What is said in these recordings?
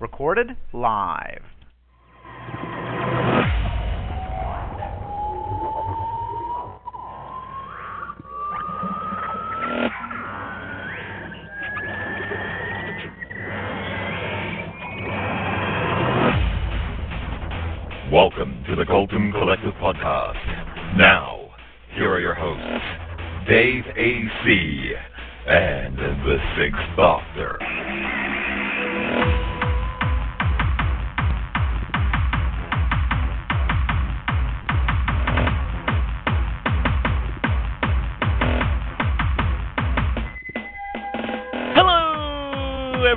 Recorded live. Welcome to the Colton Collective Podcast. Now, here are your hosts, Dave A.C. and the Sixth Doctor.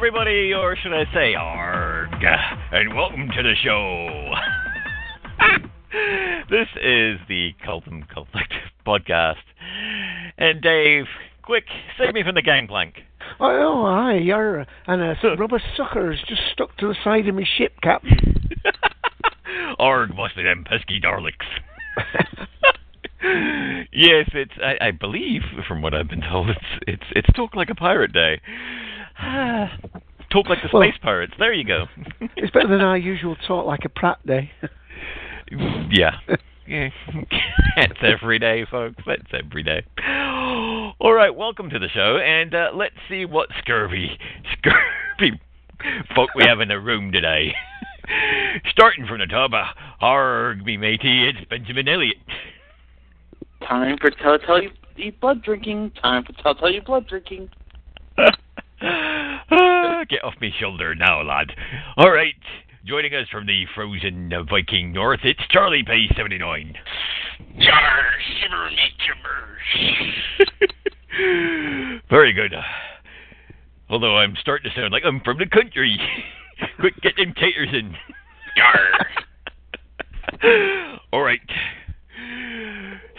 Everybody, or should I say, ARG, and welcome to the show. this is the Cultum Collective podcast. And Dave, quick, save me from the gangplank. Oh, oh aye, you're and a rubber sucker's just stuck to the side of my ship, Captain. Arg must be them pesky Daleks. Yes, it's. I, I believe, from what I've been told, it's it's it's talk like a pirate day. talk like the Well- space pirates. There you go. it's better than our usual talk like a prat day. yeah. Yeah. That's every day, folks. That's every day. All right, welcome to the show, and uh, let's see what scurvy, scurvy folk we have in the room today. Starting from the top, uh, harg me matey, it's Benjamin Elliott. Time for tell tell you eat blood drinking. Time for tell tell you blood drinking. Get off me shoulder now, lad. All right, joining us from the frozen Viking North, it's Charlie P. 79. Yar, shiver me timbers. Very good. Although I'm starting to sound like I'm from the country. Quick, get them taters in. All right.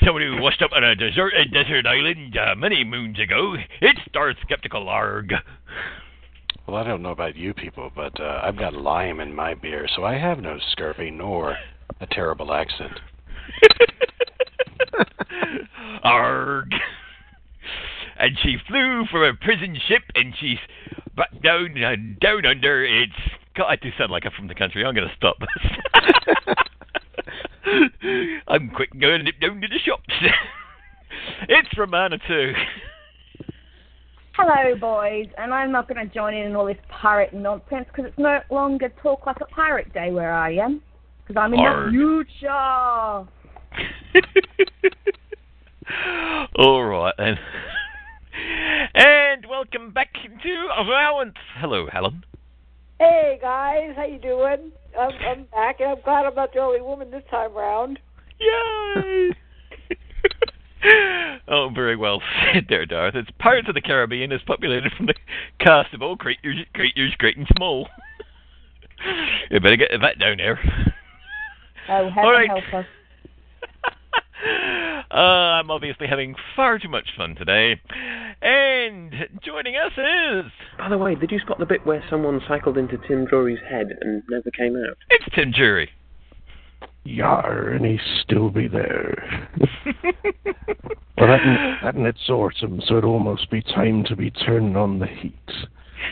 Someone who washed up on a deserted desert island uh, many moons ago. It's Darth Skeptical Arg. Well, I don't know about you people, but uh, I've got lime in my beer, so I have no scurvy nor a terrible accent. Arg. And she flew from a prison ship, and she's back down uh, down under. It's God, I do sound like I'm from the country. I'm going to stop this. I'm quick going down to the shops. it's Romana too. Hello, boys, and I'm not going to join in all this pirate nonsense because it's no longer talk like a pirate day where I am because I'm in Arg. the future. All right then. And welcome back to Allowance. Hello, Helen. Hey guys, how you doing? I'm, I'm back, and I'm glad I'm not the only woman this time round. Yay! oh, very well said there, Darth. It's Pirates of the Caribbean is populated from the cast of all creatures, creatures great and small. you better get that down there. Oh, heaven All right. help us. uh, I'm obviously having far too much fun today. And joining us is. By the way, did you spot the bit where someone cycled into Tim Drury's head and never came out? It's Tim Jury. Yar, and he still be there. Well, that, that net sorts him, so it'd almost be time to be turning on the heat.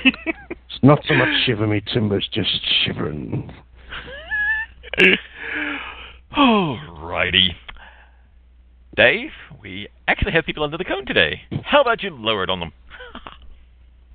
It's not so much shiver me timbers, just shivering. Alrighty. Dave, we actually have people under the cone today. How about you lower it on them?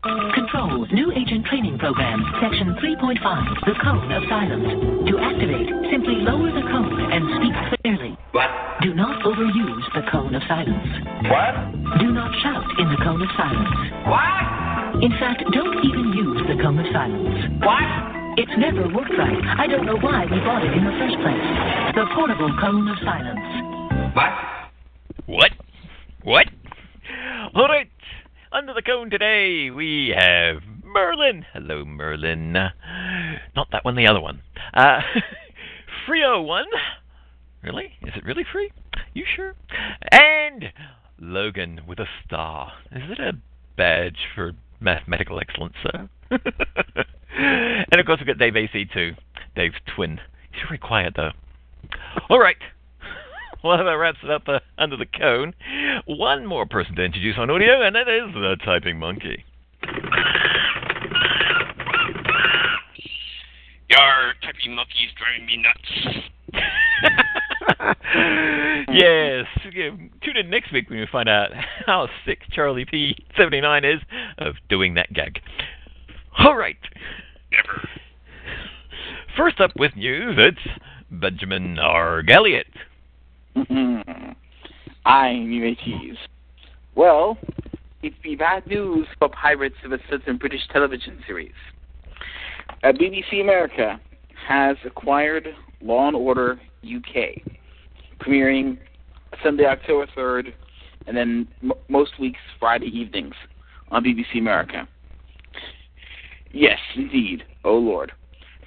Control, new agent training program, section 3.5, the cone of silence. To activate, simply lower the cone and speak clearly. What? Do not overuse the cone of silence. What? Do not shout in the cone of silence. What? In fact, don't even use the cone of silence. What? It's never worked right. I don't know why we bought it in the first place. The portable cone of silence. What? What? What? Alright, under the cone today we have Merlin. Hello, Merlin. Not that one, the other one. Uh, Frio one. Really? Is it really free? You sure? And Logan with a star. Is it a badge for mathematical excellence, sir? and of course we've got Dave AC too. Dave's twin. He's very quiet though. All right. Well, that wraps it up uh, under the cone. One more person to introduce on audio, and that is the Typing Monkey. Your typing monkey's driving me nuts. yes. Tune in next week when we find out how sick Charlie P79 is of doing that gag. All right. Never. First up with news, it's Benjamin R. Galliot. I'm UATs. Well, it'd be bad news for pirates of a certain British television series. Uh, BBC America has acquired Law and Order UK, premiering Sunday, October 3rd, and then m- most weeks Friday evenings on BBC America. Yes, indeed. Oh Lord.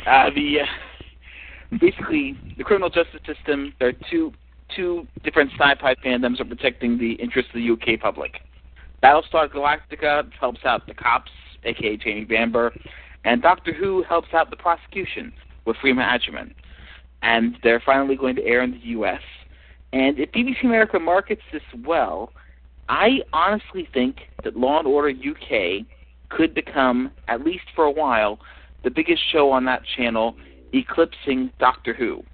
Uh, the uh, basically the criminal justice system. There are two two different sci-fi fandoms are protecting the interests of the UK public. Battlestar Galactica helps out the cops, aka Jamie Bamber, and Doctor Who helps out the prosecution with Freema Agyeman. And they're finally going to air in the U.S. And if BBC America markets this well, I honestly think that Law and Order UK could become, at least for a while, the biggest show on that channel, eclipsing Doctor Who.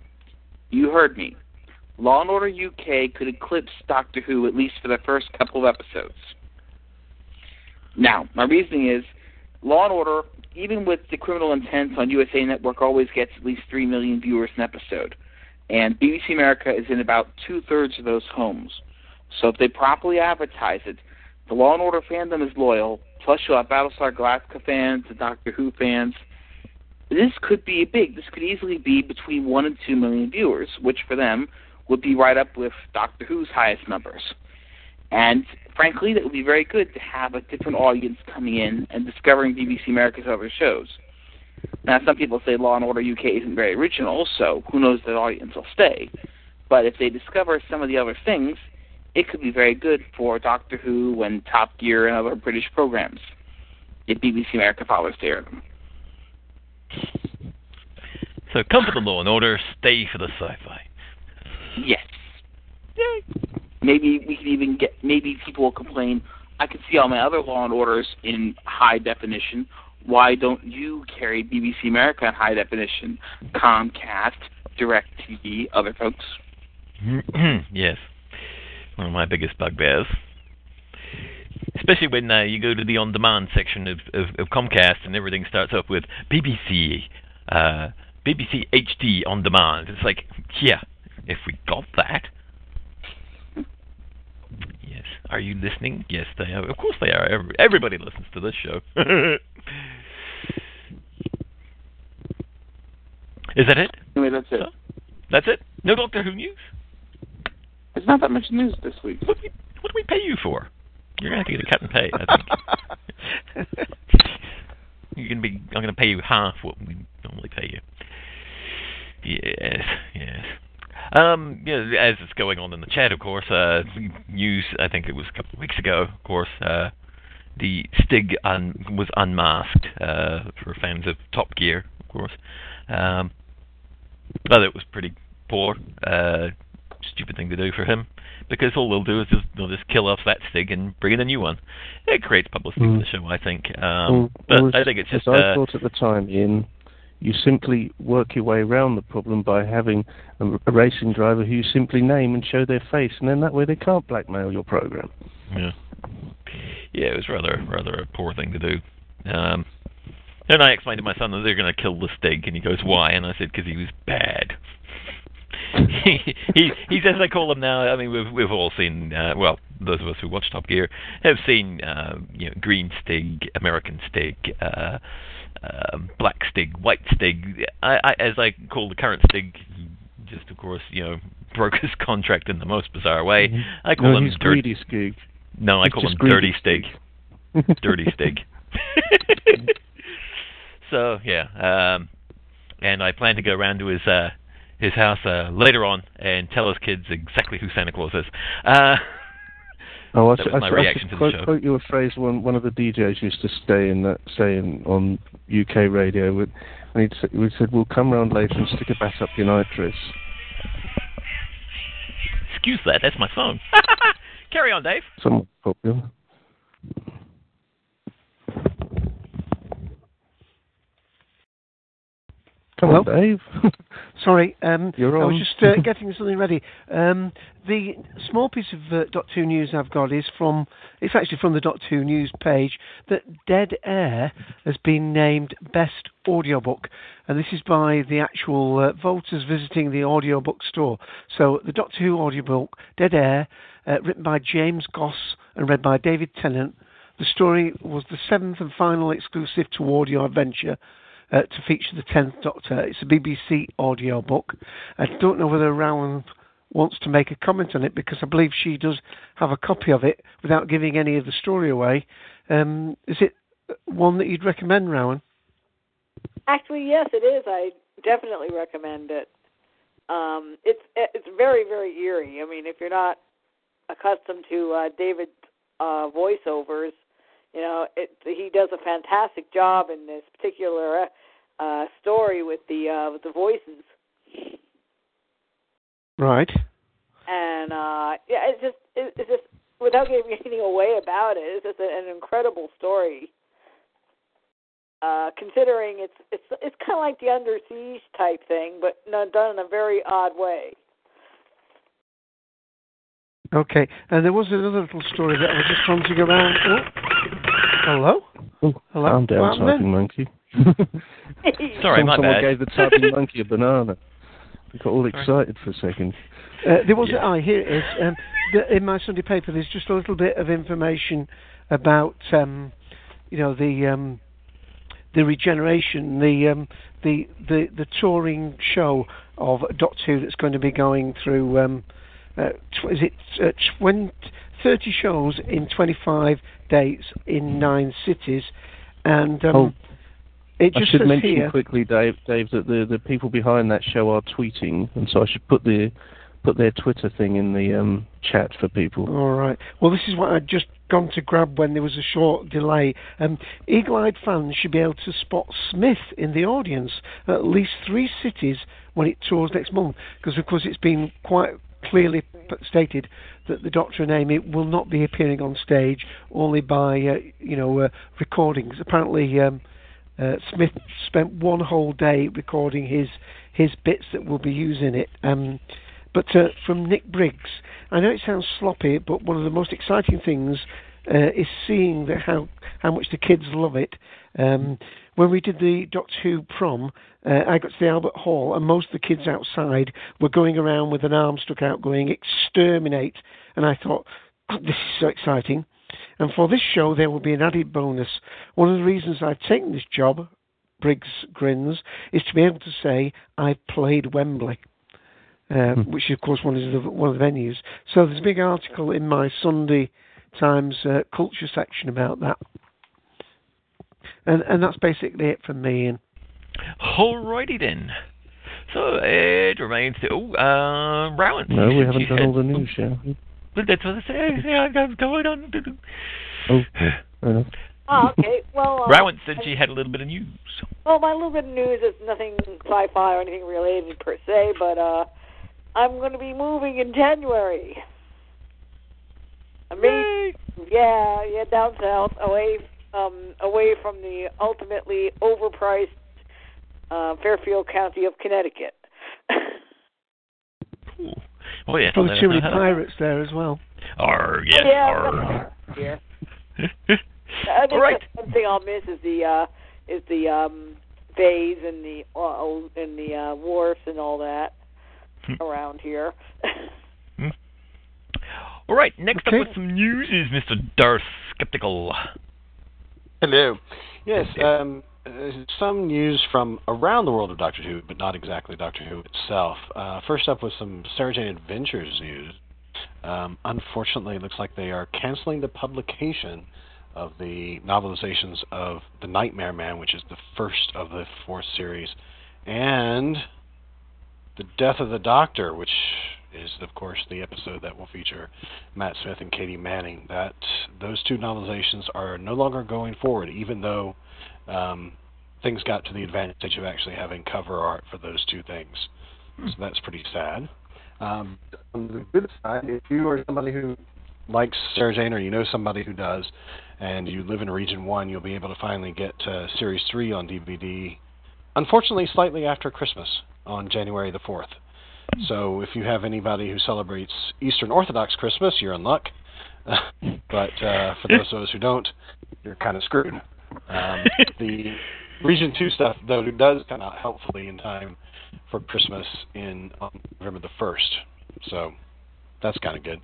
You heard me. Law and Order UK could eclipse Doctor Who at least for the first couple of episodes. Now, my reasoning is Law and Order, even with the criminal intent on USA Network, always gets at least 3 million viewers an episode. And BBC America is in about two thirds of those homes. So if they properly advertise it, the Law and Order fandom is loyal, plus you'll have Battlestar Galactica fans and Doctor Who fans. This could be big. This could easily be between 1 and 2 million viewers, which for them would be right up with Doctor Who's highest numbers. And frankly, that would be very good to have a different audience coming in and discovering BBC America's other shows. Now, some people say Law and Order UK isn't very original, so who knows that audience will stay. But if they discover some of the other things, it could be very good for Doctor Who and Top Gear and other British programs if BBC America follows to air them. So come for the Law and Order, stay for the sci-fi. Yes. Maybe we can even get. Maybe people will complain. I can see all my other Law and Orders in high definition. Why don't you carry BBC America in high definition? Comcast, DirecTV, other folks. yes, one of my biggest bugbears. Especially when uh, you go to the on-demand section of, of, of Comcast and everything starts off with BBC, uh, BBC HD on demand. It's like, yeah, if we got that. Yes. Are you listening? Yes, they are. Of course they are. Everybody listens to this show. Is that it? Anyway, that's it. That's it? No Doctor Who news? There's not that much news this week. What do we, what do we pay you for? You're gonna have to get a cut and pay. I think. You're gonna be. I'm gonna pay you half what we normally pay you. Yes, yes. Um, yeah, as it's going on in the chat, of course, uh, news. I think it was a couple of weeks ago. Of course, uh, the Stig un- was unmasked uh, for fans of Top Gear, of course. Um, but it was pretty poor, uh, stupid thing to do for him because all they'll do is just they'll just kill off that Stig and bring in a new one. It creates publicity Mm. for the show, I think. Um, Well, but I think it's as just. I Uh, thought at the time, Ian, you simply work your way around the problem by having a, a racing driver who you simply name and show their face, and then that way they can't blackmail your program. Yeah. Yeah, it was rather rather a poor thing to do. Um, and I explained to my son that they're going to kill the Stig, and he goes, "Why?" And I said, "Because he was bad." he, he he says I call him now. I mean, we've we've all seen. Uh, well, those of us who watch Top Gear have seen, uh, you know, Green Stig, American Stig, uh, uh, Black Stig, White Stig. I, I, as I call the current Stig, just of course, you know, broke his contract in the most bizarre way. I call no, him he's Dirt- greedy Skig. no, I call him Dirty Stig. dirty Stig. so yeah, um, and I plan to go around to his uh, his house uh, later on and tell his kids exactly who Santa Claus is. Uh, Oh, I, that should- was I, my should- I reaction should to the quote, show. quote you a phrase one one of the DJs used to stay in that saying on UK radio. With, and he'd, say- he said, "We'll come round later and stick a bat up your nitrous." Excuse that, that's my phone. Carry on, Dave. Somewhat popular. Come on, Dave. Sorry, um, You're I was just uh, getting something ready. Um, the small piece of uh, Doctor Who News I've got is from. It's actually from the Doctor Who News page that Dead Air has been named Best Audiobook, and this is by the actual uh, voters visiting the audiobook store. So the Doctor Who audiobook, Dead Air, uh, written by James Goss and read by David Tennant. The story was the seventh and final exclusive to Audio Adventure uh, to feature the Tenth Doctor. It's a BBC audio book. I don't know whether Rowan wants to make a comment on it because I believe she does have a copy of it without giving any of the story away. Um, is it one that you'd recommend, Rowan? Actually, yes, it is. I definitely recommend it. Um, it's it's very very eerie. I mean, if you're not accustomed to uh, David's uh, voiceovers, you know, it, he does a fantastic job in this particular uh, story with the uh, with the voices. Right. And uh, yeah, it's just it, it's just without giving anything away about it, it's just an incredible story. Uh, considering it's it's it's kind of like the Under Siege type thing, but no, done in a very odd way. Okay. And there was another little story that I was just hunting around. Oh. Hello? Oh, Hello? Calm down, What happened typing monkey. Sorry, my Someone bad. gave the typing monkey a banana. I got all excited for a second. Uh, there was ah here it is. Um, the, in my Sunday paper, there's just a little bit of information about um, you know the um, the regeneration, the um, the the the touring show of Doctor Who that's going to be going through. Um, uh, tw- is it uh, 20, 30 shows in 25 dates in nine cities, and um, Oh, it I should mention here. quickly, Dave, Dave, that the the people behind that show are tweeting, and so I should put the put their Twitter thing in the um, chat for people. All right. Well, this is what I'd just gone to grab when there was a short delay. Um, Eagle-eyed fans should be able to spot Smith in the audience at least three cities when it tours next month, because of course it's been quite clearly stated that the Doctor and Amy will not be appearing on stage, only by uh, you know uh, recordings. Apparently. Um, uh, Smith spent one whole day recording his his bits that will be used in it. Um, but uh, from Nick Briggs, I know it sounds sloppy, but one of the most exciting things uh, is seeing the, how how much the kids love it. Um, when we did the Doctor Who prom, uh, I got to the Albert Hall, and most of the kids outside were going around with an arm stuck out, going "exterminate," and I thought, "God, this is so exciting." And for this show, there will be an added bonus. One of the reasons I've taken this job, Briggs grins, is to be able to say I've played Wembley, uh, which of course one of the one of the venues. So there's a big article in my Sunday Times uh, culture section about that. And and that's basically it from me. And Alrighty then. So it remains to oh, uh, Rowan. No, we haven't done all the news yet. But that's what I say. Yeah, I'm going on. Oh, fair enough. Oh, okay. Well, uh, Rowan said she had a little bit of news. Well, my little bit of news is nothing sci-fi or anything related per se, but uh, I'm going to be moving in January. I mean, yeah, yeah, down south, away, um, away from the ultimately overpriced uh, Fairfield County of Connecticut. Oh yeah. Probably too many pirates there as well. Arr, yes, yeah, arr. yeah. I Alright. the one thing I'll miss is the uh, is the um, bays and the uh, and the uh, wharfs and all that around here. All right, next Okay. up with some news is Mr. Darth Skeptical. Hello. Yes, um, uh, some news from around the world of Doctor Who, but not exactly Doctor Who itself. Uh, first up was some Sarah Jane Adventures news. Um, unfortunately, it looks like they are canceling the publication of the novelizations of The Nightmare Man, which is the first of the fourth series, and The Death of the Doctor, which is of course the episode that will feature Matt Smith and Katy Manning. That those two novelizations are no longer going forward, even though um, things got to the advantage of actually having cover art for those two things. So that's pretty sad. Um, on the good side, if you are somebody who likes Sarah Jane or you know somebody who does, and you live in Region 1, you'll be able to finally get uh, Series 3 on DVD, unfortunately, slightly after Christmas on January the 4th. So if you have anybody who celebrates Eastern Orthodox Christmas, you're in luck. but uh, for those of us who don't, you're kind of screwed. Um, the Region 2 stuff, though, does come out helpfully in time for Christmas in November the 1st. So that's kind of good.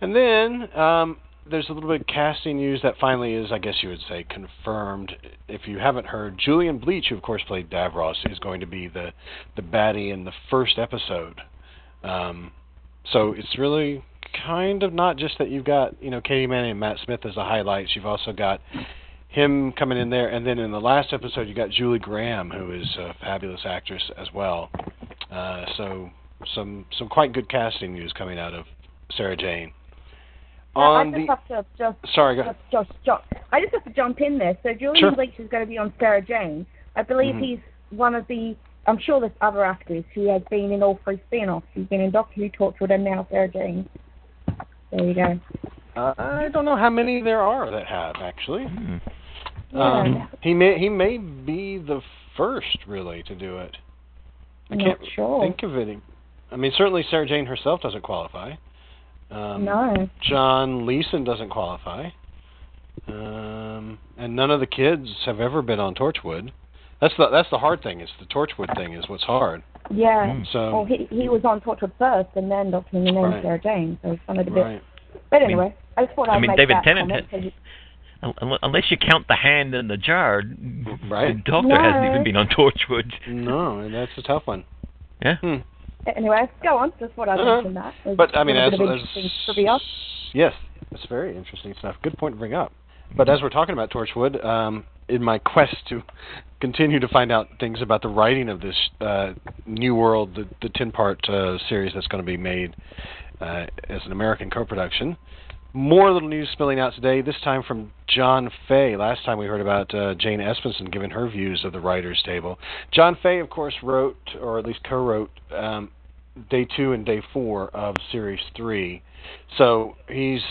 And then um, there's a little bit of casting news that finally is, I guess you would say, confirmed. If you haven't heard, Julian Bleach, who of course played Davros, is going to be the the baddie in the first episode. Um, so it's really kind of not just that you've got you know Katy Manning and Matt Smith as the highlights. You've also got him coming in there, and then in the last episode you got Julie Graham, who is a fabulous actress as well. Uh, so some some quite good casting news coming out of Sarah Jane. Now, I just the have to just sorry, go ahead. just, just, just I just have to jump in there. So Julian Sure. Bleach is going to be on Sarah Jane. I believe Mhm. he's one of the. I'm sure there's other actors. He has been in all three spin-offs. He's been in Doctor Who, Torchwood, and now Sarah Jane. There you go. Uh, I don't know how many there are that have actually. Hmm. Um, he may he may be the first really to do it. I I'm can't not sure. think of any. I mean, certainly Sarah Jane herself doesn't qualify. Um, No. John Leeson doesn't qualify. Um, and none of the kids have ever been on Torchwood. That's the that's the hard thing. Is the Torchwood thing is what's hard. Yeah. Mm. So- well, he he was on Torchwood first, and then Doctor Who, and then Right. Sarah Jane. So it's kind of a bit. Right. But anyway, I, just thought I I'd mean, make David that Tennant comment. had- so you- Un- Unless you count the hand in the jar, Right. the Doctor No. hasn't even been on Torchwood. No, and that's a tough one. Yeah. Hmm. Anyway, go on. Just what I'd Uh-huh. mention that. But I mean, as, as trivia. yes, it's very interesting stuff. Good point to bring up. But as we're talking about Torchwood, um, in my quest to continue to find out things about the writing of this uh, New World, the, the ten-part uh, series that's going to be made uh, as an American co-production, more little news spilling out today. This time from John Fay. Last time we heard about uh, Jane Espenson giving her views of the writers' table. John Fay, of course, wrote or at least co-wrote um, day two and day four of series three. So he's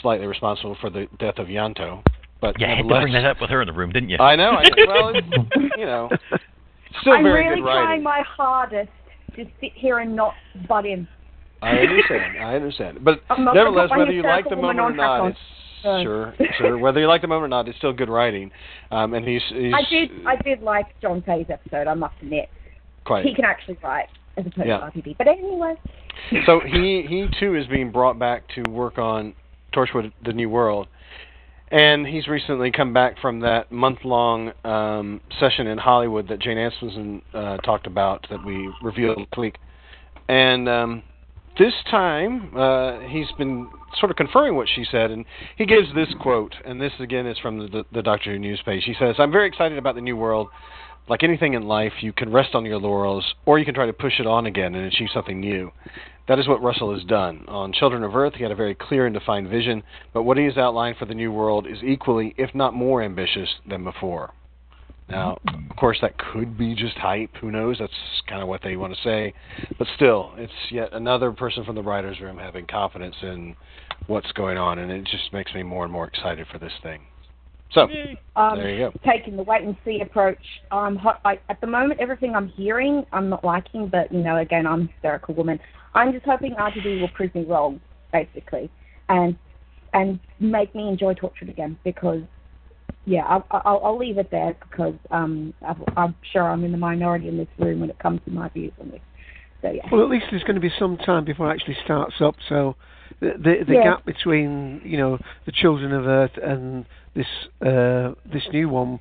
slightly responsible for the death of Ianto. But You had to bring that up with her in the room, didn't you? I know. I know. Well, you know, still I'm very really good trying my hardest to sit here and not butt in. I understand. I understand. But I'm not gonna nevertheless, whether you like the moment or not, it's on. sure, sure. Whether you like the moment or not, it's still good writing. Um, and he's, he's I did I did like John Fay's episode, I must admit. quite. He can actually write as opposed Yeah. to RTD. But anyway. so he he too is being brought back to work on Torchwood: The New World, and he's recently come back from that month-long um, session in Hollywood that Jane Espenson uh, talked about that we revealed last week, and um, this time uh, he's been sort of confirming what she said, and he gives this quote, and this again is from the, the Doctor Who news page. He says, "I'm very excited about the New World." Like anything in life, you can rest on your laurels, or you can try to push it on again and achieve something new. That is what Russell has done. On Children of Earth, he had a very clear and defined vision, but what he has outlined for the New World is equally, if not more, ambitious than before. Now, of course, that could be just hype. Who knows? That's kind of what they want to say. But still, it's yet another person from the writer's room having confidence in what's going on, and it just makes me more and more excited for this thing. So, um, there you go. taking the wait and see approach. Um, hot, I, at the moment, everything I'm hearing, I'm not liking. But you know, again, I'm a hysterical woman. I'm just hoping RTD will prove me wrong, basically, and and make me enjoy Tortured again. Because, yeah, I'll, I'll, I'll leave it there because um, I've, I'm sure I'm in the minority in this room when it comes to my views on this. So yeah. Well, at least there's going to be some time before it actually starts up. So the the, the Yeah. gap between you know the Children of Earth and this uh, this new one,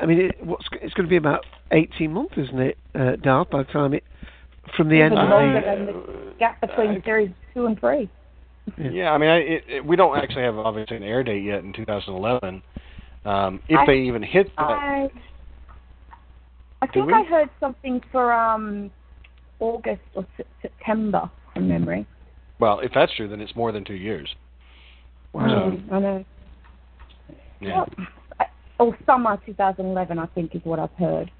I mean, it, what's it's going to be about 18 months, isn't it, uh, Darth? By the time it from the end of the the gap between series two and three. Yeah, I mean, I, it, it, we don't actually have obviously an air date yet in 2011. Um, if I- they even hit that, I, I think? I heard something for um August or se- September from memory. well, if that's true, then it's more than two years. Mm, I know. Yeah. I- Or summer 2011, I think, is what I've heard.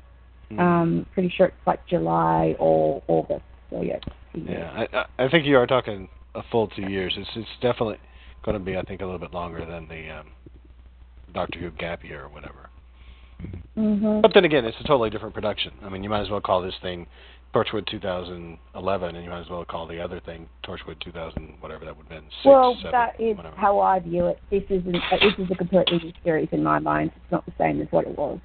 Mm. Um, pretty sure it's like July or August. So yeah. Yeah, I, I I think you are talking a full two years. It's it's definitely going to be, I think, a little bit longer than the um, Doctor Who gap year or whatever. Mhm. But then again, it's a totally different production. I mean, you might as well call this thing Torchwood 2011, and you might as well call the other thing Torchwood 2000, whatever that would have been. Six, well, seven, that is whatever. how I view it. This isn't. uh, This is a completely new series in my mind. It's not the same as what it was.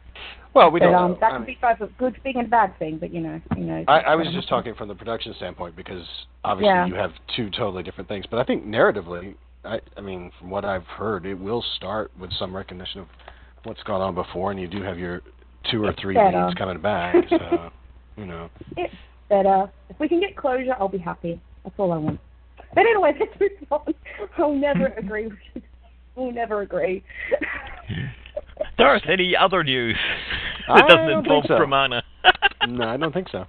Well, we but, don't um, know. That I could mean- be both a good thing and a bad thing, but you know, you know. I, I was just talking from the production standpoint because obviously Yeah. you have two totally different things. But I think narratively, I, I mean, from what I've heard, it will start with some recognition of what's gone on before, and you do have your two or three better. leads coming back. So, you know, It's better. If we can get closure, I'll be happy. That's all I want. But anyway, let's move on. I'll never agree with you. I'll never agree. Darth, any other news I that doesn't involve think so. Pramana? no, I don't think so.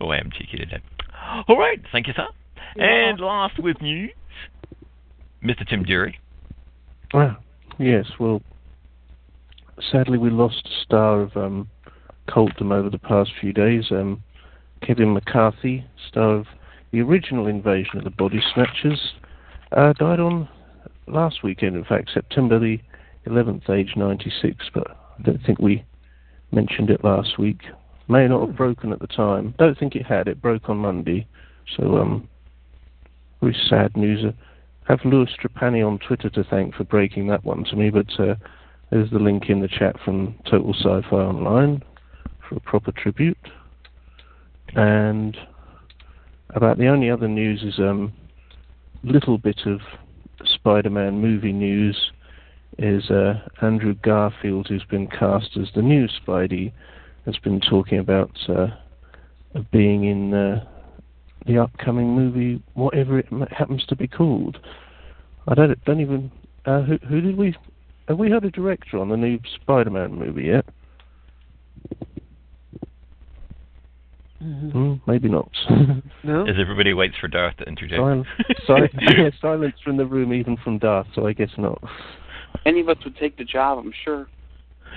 oh, I am cheeky today. All right, thank you, sir. And last with news, Mr. Tim Dury. Ah, yes, well, sadly we lost a star of um, over the past few days. Um, Kevin McCarthy, star of the original Invasion of the Body Snatchers, uh, died on last weekend, in fact, September the 11th, age 96, but I don't think we mentioned it last week. May not have broken at the time. Don't think it had. It broke on Monday. So, um, very sad news. Uh, have Lewis Trapani on Twitter to thank for breaking that one to me, but uh, there's the link in the chat from Total Sci-Fi Online for a proper tribute. And about the only other news is um, little bit of Spider-Man movie news is uh, Andrew Garfield, who's been cast as the new Spidey, has been talking about uh, being in uh, the upcoming movie, whatever it happens to be called. I don't don't even. Uh, who, who did we? Have we had a director on the new Spider-Man movie yet? Hmm, maybe not. no. As everybody waits for Darth to interject. Silence, si- yeah, silence from the room, even from Darth. So I guess not. Any of us would take the job, I'm sure.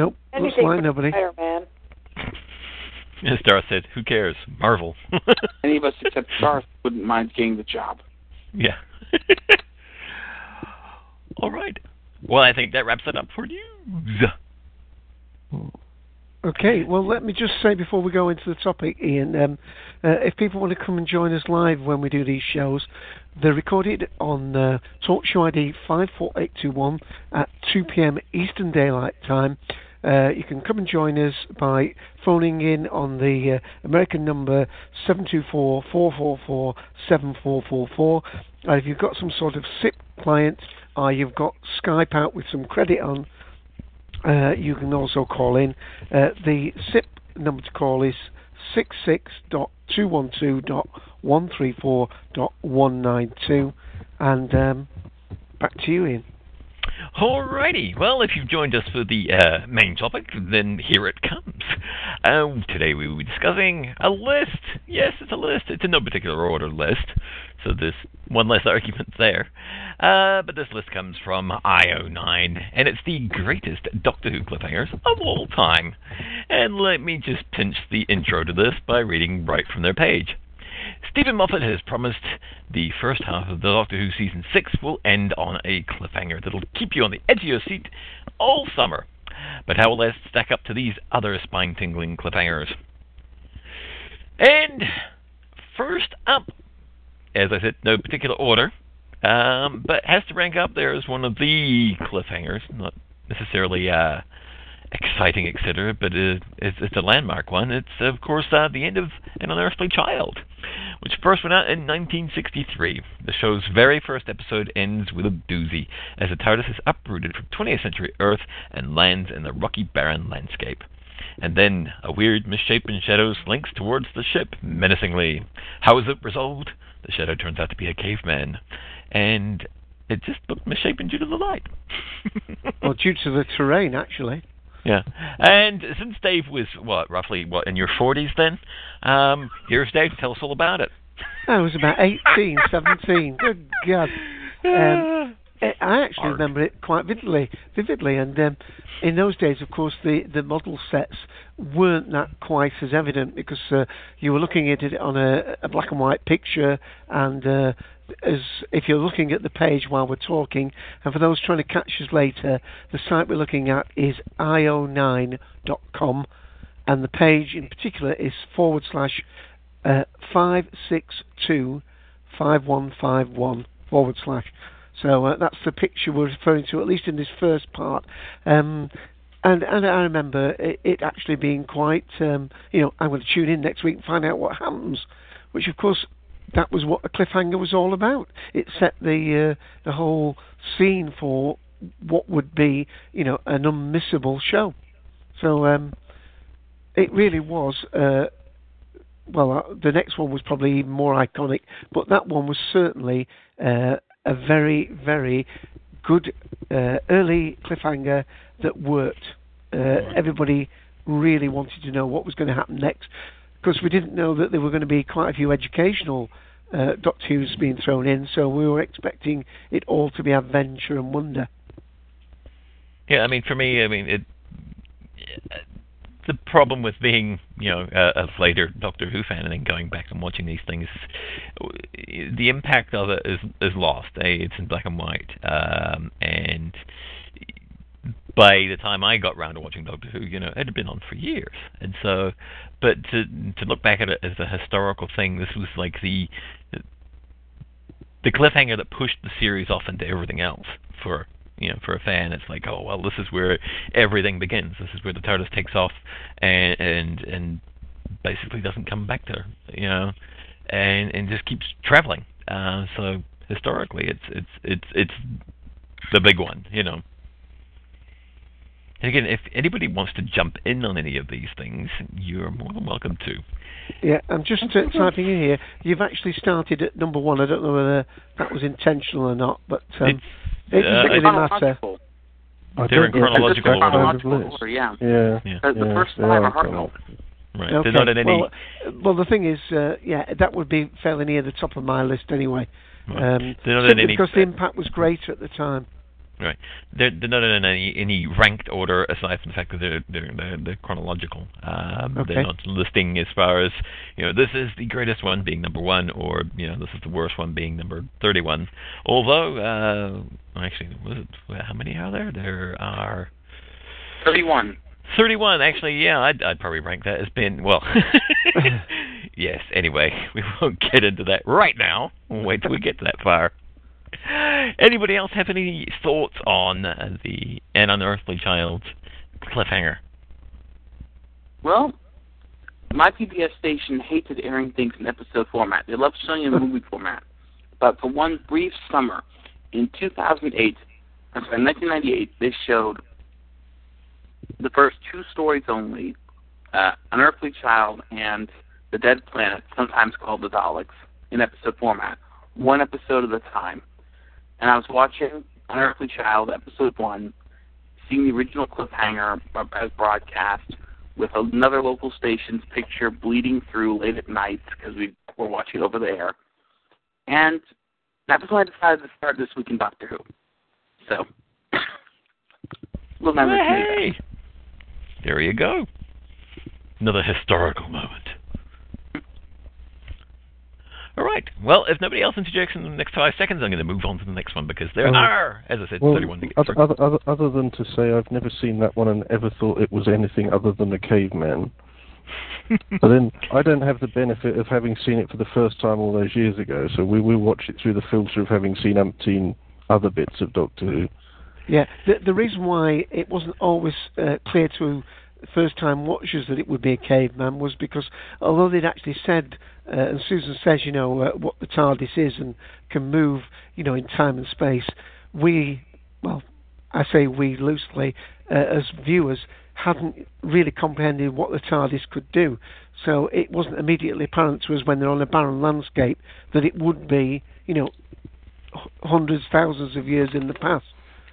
Nope. Looks Anything like for nobody. Spider-Man. As Darth said, who cares? Marvel. Any of us except Garth wouldn't mind getting the job. yeah. All right. Well, I think that wraps it up for news. Okay, well, let me just say before we go into the topic, Ian, um, uh, if people want to come and join us live when we do these shows, they're recorded on uh, Talk Show ID 54821 at 2 p.m. Eastern Daylight Time. Uh, you can come and join us by phoning in on the uh, American number 724-444-7444. Uh, if you've got some sort of SIP client or you've got Skype out with some credit on, uh, you can also call in. Uh, the SIP number to call is 66.212.134.192. And um, back to you, Ian. Alrighty, well, if you've joined us for the uh, main topic, then here it comes. Um, today we will be discussing a list. Yes, it's a list. It's in no particular order list, so there's one less argument there. Uh, but this list comes from IO9, and it's the greatest Doctor Who cliffhangers of all time. And let me just pinch the intro to this by reading right from their page. Steven Moffat has promised the first half of the Doctor Who season 6 will end on a cliffhanger that'll keep you on the edge of your seat all summer. But how will that stack up to these other spine tingling cliffhangers? And first up, as I said, no particular order, um, but has to rank up there as one of the cliffhangers, not necessarily uh, exciting, etc., but it, it's, it's a landmark one. It's, of course, uh, the end of An Unearthly Child, which first went out in 1963. The show's very first episode ends with a doozy, as the TARDIS is uprooted from 20th century Earth and lands in the rocky, barren landscape. And then a weird, misshapen shadow slinks towards the ship menacingly. How is it resolved? The shadow turns out to be a caveman, and it just looked misshapen due to the light. Well, due to the terrain, actually. Yeah. And since Dave was what, roughly what, in your forties then? Um, here's Dave, tell us all about it. I was about 18, 17. Good God. Um, I actually Hard. remember it quite vividly. Vividly, and um, in those days, of course, the, the model sets weren't that quite as evident because uh, you were looking at it on a, a black and white picture, and uh, as if you're looking at the page while we're talking, and for those trying to catch us later, the site we're looking at is io9.com, and the page in particular is forward slash uh, 562 5151 forward slash. So uh, that's the picture we're referring to, at least in this first part. Um, and and I remember it, it actually being quite, um, you know, I'm going to tune in next week and find out what happens, which of course that was what the cliffhanger was all about. It set the uh, the whole scene for what would be, you know, an unmissable show. So um, it really was. Uh, well, uh, the next one was probably even more iconic, but that one was certainly uh, a very, very good uh, early cliffhanger that worked. Uh, everybody really wanted to know what was going to happen next because we didn't know that there were going to be quite a few educational uh, Doctor Who's being thrown in, so we were expecting it all to be adventure and wonder. Yeah, I mean, for me, I mean, it. The problem with being, you know, a, a later Doctor Who fan and then going back and watching these things, the impact of it is is lost. Eh? It's in black and white, um, and by the time I got round to watching Doctor Who, you know, it had been on for years, and so, but to to look back at it as a historical thing, this was like the the cliffhanger that pushed the series off into everything else for you know for a fan. It's like oh well this is where everything begins. This is where the TARDIS takes off and and and basically doesn't come back to you know and and just keeps traveling. Uh so historically it's it's it's it's the big one you know and again if anybody wants to jump in on any of these things you're more than welcome to Yeah, I'm just uh, typing in here. You've actually started at number one. I don't know whether that was intentional or not, but um, it uh, doesn't really matter. I They're in chronological order. Chronological order, yeah. Yeah. Yeah. The, the yeah, first they five are are kind right Okay. they're not in any Well, uh, well, the thing is, uh, yeah, that would be fairly near the top of my list anyway. Right. Um, They're not in any- because the impact was greater at the time. Right. They're, they're not in any, any ranked order aside from the fact that they're they're, they're, they're chronological. Um, Okay. They're not listing as far as you know this is the greatest one being number one, or you know this is the worst one being number thirty-one. Although, uh, actually, was it how many are there? There are 31. thirty-one. Actually, yeah, I'd, I'd probably rank that as being well. yes. Anyway, we won't get into that right now. We'll wait till we get to that far. Anybody else have any thoughts on uh, the An Unearthly Child cliffhanger? Well, my PBS station hated airing things in episode format. They loved showing in movie format. But for one brief summer in 2008, I'm sorry, 1998, they showed the first two stories only, uh, Unearthly Child and The Dead Planet, sometimes called The Daleks, in episode format, one episode at a time. And I was watching Unearthly Child, episode one, seeing the original cliffhanger as broadcast, with another local station's picture bleeding through late at night because we were watching over the air. And that was when I decided to start this week in Doctor Who. So, little. Hey, there you go. Another historical moment. All right. Well, if nobody else interjects in the next five seconds, I'm going to move on to the next one because there Um, are, as I said, Well, 31 to other, other, other, other than to say I've never seen that one and ever thought it was anything other than a caveman. but then I don't have the benefit of having seen it for the first time all those years ago, so we will watch it through the filter of having seen umpteen other bits of Doctor Who. Yeah, the, the reason why it wasn't always uh, clear to first time watchers that it would be a caveman was because although they'd actually said, uh, and Susan says, you know, uh, what the TARDIS is and can move, you know, in time and space, we, well, I say we loosely, uh, as viewers, hadn't really comprehended what the TARDIS could do. So it wasn't immediately apparent to us when they're on a barren landscape that it would be, you know, hundreds, thousands of years in the past.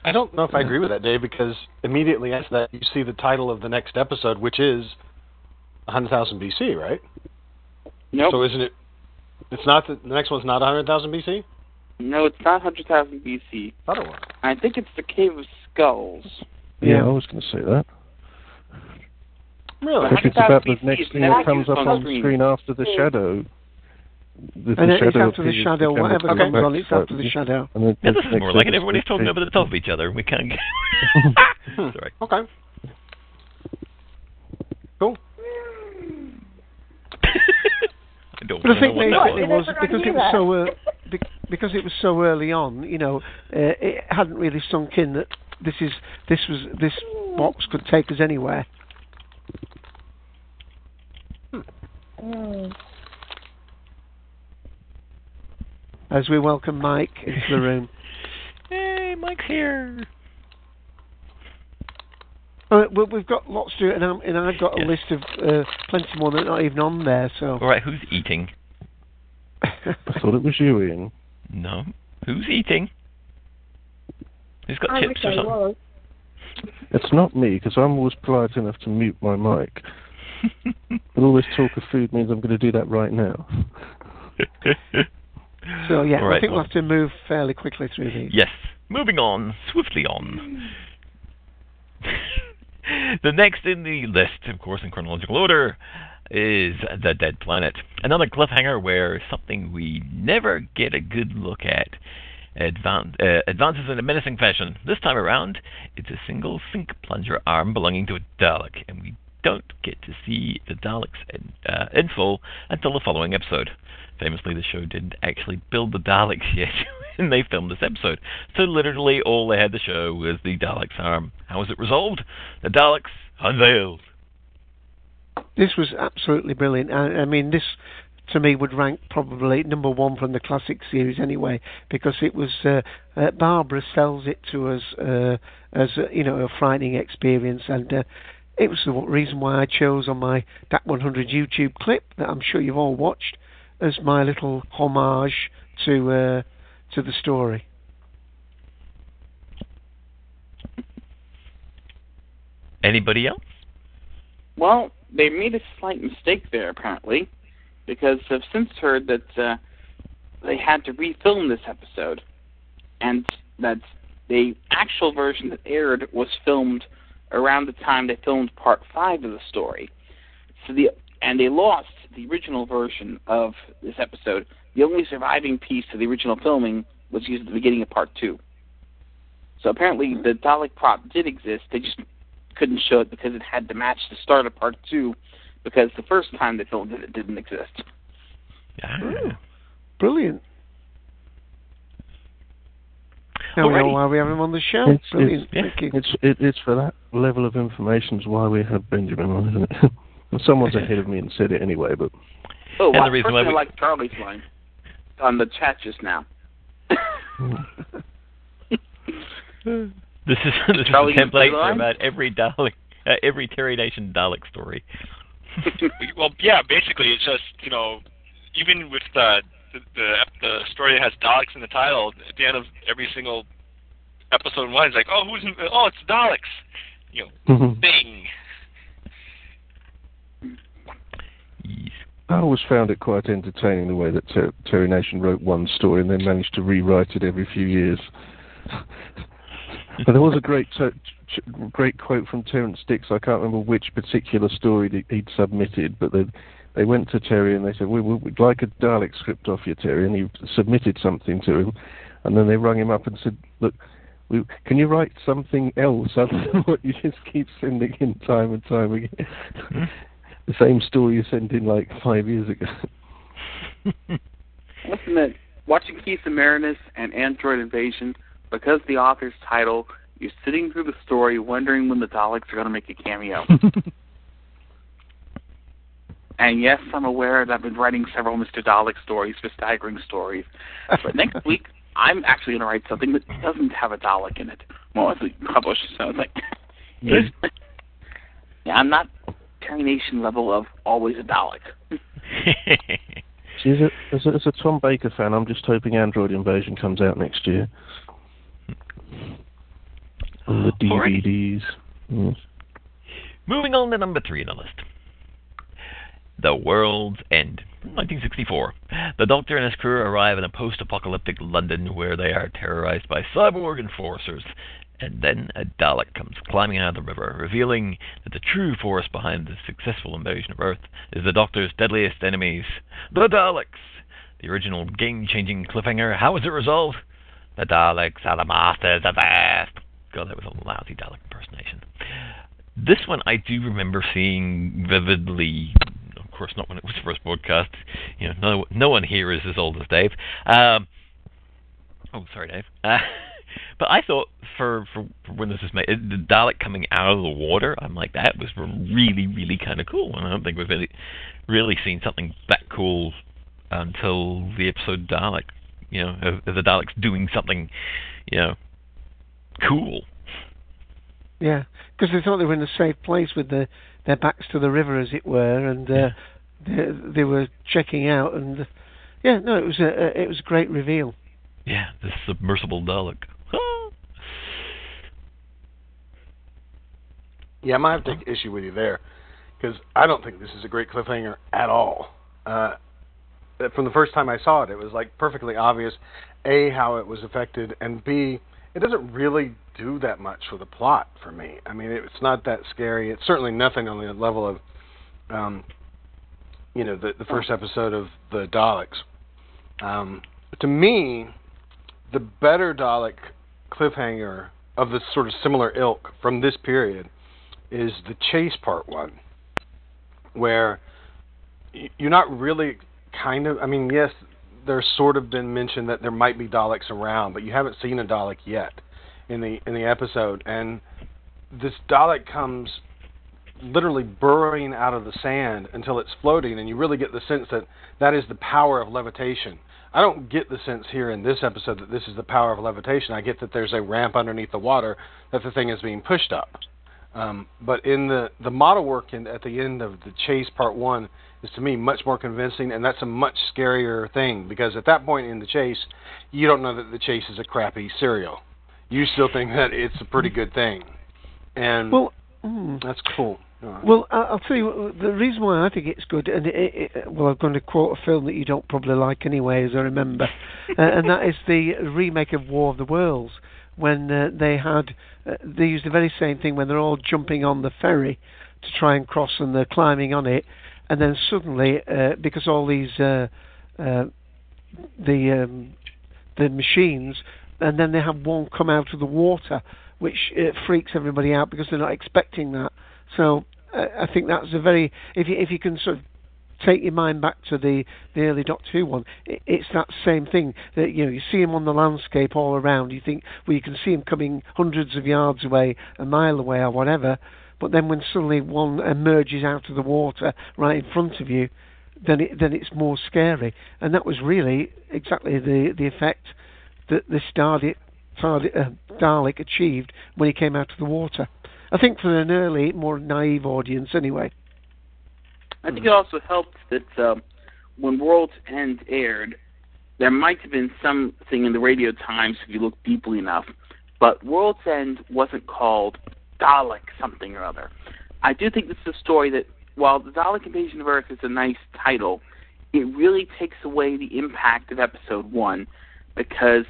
I don't know if I agree with that, Dave, because immediately after that you see the title of the next episode, which is 100,000 BC, right? Nope. So isn't it? It's not the, the next one's not 100,000 BC. No, it's not 100,000 BC. Thought it was. I think it's the Cave of Skulls. Yeah, I was going to say that. Really? If it's about the next thing that comes up on the screen after the shadow. The, And it's shadow after the shadow, camera whatever comes comes back on, it's to after the shadow. and then Yeah, this is more like it. episode Everybody's talking is- over the top of each other. And we can't get. Sorry. Okay. Cool. I don't But I know think what the that thing was. was because it was so uh, be- because it was so early on, you know, uh, it hadn't really sunk in that this is this was this box could take us anywhere. Mm. As we welcome Mike into the room. Hey, Mike's here. Uh, well, we've got lots to do, and, I'm, and I've got a list of uh, plenty more that are not even on there. So, All right, who's eating? I thought it was you, Ian. No. Who's eating? Who's got I chips or something? was. It's not me, because I'm always polite enough to mute my mic. but all this talk of food means I'm going to do that right now. So yeah, right, I think well- have to move fairly quickly through these. Yes. Moving on, swiftly on. the next in the list, of course, in chronological order, is The Dead Planet. Another cliffhanger where something we never get a good look at advan- uh, advances in a menacing fashion. This time around, it's a single sink plunger arm belonging to a Dalek, and we don't get to see the Daleks in, uh, in full until the following episode. Famously, the show didn't actually build the Daleks yet when they filmed this episode, so literally all they had to show was the Daleks' arm. How was it resolved? The Daleks unveiled. This was absolutely brilliant. I, I mean, this to me would rank probably number one from the classic series anyway, because it was uh, uh, Barbara sells it to us uh, as a, you know a frightening experience, and uh, it was the reason why I chose on my DAT 100 YouTube clip that I'm sure you've all watched as my little homage to uh, to the story. Anybody else? Well, they made a slight mistake there, apparently, because I've since heard that uh, they had to refilm this episode, and that the actual version that aired was filmed around the time they filmed part five of the story. So the and they lost the original version of this episode. The only surviving piece of the original filming was used at the beginning of part two. So apparently the Dalek prop did exist. They just couldn't show it because it had to match the start of part two because the first time they filmed it, it didn't exist. Brilliant. Now we know why we have him on the show. It's, Brilliant. it's, Thank you. it's, it, it's for that level of information is why we have Benjamin on, isn't it? Well, Someone's ahead of me and said it anyway, but Oh, And well, the reason first why I we- like Charlie's line on the chat just now. This is this is Charlie a template for Line? about every Dalek, uh, every Terry Nation Dalek story. well, yeah, basically, it's just you know, even with the the the, the story that has Daleks in the title, at the end of every single episode one, it's like, oh, who's in, oh, it's Daleks, you know, Mhm. Bing. I always found it quite entertaining the way that Ter- Terry Nation wrote one story and then managed to rewrite it every few years. but there was a great ch- great quote from Terrance Dicks. I can't remember which particular story he'd submitted, but they they went to Terry and they said, we, "We'd like a Dalek script off you, Terry," and he submitted something to him, and then they rung him up and said, "Look." We, can you write something else other than what you just keep sending in time and time again? Hmm? The same story you sent in like five years ago. Listen, watching Keys of Marinus and Android Invasion, because the author's title, you're sitting through the story wondering when the Daleks are going to make a cameo. and yes, I'm aware that I've been writing several Mr. Dalek stories for staggering stories. But next week, I'm actually going to write something that doesn't have a Dalek in it. more as we publish. So it's like, it's, yeah, I'm not Terry Nation level of always a Dalek. See, as a, as, a, as a Tom Baker fan, I'm just hoping Android Invasion comes out next year. And the DVDs. Yes. Moving on to number three on the list. The World's End, 1964. The Doctor and his crew arrive in a post apocalyptic London where they are terrorized by cyborg enforcers. And then a Dalek comes climbing out of the river, revealing that the true force behind the successful invasion of Earth is the Doctor's deadliest enemies, the Daleks. The original game changing cliffhanger, how was it resolved? The Daleks are the masters of Earth. God, that was a lousy Dalek impersonation. This one I do remember seeing vividly. Of course, not when it was first broadcast. You know, no, no one here is as old as Dave. Um, oh, sorry, Dave. Uh, but I thought for, for, for when this was made, the Dalek coming out of the water, I'm like, that was really, really kind of cool. And I don't think we've really, really seen something that cool until the episode Dalek. You know, of, of the Daleks doing something, you know, cool. Yeah, because they thought they were in a safe place with the, their backs to the river, as it were, and uh, they, they were checking out. And yeah, no, it was a, a it was a great reveal. Yeah, the submersible Dalek. Yeah, I might have to take issue with you there because I don't think this is a great cliffhanger at all. Uh, from the first time I saw it, it was like perfectly obvious, a how it was affected, and b it doesn't really do that much for the plot for me. I mean, it's not that scary. It's certainly nothing on the level of, um, you know, the the first episode of the Daleks. Um, to me, the better Dalek cliffhanger of this sort of similar ilk from this period is the chase part one, where you're not really kind of. I mean, yes, there's sort of been mentioned that there might be Daleks around, but you haven't seen a Dalek yet in the in the episode, and this Dalek comes literally burrowing out of the sand until it's floating, and you really get the sense that that is the power of levitation. I don't get the sense here in this episode that this is the power of levitation. I get that there's a ramp underneath the water that the thing is being pushed up. Um, but in the the model work in, at the end of the chase part one is to me much more convincing, and that's a much scarier thing because at that point in the chase, you don't know that the chase is a crappy serial. You still think that it's a pretty good thing, and well, mm, that's cool. Well, I'll tell you the reason why I think it's good, and it, it, well, I'm going to quote a film that you don't probably like anyway, as I remember, uh, and that is the remake of War of the Worlds when uh, they had uh, they used the very same thing when they're all jumping on the ferry to try and cross and they're climbing on it, and then suddenly uh, because all these uh, uh, the um, the machines, and then they have one come out of the water, which uh, freaks everybody out because they're not expecting that. So I think that's a very if you if you can sort of take your mind back to the, the early Doctor Who one, it's that same thing that you know you see him on the landscape all around. You think well you can see him coming hundreds of yards away, a mile away, or whatever. But then when suddenly one emerges out of the water right in front of you, then it, then it's more scary. And that was really exactly the the effect that this Dalek, uh, Dalek achieved when he came out of the water. I think for an early, more naive audience, anyway. I think it also helped that um, when World's End aired, there might have been something in the radio times if you look deeply enough, but World's End wasn't called Dalek something or other. I do think this is a story that, while the Dalek Invasion of Earth is a nice title, it really takes away the impact of Episode 1 because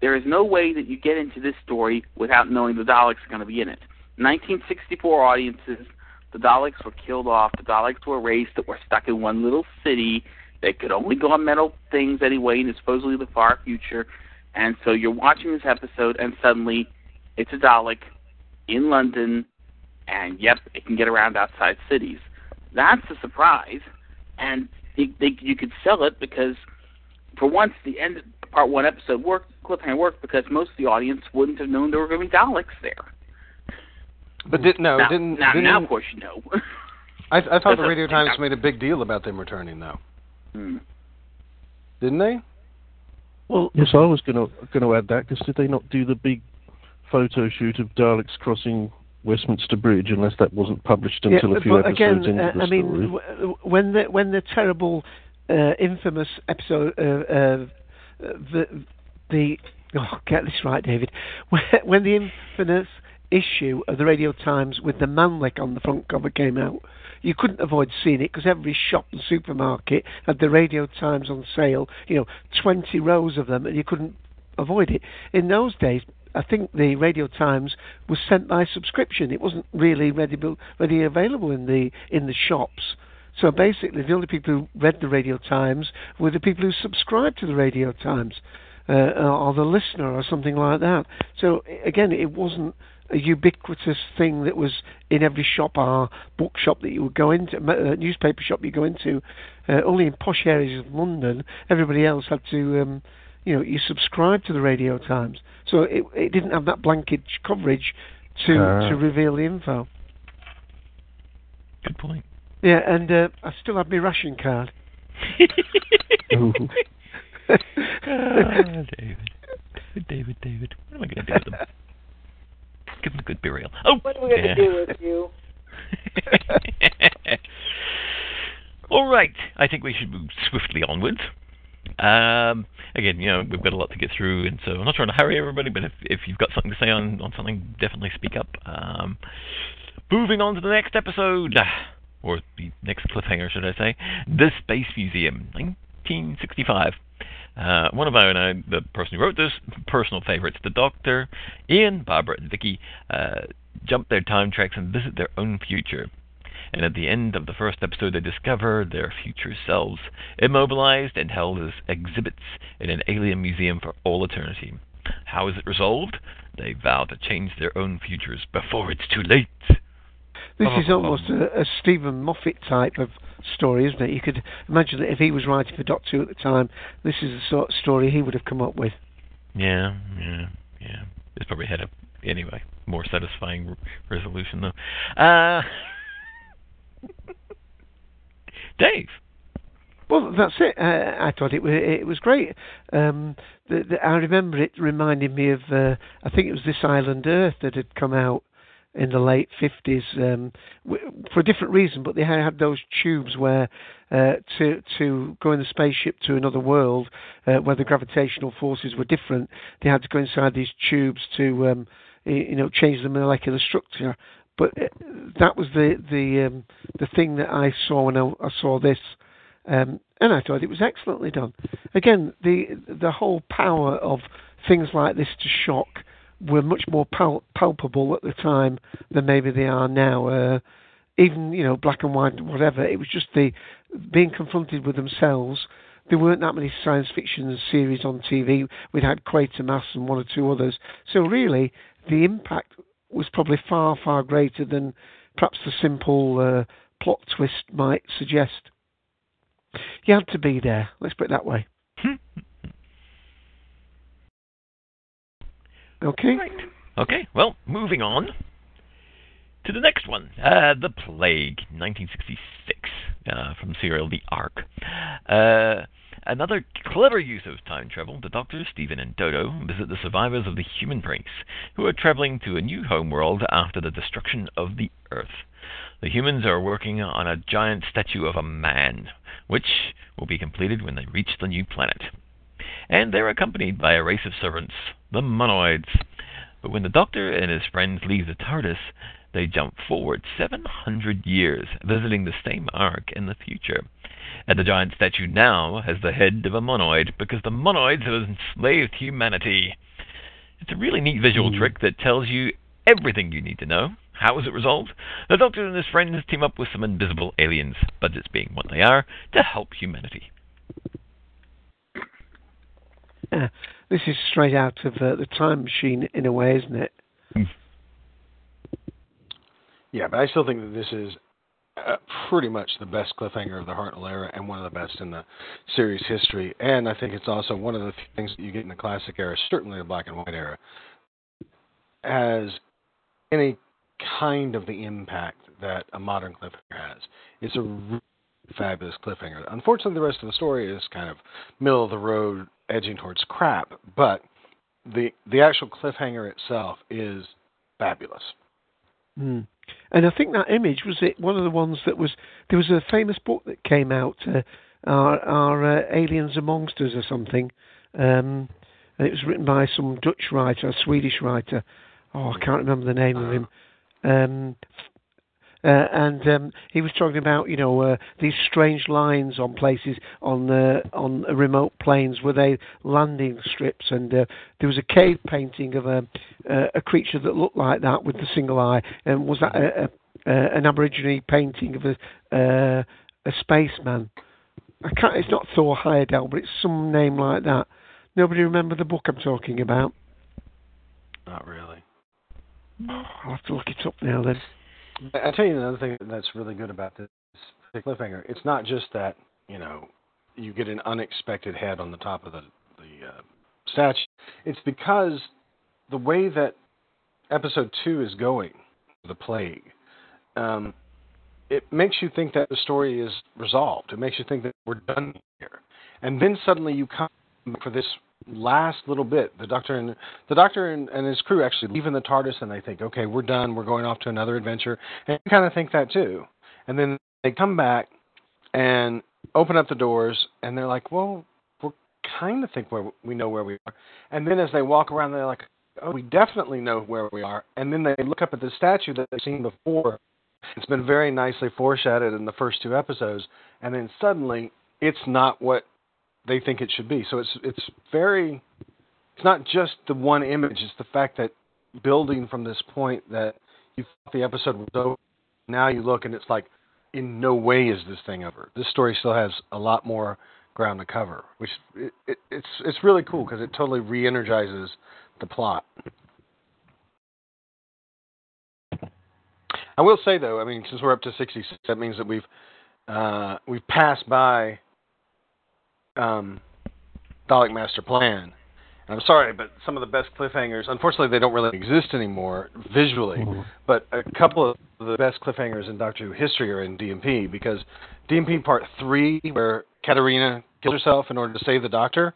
there is no way that you get into this story without knowing the Daleks are going to be in it. 1964 audiences the Daleks were killed off. The Daleks were raised that were stuck in one little city. They could only go on metal things anyway, in supposedly the far future. And so you're watching this episode, and suddenly it's a Dalek in London, and yep, it can get around outside cities. That's a surprise, and they, they, you could sell it because, for once, the end of part one episode worked, cliffhanger worked because most of the audience wouldn't have known there were going to be Daleks there. But did, no, now, didn't now, didn't, now of course you know. I, I thought the Radio Times made a big deal about them returning, though. Hmm. Didn't they? Well, yes, I was going to going to add that because did they not do the big photo shoot of Daleks crossing Westminster Bridge, unless that wasn't published until yeah, a few but episodes again, into uh, the I mean, w- when the when the terrible, uh, infamous episode, uh, uh, the the oh, get this right, David. When, when the infamous issue of the Radio Times with the Manlick on the front cover came out, you couldn't avoid seeing it because every shop and supermarket had the Radio Times on sale. You know, twenty rows of them, and you couldn't avoid it. In those days, I think the Radio Times was sent by subscription. It wasn't really ready, ready available in the in the shops. So basically, the only people who read the Radio Times were the people who subscribed to the Radio Times, uh, or the listener, or something like that. So again, it wasn't a ubiquitous thing that was in every shop or bookshop that you would go into, uh, newspaper shop you go into. Uh, only in posh areas of London, everybody else had to, um, you know, you subscribe to the Radio Times. So it it didn't have that blanket coverage to Ah. to reveal the info. Good point. Yeah, and uh, I still have my ration card. Ooh. Ah, David. David, David. What am I going to do with them? Give them a good burial. Oh, What are we going to yeah. do with you? All right. I think we should move swiftly onwards. Um, again, you know, we've got a lot to get through, and so I'm not trying to hurry everybody, but if, if you've got something to say on, on something, definitely speak up. Um, moving on to the next episode, or the next cliffhanger, should I say? The Space Museum, 1965. Uh, one of our own, the person who wrote this, personal favorites, the Doctor, Ian, Barbara, and Vicky, uh, jump their time tracks and visit their own future. And at the end of the first episode, they discover their future selves, immobilized and held as exhibits in an alien museum for all eternity. How is it resolved? They vow to change their own futures before it's too late. This Oh, is almost a, a Steven Moffat type of story, isn't it? You could imagine that if he was writing for Doctor Who at the time, this is the sort of story he would have come up with. Yeah, yeah, yeah. It's probably had a anyway more satisfying r- resolution though. Uh, Dave. Well, that's it. Uh, I thought it was it was great. Um, the, the, I remember it reminded me of uh, I think it was This Island Earth that had come out in the late fifties um, w- for a different reason, but they had, had those tubes where uh, to to go in the spaceship to another world uh, where the gravitational forces were different. They had to go inside these tubes to um, you know change the molecular structure. But uh, that was the the um, the thing that I saw when I, I saw this. Um, and I thought it was excellently done. Again, the the whole power of things like this to shock were much more pal- palpable at the time than maybe they are now. Uh, even you know, black and white, whatever. It was just the being confronted with themselves. There weren't that many science fiction series on TV. We'd had Quatermass and one or two others. So really, the impact was probably far, far greater than perhaps the simple uh, plot twist might suggest. You had to be there. Let's put it that way. Okay. Okay, well, moving on to the next one. Uh, the Plague, 1966, uh, from serial The Ark. Uh, another clever use of time travel. The Doctor, Steven, and Dodo visit the survivors of the human race, who are traveling to a new homeworld after the destruction of the Earth. The humans are working on a giant statue of a man, which will be completed when they reach the new planet. And they're accompanied by a race of servants, the Monoids. But when the Doctor and his friends leave the TARDIS, they jump forward 700 years, visiting the same ark in the future. And the giant statue now has the head of a monoid because the monoids have enslaved humanity. It's a really neat visual hmm. trick that tells you everything you need to know. How is it resolved? The Doctor and his friends team up with some invisible aliens, budgets being what they are, to help humanity. Yeah, this is straight out of uh, the time machine in a way, isn't it? Yeah, but I still think that this is uh, pretty much the best cliffhanger of the Hartnell era and one of the best in the series history. And I think it's also one of the things that you get in the classic era, certainly the black and white era, has any kind of the impact that a modern cliffhanger has. It's a really fabulous cliffhanger. Unfortunately, the rest of the story is kind of middle of the road, edging towards crap, but the the actual cliffhanger itself is fabulous. Mm. And I think that image was it one of the ones that was there was a famous book that came out, uh, our, our uh, aliens and monsters or something, um, and it was written by some Dutch writer, a Swedish writer. Oh, I can't remember the name of him. Um, uh, and um, he was talking about you know uh, these strange lines on places on uh, on remote plains where they landing strips, and uh, there was a cave painting of a a creature that looked like that with the single eye, and was that a, a, an Aborigine painting of a uh, a spaceman? I can't. It's not Thor Heyerdahl, but it's some name like that. Nobody remember the book I'm talking about? Not really. I'll have to look it up now then. I tell you another thing that's really good about this cliffhanger. It's not just that you know you get an unexpected head on the top of the the uh, statue. It's because the way that episode two is going, the plague, um, it makes you think that the story is resolved. It makes you think that we're done here, and then suddenly you come for this last little bit, the doctor and the doctor and, and his crew actually leave in the TARDIS, and they think, okay, we're done. We're going off to another adventure, and you kind of think that too. And then they come back and open up the doors, and they're like, well, we're kind of think where we know where we are. And then as they walk around, they're like, oh, we definitely know where we are. And then they look up at the statue that they've seen before. It's been very nicely foreshadowed in the first two episodes, and then suddenly it's not what they think it should be. So it's it's very it's not just the one image, it's the fact that building from this point that you thought the episode was over, now you look and it's like in no way is this thing over. This story still has a lot more ground to cover, which it, it, it's it's really cool because it totally re-energizes the plot. I will say though, I mean, since we're up to 66, that means that we've uh, we've passed by um, Dalek Master Plan. And I'm sorry, but some of the best cliffhangers, unfortunately, they don't really exist anymore visually. Mm-hmm. But a couple of the best cliffhangers in Doctor Who history are in DMP because DMP Part Three, where Katarina kills herself in order to save the Doctor,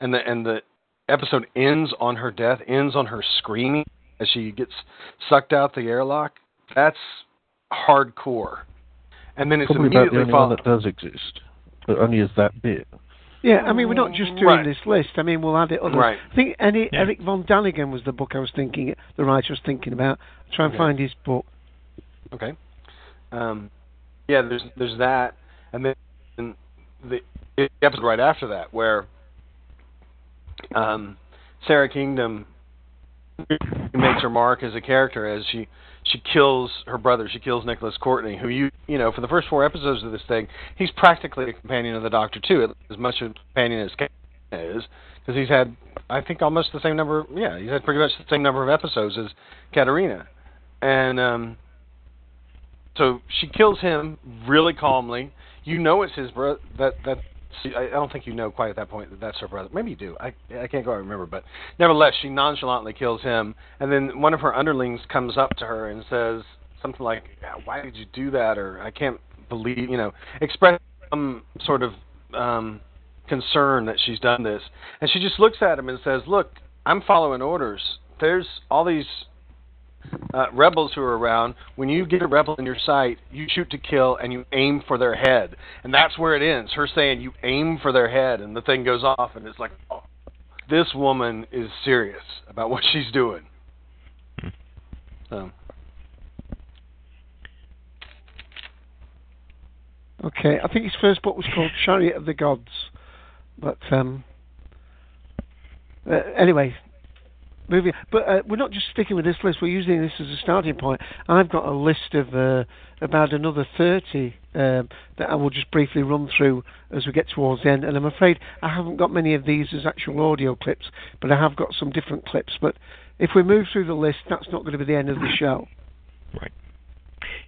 and the and the episode ends on her death, ends on her screaming as she gets sucked out the airlock. That's hardcore. And then it's Probably immediately about the only followed. one that does exist, but only as that bit. Yeah, I mean, we're not just doing Right. this list. I mean, we'll add it other. Right. I think any, Yeah. Erich von Däniken was the book I was thinking, the writer was thinking about. Try and Okay. find his book. Okay. Um, yeah, there's there's that, and then the episode right after that where um, Sara Kingdom makes her mark as a character as she she kills her brother. She kills Nicholas Courtney, who you you know for the first four episodes of this thing, he's practically a companion of the Doctor too, as much a companion as Kate is, because he's had I think almost the same number. Yeah, he's had pretty much the same number of episodes as Katarina, and um, so she kills him really calmly. You know it's his brother. That that I I don't think you know quite at that point that that's her brother. Maybe you do. I I can't quite remember, but nevertheless, she nonchalantly kills him, and then one of her underlings comes up to her and says something like, "Why did you do that?" or "I can't believe," you know, express some sort of um, concern that she's done this, and she just looks at him and says, "Look, I'm following orders. There's all these uh, rebels who are around, when you get a rebel in your sight, you shoot to kill and you aim for their head. And that's where it ends. Her saying you aim for their head, and the thing goes off, and it's like, oh, this woman is serious about what she's doing. So, Okay, I think his first book was called Chariot of the Gods, but um, uh, anyway, moving. But uh, we're not just sticking with this list. We're using this as a starting point. I've got a list of uh, about another thirty um, that I will just briefly run through as we get towards the end. And I'm afraid I haven't got many of these as actual audio clips, but I have got some different clips. But if we move through the list, that's not going to be the end of the show. Right.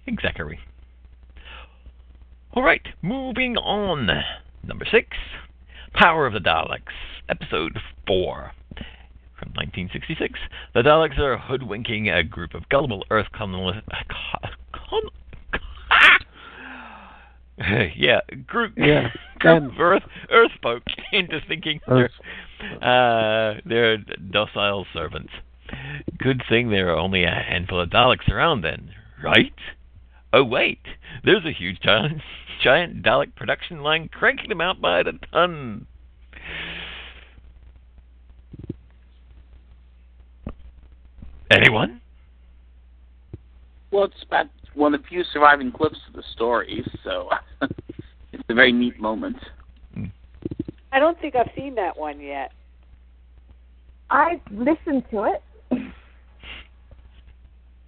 Exactly. All right, moving on. Number six, Power of the Daleks, Episode 4. From 1966, the Daleks are hoodwinking a group of gullible Earth colonists. Con- yeah, group Yeah, group. Earth Earth folk into thinking Earth. they're uh, they're docile servants. Good thing there are only a handful of Daleks around then, right? Oh wait, there's a huge giant giant Dalek production line cranking them out by the ton. Anyone? Well, it's about one of the few surviving clips of the story, so it's a very neat moment. I don't think I've seen that one yet. I've listened to it.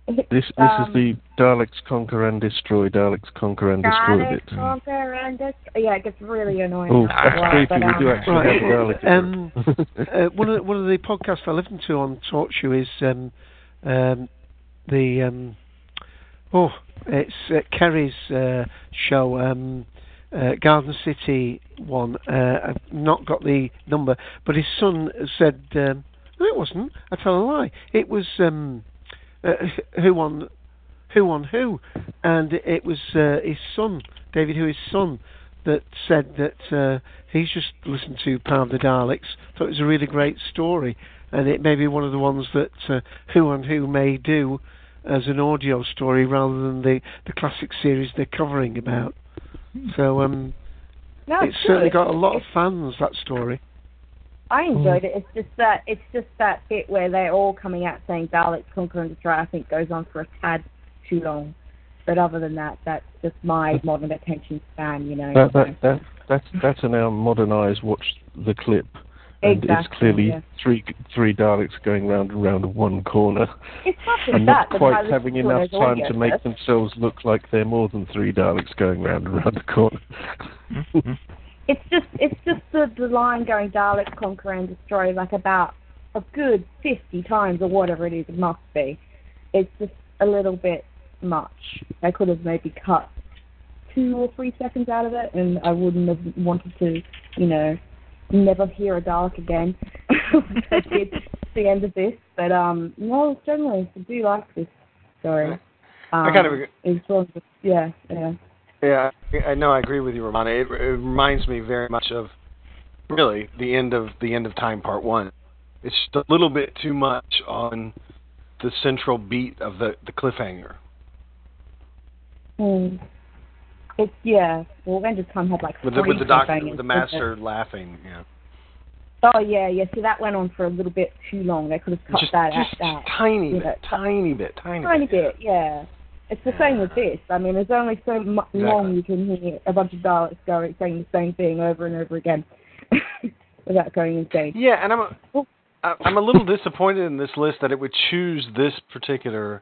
This this Um, is the Daleks conquer and destroy. Daleks conquer and destroy Dalek, it. Conquer, and Dest- yeah, it gets really annoying. Oh, after a that's while, creepy. but, We do um, actually have a Dalek. Um, uh, one of the, one of the podcasts I listen to on TalkShoe is um, um, the um, oh, it's uh, Kerry's uh, show, um, uh, Garden City one. Uh, I've not got the number, but his son said um, no, it wasn't. I tell a lie. It was um, uh, who on who on who, and it was uh, his son, David, who his son, that said that he's just listened to Power of the Daleks, thought it was a really great story, and it may be one of the ones that uh, Who and Who may do as an audio story rather than the, the classic series they're covering about. So um, no, it's good. certainly got a lot of fans. That story. I enjoyed it. It's just that it's just that bit where they're all coming out saying Daleks conquer and destroy. I think goes on for a tad too long. But other than that, that's just my modern attention span. You know. That, that, that, that's that's a now modernised. Watch the clip, and it's clearly yeah. three three Daleks going round and round one corner, It's not and that. not quite having enough time to make themselves look like they're more than three Daleks going round and round the corner. It's just it's just the, the line going Daleks conquer and destroy like about a good fifty times or whatever it is it must be. It's just a little bit much. They could have maybe cut two or three seconds out of it, and I wouldn't have wanted to, you know, never hear a Dalek again. I did at the end of this, but um, no, generally I do like this story. Um, I kind of agree. Sort of, yeah, yeah. Yeah, I- I know. I agree with you, Romana. It, it reminds me very much of really the end of the end of time part one. It's just a little bit too much on the central beat of the the cliffhanger. Hmm. It's yeah. Well, of Time had like With the with the doctor, with the master it? laughing. Yeah, Oh yeah, yeah. See, that went on for a little bit too long. They could have cut just that just out. tiny you bit, know, tiny bit, tiny, tiny bit. bit, yeah. It's the same with this. I mean, there's only so mu- long you can hear a bunch of Daleks going saying the same thing over and over again without going insane. Yeah, and I'm a, I- I'm a little disappointed in this list that it would choose this particular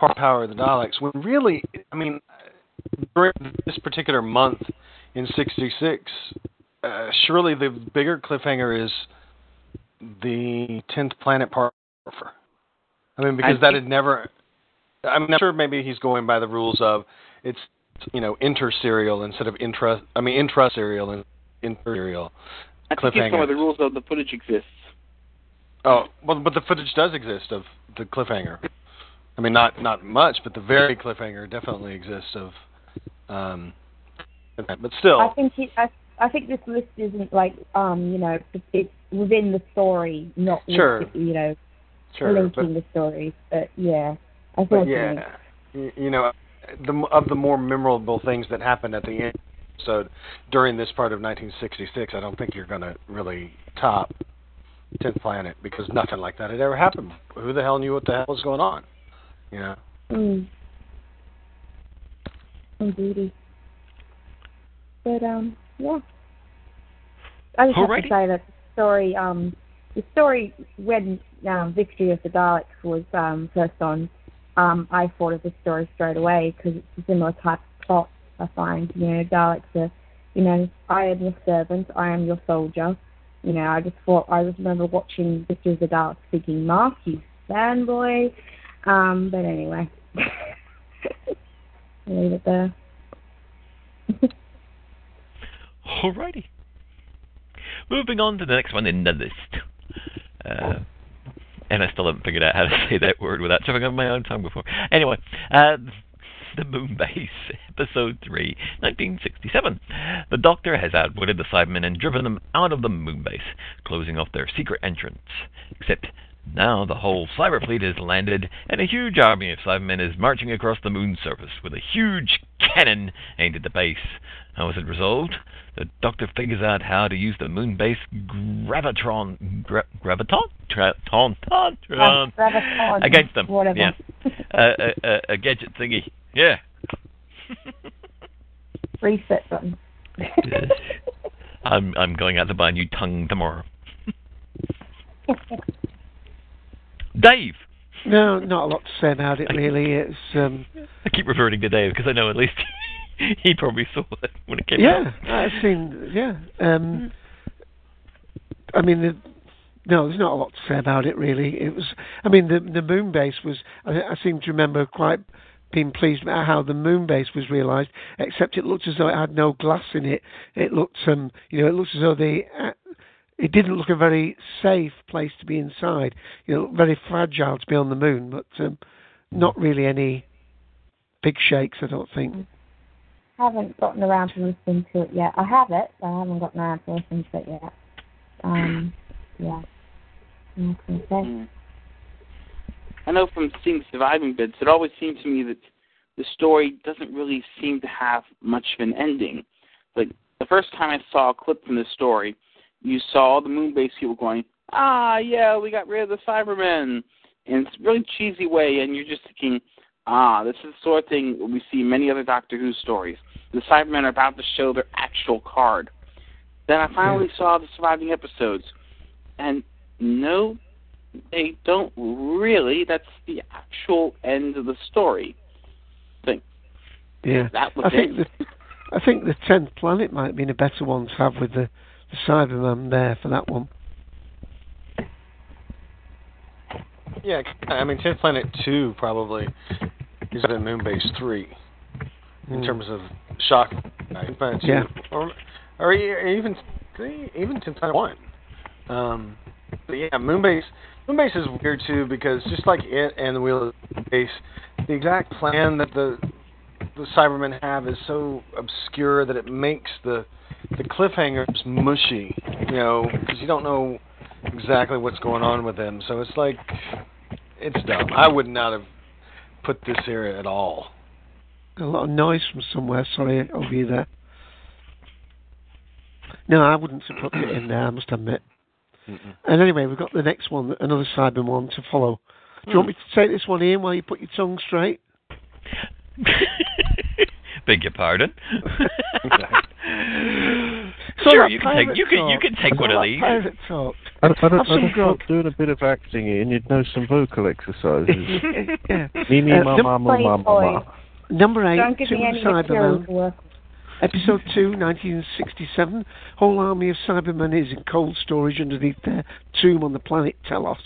part power of the Daleks when really, I mean, during this particular month in '66, uh, surely the bigger cliffhanger is the tenth planet part. I mean, because I that had never. I'm not sure. Maybe he's going by the rules of it's you know inter-serial instead of intra. I mean intra-serial and inter-serial. I think it's some of the rules of the footage exists. Oh, well, but the footage does exist of the cliffhanger. I mean, not not much, but the very cliffhanger definitely exists of. Um, but still, I think it, I I think this list isn't like um you know it's within the story, not with, Sure. you know sure, linking but, the stories. But yeah, I thought you yeah, you, you know, the of the more memorable things that happened at the end. So during this part of 1966, I don't think you're going to really top Tenth Planet because nothing like that had ever happened. Who the hell knew what the hell was going on? You know. Mm. Indeedy. But um, yeah. I just have to say that the story, um, the story when um, Victory of the Daleks was um first on, um, I thought of the story straight away because it's a similar type of plot. I find, you know, Daleks are, you know, I am your servant, I am your soldier. You know, I just thought I just remember watching Victory of the Daleks thinking, Mark, you fanboy. Um, but anyway. Leave it there. Alrighty. Moving on to the next one in the list. Uh, and I still haven't figured out how to say that word without tripping on my own tongue before. Anyway, uh, the Moon Base, Episode 3, 1967. The Doctor has outwitted the Cybermen and driven them out of the Moon Base, closing off their secret entrance. Except now the whole cyber fleet has landed, and a huge army of Cybermen is marching across the moon's surface with a huge cannon aimed at the base. How is it resolved? The Doctor figures out how to use the moon base gravitron, gra- graviton, tra- ton, ton, Graviton, against them. whatever. Yeah, uh, a, a, a gadget thingy. Yeah. Reset button. I'm I'm going out to buy a new tongue tomorrow. Dave. No, not a lot to say about it really. It's um, I keep reverting to Dave because I know at least he probably saw it when it came yeah, out. I've seen. Yeah, um, I mean, the, no, there's not a lot to say about it really. It was. I mean, the the moon base was. I, I seem to remember quite being pleased about how the moon base was realised. Except it looked as though it had no glass in it. It looked, um, you know, it looked as though they. It didn't look a very safe place to be inside. You know, very fragile to be on the moon, but um, not really any big shakes. I don't think. haven't gotten around to listening to it yet. I have it, but I haven't gotten around to listening to it yet. Um, yeah. What can I? I know from seeing surviving bits, it always seemed to me that the story doesn't really seem to have much of an ending. Like the first time I saw a clip from this story, you saw the moon base people going, "Ah, yeah, we got rid of the Cybermen," and it's a really cheesy way, and you're just thinking, "Ah, this is the sort of thing we see in many other Doctor Who stories. The Cybermen are about to show their actual card." Then I finally saw the surviving episodes, and no, they don't really. That's the actual end of the story. Think Yeah, that was I think it. the I think the tenth planet might have been a better one to have with the, the Cyberman there for that one. Yeah, I mean, Tenth Planet Two probably is the Moon Base Three in Mm. terms of shock. Tenth Planet Two, Yeah. or or even even Tenth Planet One. Um, but yeah, Moonbase. Moonbase is weird too because just like it and the Wheel in Space, the exact plan that the the Cybermen have is so obscure that it makes the the cliffhangers mushy. You know, because you don't know exactly what's going on with them. So it's like it's dumb. I would not have put this here at all. A lot of noise from somewhere. Sorry, over you there. No, I wouldn't have put it in there. I must admit. Mm-mm. And anyway, we've got the next one, another Cyberman one to follow. Do you hmm. want me to take this one in while you put your tongue straight? Beg your pardon. So sure, you can take you can you can take one of these. Pirate talk. I, I, don't, Have I some don't thought doing a bit of acting in, you'd know some vocal exercises. yeah. Me, me, Uh, ma, ma, ma, ma, ma, ma. Number eight, Don't give me any material Cybermen. Episode 2, 1967. Whole army of Cybermen is in cold storage underneath their tomb on the planet Telos.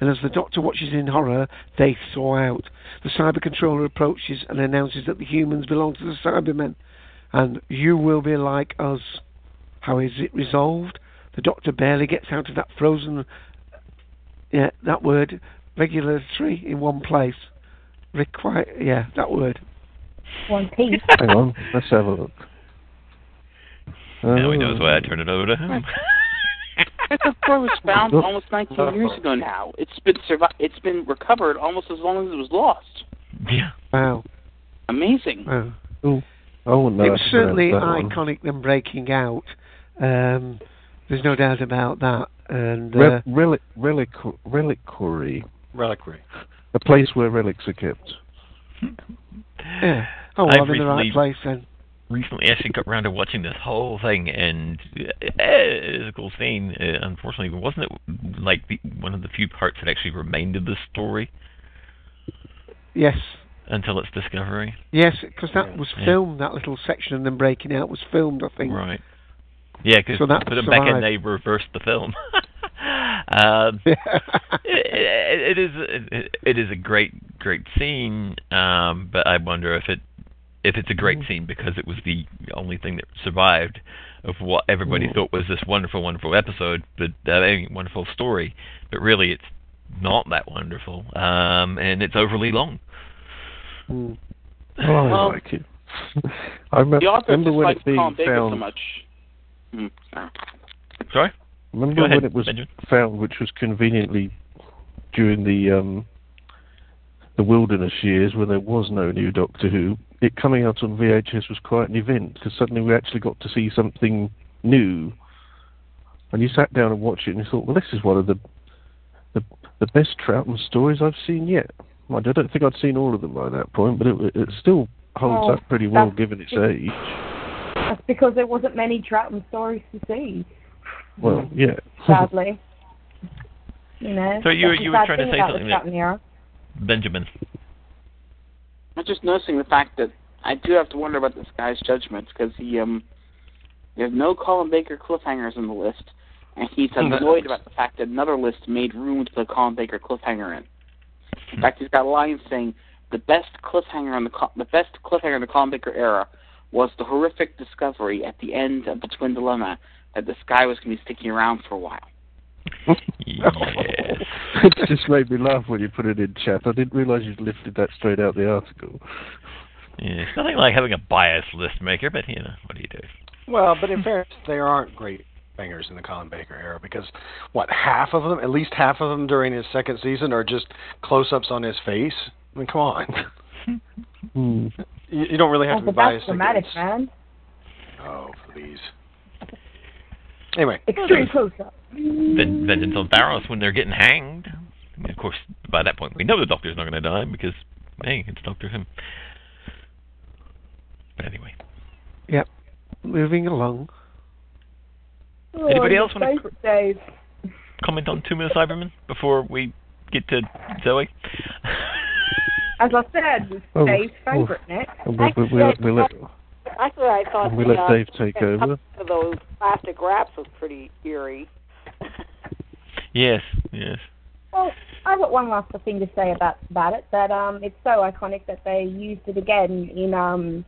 And as the Doctor watches in horror, they thaw out. The Cyber Controller approaches and announces that the humans belong to the Cybermen. And you will be like us. How is it resolved? The Doctor barely gets out of that frozen, yeah, that word, regulatory in one place. Require, yeah, that word. One piece. Hang on, let's have a look. Now he Oh. knows why I turn it over to him. That story was found almost 19 years ago now. It's been survi- It's been recovered almost as long as it was lost. Yeah. Wow. Amazing. wow. Oh, I it was certainly pronounce one. iconic them breaking out. Um, there's no doubt about that. And uh, Re- relic, relic, reliquary, Reliquary. a place where relics are kept. yeah. Oh, well, I've I'm in the right place then. Recently actually got around to watching this whole thing, and uh, it was a cool scene. Uh, unfortunately, wasn't it like the, one of the few parts that actually remained of the story Yes. until its discovery? Yes, because that was Yeah. filmed. That little section of them breaking out was filmed, I think. Right. Yeah, because So that put it back in, they reversed the film. um, it, it, it is it, it is a great great scene, um, but I wonder if it if it's a great Mm. scene because it was the only thing that survived of what everybody Mm. thought was this wonderful wonderful episode, but uh, wonderful story, but really it's not that wonderful, um, and it's overly long. Mm. Oh, I Well, like it. I remember, the author remember when it being Colin Baker so much. Ah. Sorry. Remember ahead, when it was Benjamin. found, which was conveniently during the um, the wilderness years when there was no new Doctor Who. It coming out on VHS was quite an event because suddenly we actually got to see something new. And you sat down and watched it, and you thought, well, this is one of the the, the best Troughton stories I've seen yet. I don't think I'd seen all of them by that point, but it, it still holds Oh, up pretty well given its age. That's because there wasn't many Troughton stories to see, Well, yeah. sadly. you know. So you- you were trying to say something the that- Troughton I'm just noticing the fact that I do have to wonder about this guy's judgment because he um there's no Colin Baker cliffhangers on the list, and he's annoyed about the fact that another list made room to put a Colin Baker cliffhanger in. In fact, he's got a line saying the best cliffhanger on the the best cliffhanger in the Colin Baker era was the horrific discovery at the end of the Twin Dilemma that this guy was going to be sticking around for a while. it just made me laugh when you put it in chat. I didn't realise you'd lifted that straight out the article. Yeah, it's nothing like having a biased list maker, but you know, what do you do? Well, but in fairness, there aren't great bangers in the Colin Baker era because what half of them, at least half of them during his second season, are just close-ups on his face. I mean, come on. Hmm. You, you don't really have Oh, to be but biased that's dramatic, against. man. Oh, please. Anyway, Extreme close-up. Ven- Vengeance on Varos when they're getting hanged. I mean, of course, by that point we know the Doctor's not going to die because, hey, it's Doctor Him. But anyway, Yep. Moving along. Oh, Anybody Oh, else wanna- Dave. comment on Tomb of the Cybermen before we get to Zoe. As I said, it's Oh, Dave's oh. favourite next. And we, we, we, let, we let, Actually, I thought and we the, let uh, Dave take over. of those plastic wraps was pretty eerie. Yes, yes. Well, I've got one last thing to say about about it. That um, it's so iconic that they used it again in um,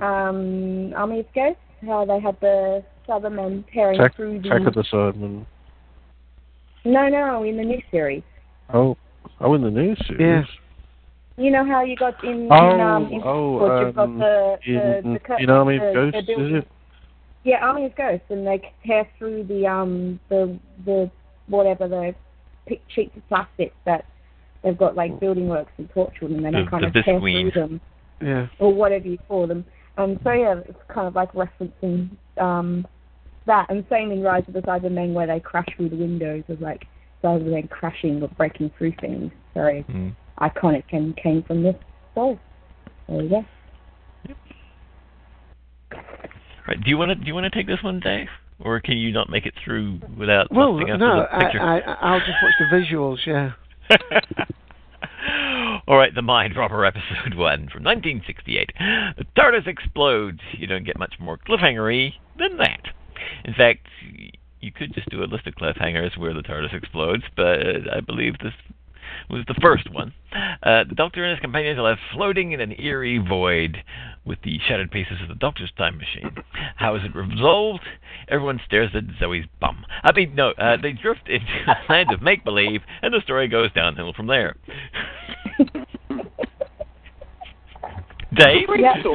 um, Army of Ghosts. How they had the Cybermen tearing Attack, through the. Attack of the Cybermen. No, no, in the new series. Oh, oh, in the new series. You know how you got in, Oh, in um, in oh, Switchfoot, you've got um, the, the, in, the cur- in Army the, of Ghosts, is it? Yeah, Army of Ghosts, and they tear through the um the the whatever the pic- sheets of plastic that they've got like building works and Torchwood, and then The- they kind the of tear through them Yeah. or whatever you call them. Um, so yeah, it's kind of like referencing um that, and same in Rise of the Cybermen where they crash through the windows of like Cybermen crashing or breaking through things. Very Hmm. Iconic and came from this story. There you go. Right. Do you want to do you want to take this one, Dave, or can you not make it through without Well, busting out no, the picture? I, I, I'll just watch the visuals, yeah. All right, the Mind Robber episode one from 1968. The TARDIS explodes. You don't get much more cliffhangery than that. In fact, you could just do a list of cliffhangers where the TARDIS explodes, but I believe this was the first one. Uh, the Doctor and his companions are left floating in an eerie void with the shattered pieces of the Doctor's time machine. How is it resolved? Everyone stares at Zoe's bum. I mean, no, uh, they drift into a land of make believe, and the story goes downhill from there. Dave? Yeah.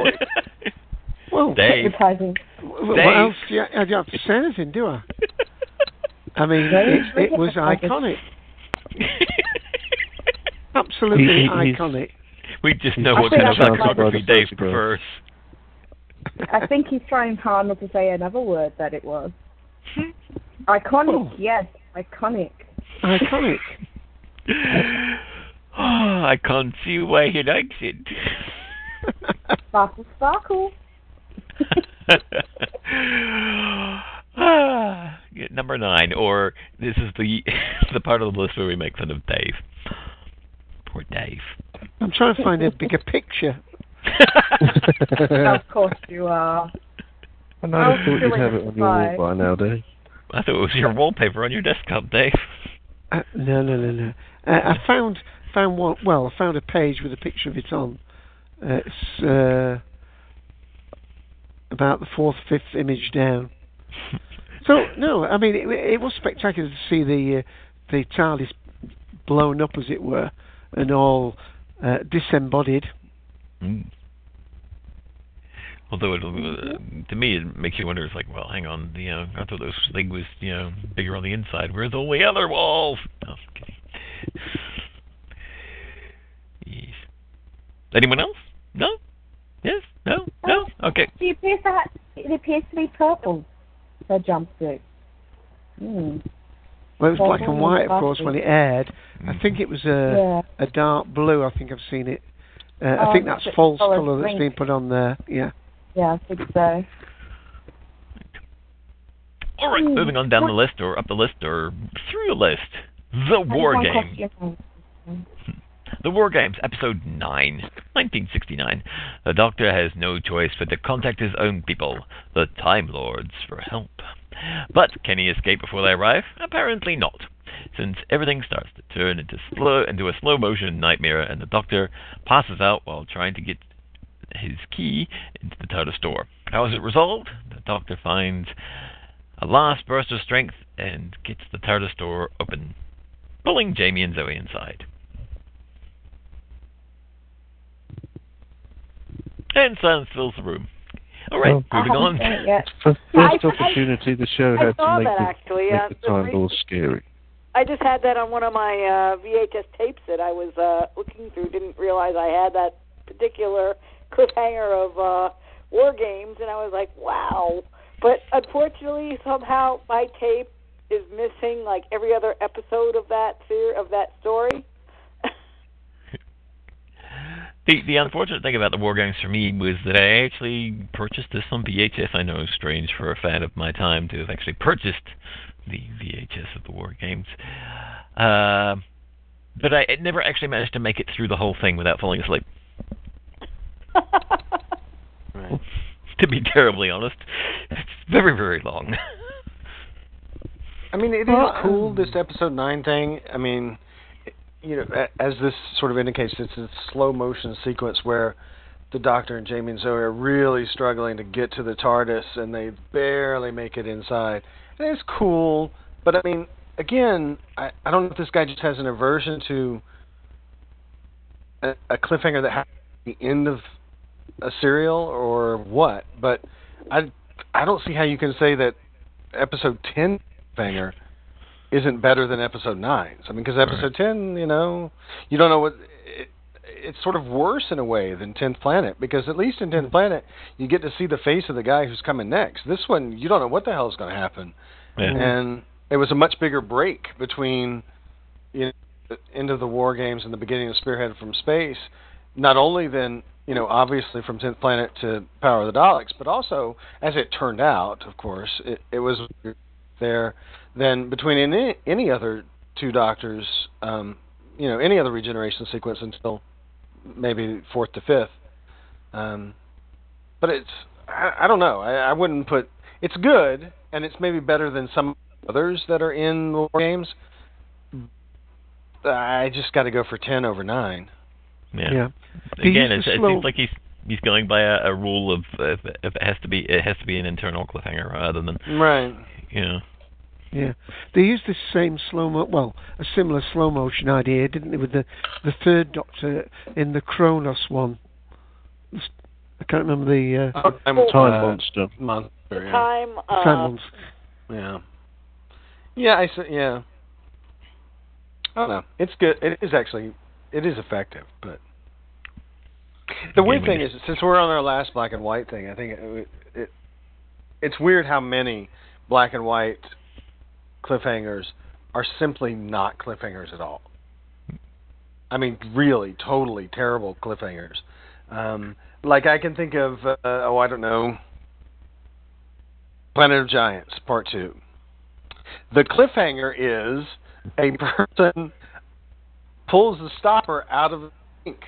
Well, Dave. advertising. Well, Dave. What else? do you, I don't have to say anything, do I? I mean, it, it was iconic. Absolutely He- he- iconic. We just know I what think kind of that's iconography Dave prefers. I think he's trying hard not to say another word that it was. Iconic, yes, iconic. Iconic. I can't see why he likes it. Sparkle, sparkle. Ah, Number nine, or this is the the part of the list where we make fun of Dave. Poor Dave. I'm trying to find a bigger picture. of course you are. I know. I I'll thought do you'd have it on your wall five. by now, Dave. I thought it was your wallpaper on your desktop, Dave. Uh, no, no, no, no. Uh, I found found one. Well, I found a page with a picture of it on. Uh, it's uh, about the fourth, fifth image down. So no, I mean it, it was spectacular to see the uh, the TARDIS blown up, as it were, and all uh, disembodied. Mm. Although it, uh, to me it makes you wonder. It's like, well, hang on, you know, I thought this thing was you know bigger on the inside. Where's all the other walls? Oh, okay. Yes. Anyone else? No. Yes. No. No. Okay. It appears to have, it appears to be purple. The jumpsuit. Hmm. Well, it was black and white, of course, when it aired. I think it was a a dark blue. I think I've seen it. Uh, I Oh, think that's false colour colour that's green. been put on there. Yeah. Yeah, I think so. All right. Hmm. Moving on down the list, or up the list, or through the list. The War One Games. question. The War Games, Episode 9, 1969. The Doctor has no choice but to contact his own people, the Time Lords, for help. But can he escape before they arrive? Apparently not, since everything starts to turn into slow into a slow motion nightmare, and the Doctor passes out while trying to get his key into the TOTA TARDIS door. How is it resolved? The Doctor finds a last burst of strength and gets the TOTA TARDIS door open, pulling Jamie and Zoe inside. And silence fills the room. All right, Well, moving on. For I- first opportunity, the show I had to make that, the, actually, make uh, the the Time re- Lord scary. I just had that on one of my uh, VHS tapes that I was uh, looking through. Didn't realize I had that particular cliffhanger of uh, War Games, and I was like, wow. But unfortunately, somehow my tape is missing like every other episode of that ser- of that story. The the unfortunate thing about the War Games for me was that I actually purchased this on VHS. I know it's strange for a fan of my time to have actually purchased the VHS of the War Games. Uh, but I it never actually managed to make it through the whole thing without falling asleep. To be terribly honest, it's very very long. I mean, it is Well, cool this episode nine thing. I mean, you know, as this sort of indicates, it's a slow motion sequence where the Doctor and Jamie and Zoe are really struggling to get to the TARDIS, and they barely make it inside. And it's cool, but I mean, again, I, I don't know if this guy just has an aversion to a, a cliffhanger that happens at the end of a serial or what, but I I don't see how you can say that episode ten cliffhanger isn't better than episode nine. I mean, because episode ten, you know, you don't know what. It, it's sort of worse in a way than Tenth Planet because at least in Tenth mm-hmm. Planet you get to see the face of the guy who's coming next. This one you don't know what the hell is going to happen, Yeah. Mm-hmm. and it was a much bigger break between you know the end of the War Games and the beginning of Spearhead from Space. Not only then you know obviously from Tenth Planet to Power of the Daleks, but also as it turned out, of course, it, it was there than between any any other two Doctors. Um, you know any other regeneration sequence until maybe fourth to fifth. Um, but it's I, I don't know. I, I wouldn't put it's good and it's maybe better than some others that are in the war games. I just got to go for ten over nine. Yeah. Yeah. Again, it's, to it slow- seems like he's he's going by a, a rule of uh, if, if it has to be it has to be an internal cliffhanger rather than Right. you know. Yeah, they used this same slow mo, well, a similar slow motion idea, didn't they, with the the third Doctor in the Kronos one. I can't remember the uh, Time, Time uh, Monster. Monster. Yeah. time. Uh, time ones. Yeah. Yeah, I s- yeah. I don't know. It's good. It is actually it is effective, but the weird thing is since we're on our last black and white thing, I think it, it it's weird how many black and white cliffhangers are simply not cliffhangers at all. I mean, really, totally terrible cliffhangers. Um, like I can think of, uh, oh, I don't know, Planet of Giants Part Two. The cliffhanger is a person pulls the stopper out of the sink,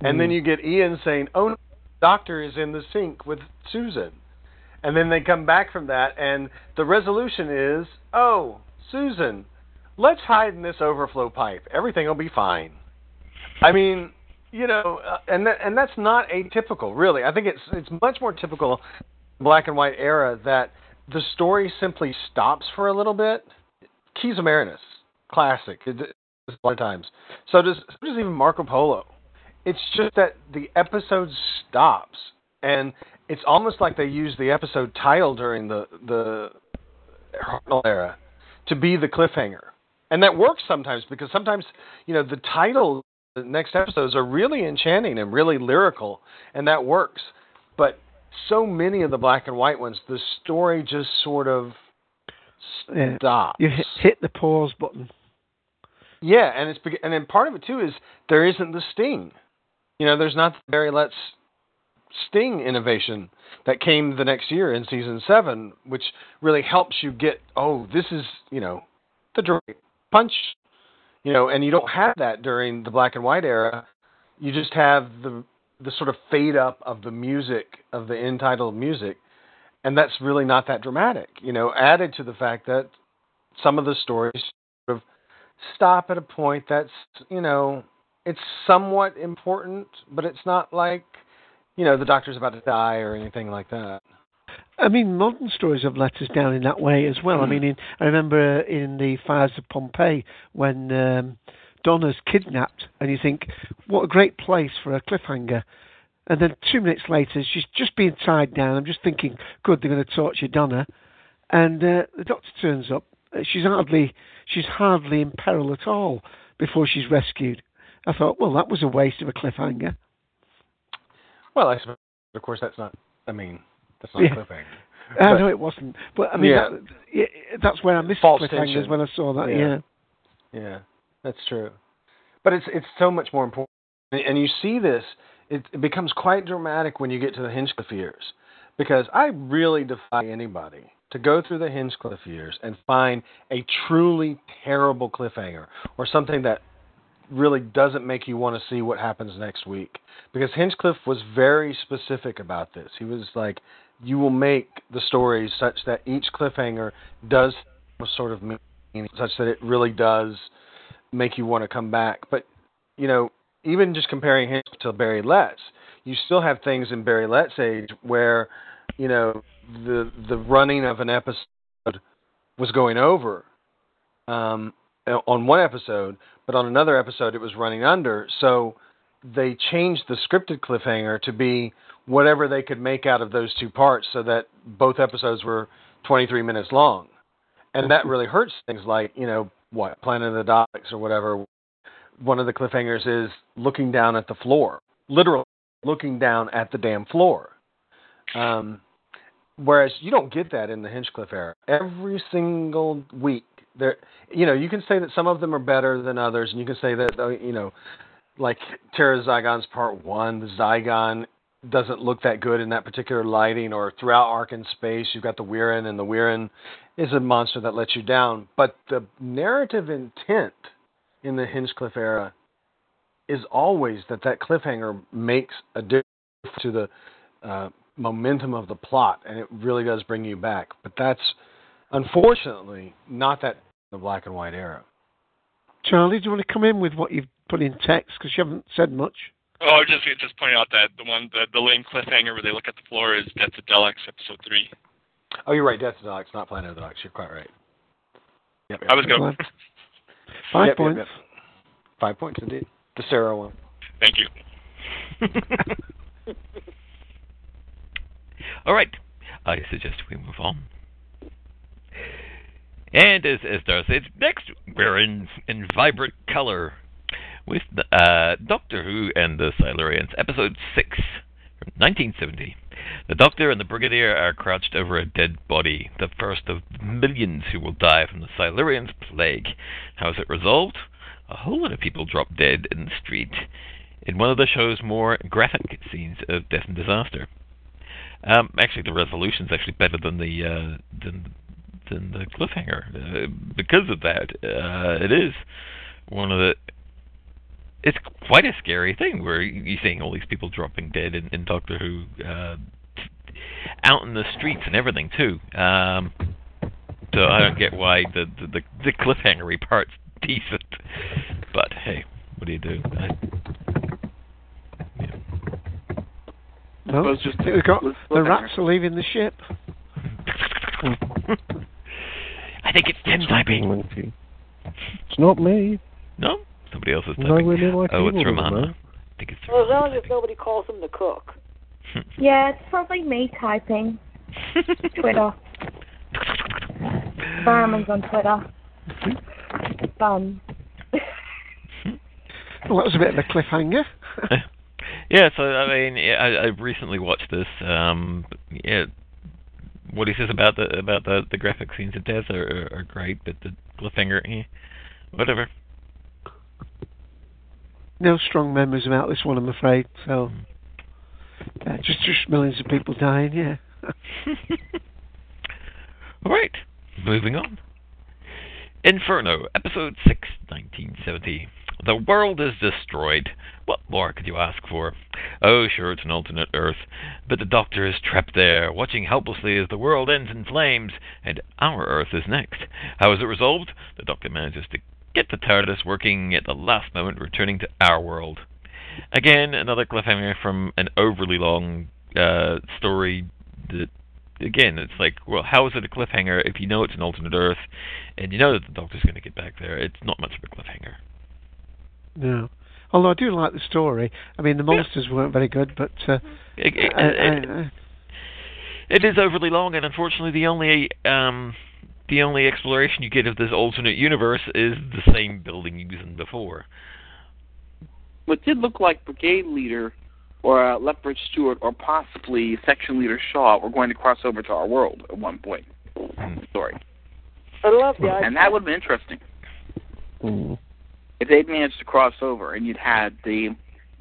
and then Mm. you get Ian saying, "Oh, no, Doctor is in the sink with Susan," and then they come back from that, and the resolution is, "Oh, Susan, let's hide in this overflow pipe. Everything will be fine." I mean, you know, uh, and and that's not atypical, really. I think it's it's much more typical black and white era that the story simply stops for a little bit. Keys of Marinus, classic. It, a lot of times. So does so does even Marco Polo. It's just that the episode stops and it's almost like they used the episode title during the the Hartnell era to be the cliffhanger, and that works sometimes because sometimes you know the title the next episodes are really enchanting and really lyrical, and that works. But so many of the black and white ones, the story just sort of Yeah. stops. You hit, hit the pause button. Yeah, and it's and then part of it too is there isn't the sting. You know, there's not the Barry Letts sting innovation that came the next year in season seven, which really helps you get oh, this is you know the direct punch. You know, and you don't have that during the black and white era. You just have the the sort of fade up of the music of the entitled music, and that's really not that dramatic. You know, added to the fact that some of the stories sort of stop at a point that's you know it's somewhat important, but it's not like you know the doctor's about to die or anything like that. I mean, modern stories have let us down in that way as well. I mean, in, I remember in the fires of Pompeii when um, Donna's kidnapped, and you think, what a great place for a cliffhanger. And then two minutes later, she's just being tied down. I'm just thinking, good, they're going to torture Donna. And uh, the doctor turns up. Uh, She's hardly, she's hardly in peril at all before she's rescued. I thought, well, that was a waste of a cliffhanger. Well, I suppose, of course, that's not. I mean, that's not Yeah. cliffhanger. I uh, But- know it wasn't, but I mean, Yeah. that, that's where I missed False cliffhangers tension. when I saw that. Yeah. Yeah. Yeah, that's true. But it's it's so much more important, and and you see this. It, it becomes quite dramatic when you get to the Hinchcliffe years, because I really defy anybody to go through the Hinchcliffe years and find a truly terrible cliffhanger or something that really doesn't make you want to see what happens next week. Because Hinchcliffe was very specific about this. He was like, you will make the stories such that each cliffhanger does sort of meaning, such that it really does make you want to come back. But you know, even just comparing him to Barry Letts, you still have things in Barry Letts' age where, you know, the the running of an episode was going over um, on one episode, but on another episode it was running under. So they changed the scripted cliffhanger to be whatever they could make out of those two parts, so that both episodes were 23 minutes long, and that really hurts things like you know what Planet of the Daleks or whatever. One of the cliffhangers is looking down at the floor, literally looking down at the damn floor. Um, whereas you don't get that in the Hinchcliffe era. Every single week, you know, you can say that some of them are better than others, and you can say that, uh, you know, like Terror of the Zygons Part One, the Zygon doesn't look that good in that particular lighting, or throughout Ark in Space, you've got the Wirrn, and the Wirrn is a monster that lets you down. But the narrative intent in the Hinchcliffe era is always that that cliffhanger makes a difference to the uh, momentum of the plot, and it really does bring you back. But that's unfortunately not that the black and white era. Charlie, do you want to come in with what you've put in text because you haven't said much? Oh, I just just pointing out that the one the, the lame cliffhanger where they look at the floor is Death of Daleks episode three. Oh, you're right. Death of the Daleks, not Planet of the Daleks. You're quite right. Yep, yep. I was going. Five Yep, yep, points. yep. Five points indeed. The Sarah one. Thank you. All right. I suggest we move on. And as as Darth said, next we're in in vibrant color with the, uh, Doctor Who and the Silurians, episode six from 1970. The Doctor and the Brigadier are crouched over a dead body, the first of millions who will die from the Silurians' plague. How is it resolved? A whole lot of people drop dead in the street in one of the show's more graphic scenes of death and disaster. Um, actually, the resolution's actually better than the uh, than than the cliffhanger uh, because of that. Uh, it is one of the. It's quite a scary thing where you- you're seeing all these people dropping dead in, in Doctor Who, uh, out in the streets and everything too. Um, so I don't get why the the, the, the cliffhangery part's decent, but hey, what do you do? I, No, Well, just- I think we've got let's the rats are leaving the ship. I think it's Tim typing. Monkey. It's not me. No, somebody else is typing. near my Oh, it's keyboard Romana. moment. I think it's Well, as long as nobody calls him the cook. Yeah, it's probably me typing. Twitter. Fireman's on Twitter. Fun. Well, that was a bit of a cliffhanger. yeah, so I mean, yeah, I, I recently watched this. Um, yeah, what he says about the about the the graphic scenes of death are, are, are great, but the cliffhanger, eh, whatever. No strong memories about this one, I'm afraid. So, uh, just just millions of people dying. Yeah. All right, moving on. Inferno, Episode 6, 1970. The world is destroyed. What more could you ask for? Oh, sure, it's an alternate Earth, but the Doctor is trapped there, watching helplessly as the world ends in flames, and our Earth is next. How is it resolved? The Doctor manages to get the TARDIS working at the last moment, returning to our world. Again, another cliffhanger from an overly long uh, story that again, it's like, well, how is it a cliffhanger if you know it's an alternate Earth and you know that the Doctor's going to get back there? It's not much of a cliffhanger. No. Although I do like the story. I mean, the monsters yeah. weren't very good, but uh, it, it, it, it is overly long, and unfortunately, the only um, the only exploration you get of this alternate universe is the same building used before. What did look like Brigade Leader or uh, Lethbridge Stewart or possibly Section Leader Shaw were going to cross over to our world at one point. Mm. Story. I love the And that would have been interesting. Mm. If they'd managed to cross over and you'd had the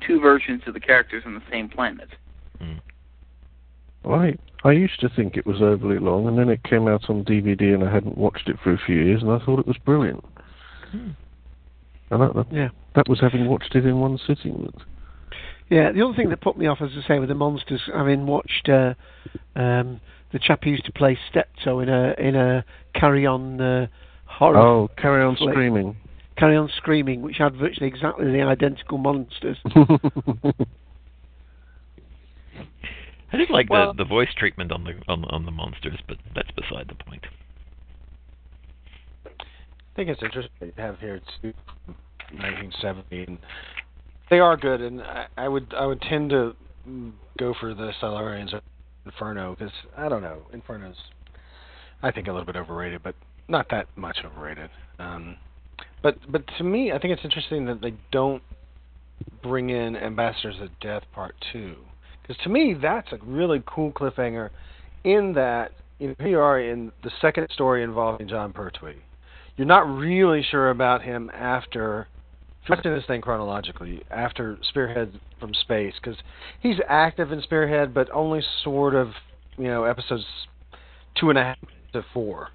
two versions of the characters on the same planet. Mm. Well, I, I used to think it was overly long, and then it came out on DVD, and I hadn't watched it for a few years, and I thought it was brilliant. Hmm. And that, that, yeah. that was having watched it in one sitting. Yeah, the other thing that put me off, as I say, with the monsters, having watched uh, um, the chap who used to play Steptoe in a in a Carry On uh, horror. Oh, Carry On flick. Screaming. Carry On Screaming, which had virtually exactly the identical monsters. I did like Well- the the voice treatment on the on on the monsters, but that's beside the point. I think it's interesting to have here too, 1970, and they are good. And I, I would I would tend to go for the Silurians or Inferno because I don't know Inferno's I think a little bit overrated, but not that much overrated. Um, but but to me, I think it's interesting that they don't bring in Ambassadors of Death Part Two because to me that's a really cool cliffhanger. In that you know here you are in the second story involving Jon Pertwee. You're not really sure about him after watching this thing chronologically after Spearhead from space because he's active in Spearhead, but only sort of you know episodes two and a half to four.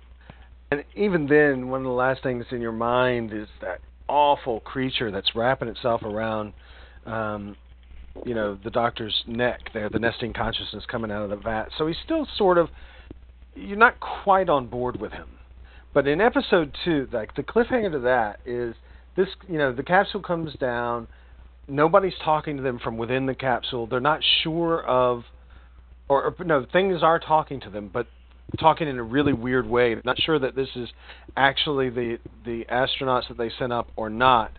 And even then, one of the last things in your mind is that awful creature that's wrapping itself around, um, you know, the doctor's neck there, the Nestene consciousness coming out of the vat. So he's still sort of, you're not quite on board with him. But in episode two, like the cliffhanger to that is this, you know, the capsule comes down. Nobody's talking to them from within the capsule. They're not sure of, or, or no, things are talking to them, but talking in a really weird way. Not sure that this is actually the the astronauts that they sent up or not.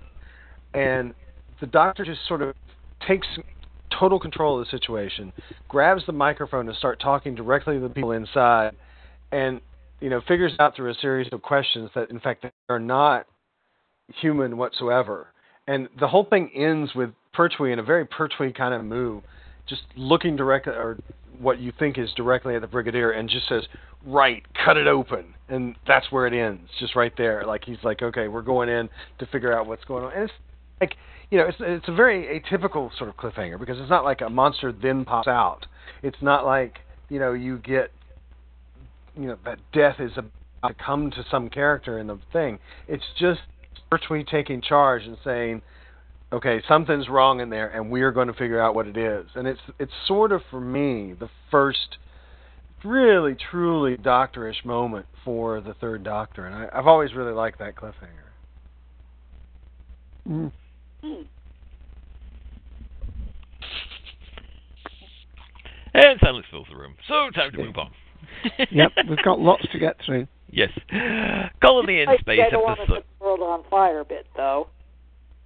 And the doctor just sort of takes total control of the situation, grabs the microphone and start talking directly to the people inside, and you know figures out through a series of questions that in fact they are not human whatsoever. And the whole thing ends with Pertwee in a very Pertwee kind of move, just looking directly or what you think is directly at the brigadier and just says, "Right, cut it open," and that's where it ends, just right there. Like he's like, "Okay, we're going in to figure out what's going on," and it's like, you know, it's it's a very atypical sort of cliffhanger because it's not like a monster then pops out. It's not like you know you get, you know, that death is about to come to some character in the thing. It's just Pertwee taking charge and saying, okay, something's wrong in there, and we're going to figure out what it is. And it's it's sort of for me the first really truly doctorish moment for the Third Doctor, and I, I've always really liked that cliffhanger. Mm. And silence fills the room. So time to move on. yep, we've got lots to get through. Yes. Colony in I, space I don't want to episode. set the world on fire a bit, though.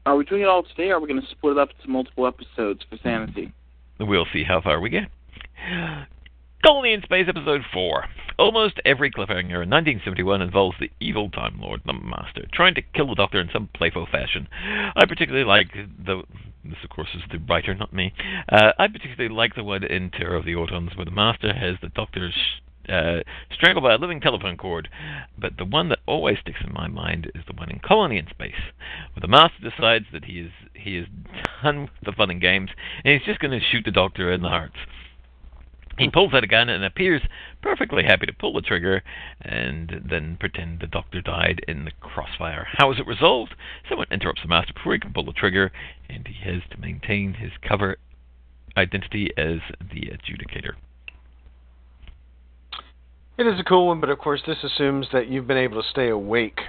Are we doing it all today, or are we going to split it up into multiple episodes for sanity? We'll see how far we get. Colony in Space Episode 4. Almost every cliffhanger in 1971 involves the evil Time Lord, the Master, trying to kill the Doctor in some playful fashion. I particularly like the. This, of course, is the writer, not me. Uh, I particularly like the one in Terror of the Autons, where the Master has the Doctor's uh, strangled by a living telephone cord. But the one that always sticks in my mind is the one in Colony in Space, where the Master decides that he is he is done with the fun and games, and he's just going to shoot the Doctor in the heart. He pulls out a gun and appears perfectly happy to pull the trigger and then pretend the doctor died in the crossfire. How is it resolved? Someone interrupts the master before he can pull the trigger, and he has to maintain his cover identity as the adjudicator. It is a cool one, but of course, this assumes that you've been able to stay awake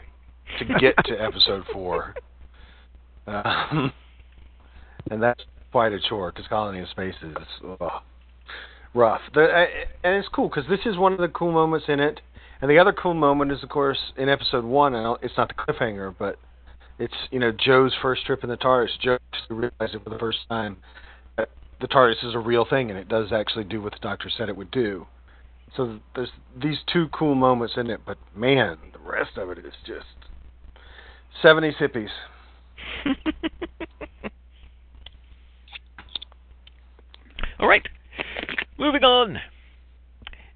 to get to episode four. Um, and that's quite a chore because Colony in Space is ugh, rough. The, uh, and it's cool because this is one of the cool moments in it. And the other cool moment is, of course, in episode one. And it's not the cliffhanger, but it's you know Jo's first trip in the TARDIS. Jo realized it for the first time that the TARDIS is a real thing and it does actually do what the doctor said it would do. So there's these two cool moments in it, but man, the rest of it is just 70s hippies. All right, moving on.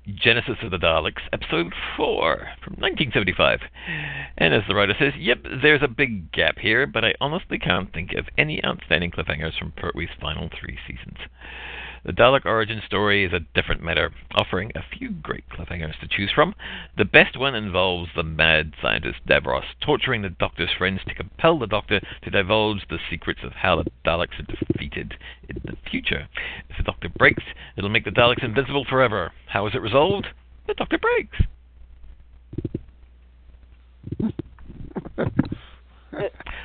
Genesis of the Daleks, Episode 4 from 1975. And as the writer says, yep, there's a big gap here, but I honestly can't think of any outstanding cliffhangers from Pertwee's final three seasons. The Dalek origin story is a different matter, offering a few great cliffhangers to choose from. The best one involves the mad scientist Davros torturing the Doctor's friends to compel the Doctor to divulge the secrets of how the Daleks are defeated in the future. If the Doctor breaks, it'll make the Daleks invincible forever. How is it resolved? The Doctor breaks.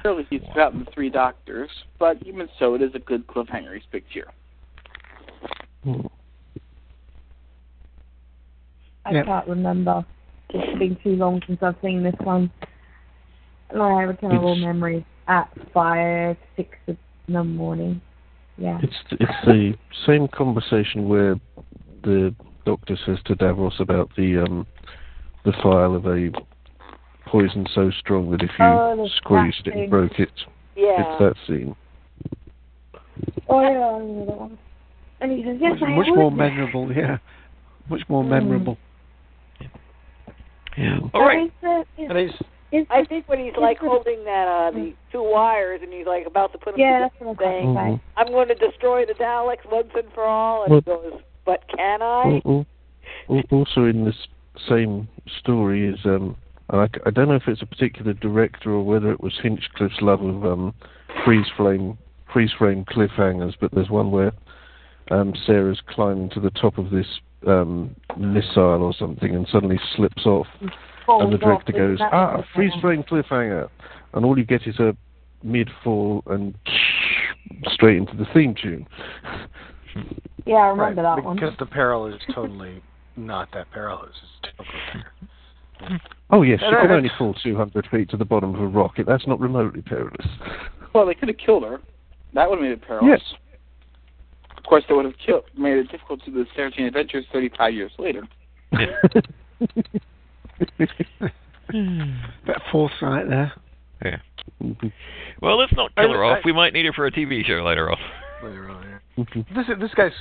Clearly, he's forgotten the three doctors, but even so, it is a good cliffhanger he's picked here. I Yep. can't remember. It's been too long since I've seen this one. And I have a terrible It's- memory at five, six in the morning. Yeah. It's it's the same conversation where the doctor says to Davros about the um the phial of a poison so strong that if you Oh, squeezed it and broke it, Yeah. it's that scene. Oh yeah, I remember that one. And he says, yes, much, I much would. more memorable, yeah. Much more Mm. memorable. Yeah. All right. Is it- is- And he's I think when he's like holding that uh the two wires and he's like about to put them Yeah, that's together, what I was saying, going to say. "I'm going to destroy the Daleks once and for all," and he goes, "But can I?" Al- al- al- Also in this same story is um and I, c- I don't know if it's a particular director or whether it was Hinchcliffe's love of um freeze flame freeze frame cliffhangers, but there's one where um Sarah's climbing to the top of this um missile or something and suddenly slips off Falls and the director isn't goes, that Ah, the freeze one? frame cliffhanger and all you get is a mid fall and straight into the theme tune. Yeah, I remember right, that one. because the peril is totally not that perilous. It's still cliffhanger. Oh yes, And you can only fall 200 feet to the bottom of a rocket. That's not remotely perilous. Well, they could have killed her. That would have made it perilous. Yes. Of course, that would have killed, made it difficult to do the Sarah Jane Adventures 35 years later. Bit of foresight there. Yeah. Well, let's not kill her I- off. We might need her for a TV show later on. Later on, yeah. This this guy's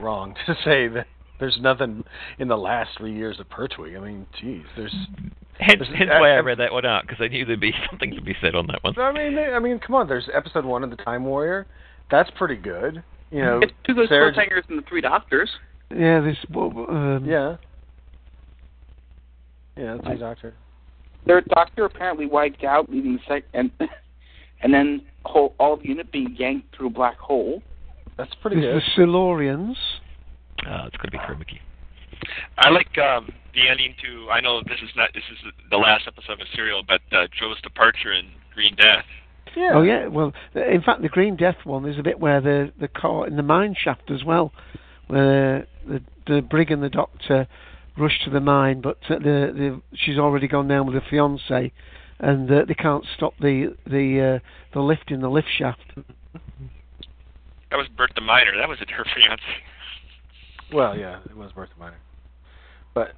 wrong to say that there's nothing in the last three years of Pertwee. I mean, geez, there's. Hence, there's- hence why I read that one out because I knew there'd be something to be said on that one. I mean, I mean, come on. There's episode one of the Time Warrior. That's pretty good. You know, It's two good Sarah- cliffhangers and the three doctors. Yeah, this. well, Um, Yeah. Yeah, that's the doctor. Their doctor apparently wiped out, leaving the sec and and then whole, all the unit being yanked through a black hole. That's pretty There's the Silurians. Uh, it's going to be Kermicki. I like um, the ending to. I know this is not. This is the last episode of a Serial, but uh, Jo's departure in Green Death. Yeah. Oh yeah. Well, in fact, the Green Death one. There's a bit where they're they're in the mine shaft as well, where the the brig and the doctor rush to the mine, but uh, the the she's already gone down with her fiance, and uh, they can't stop the the uh, the lift in the lift shaft. That was Bert the Miner. That was her fiance. Well, yeah, it was Bertha Miner, But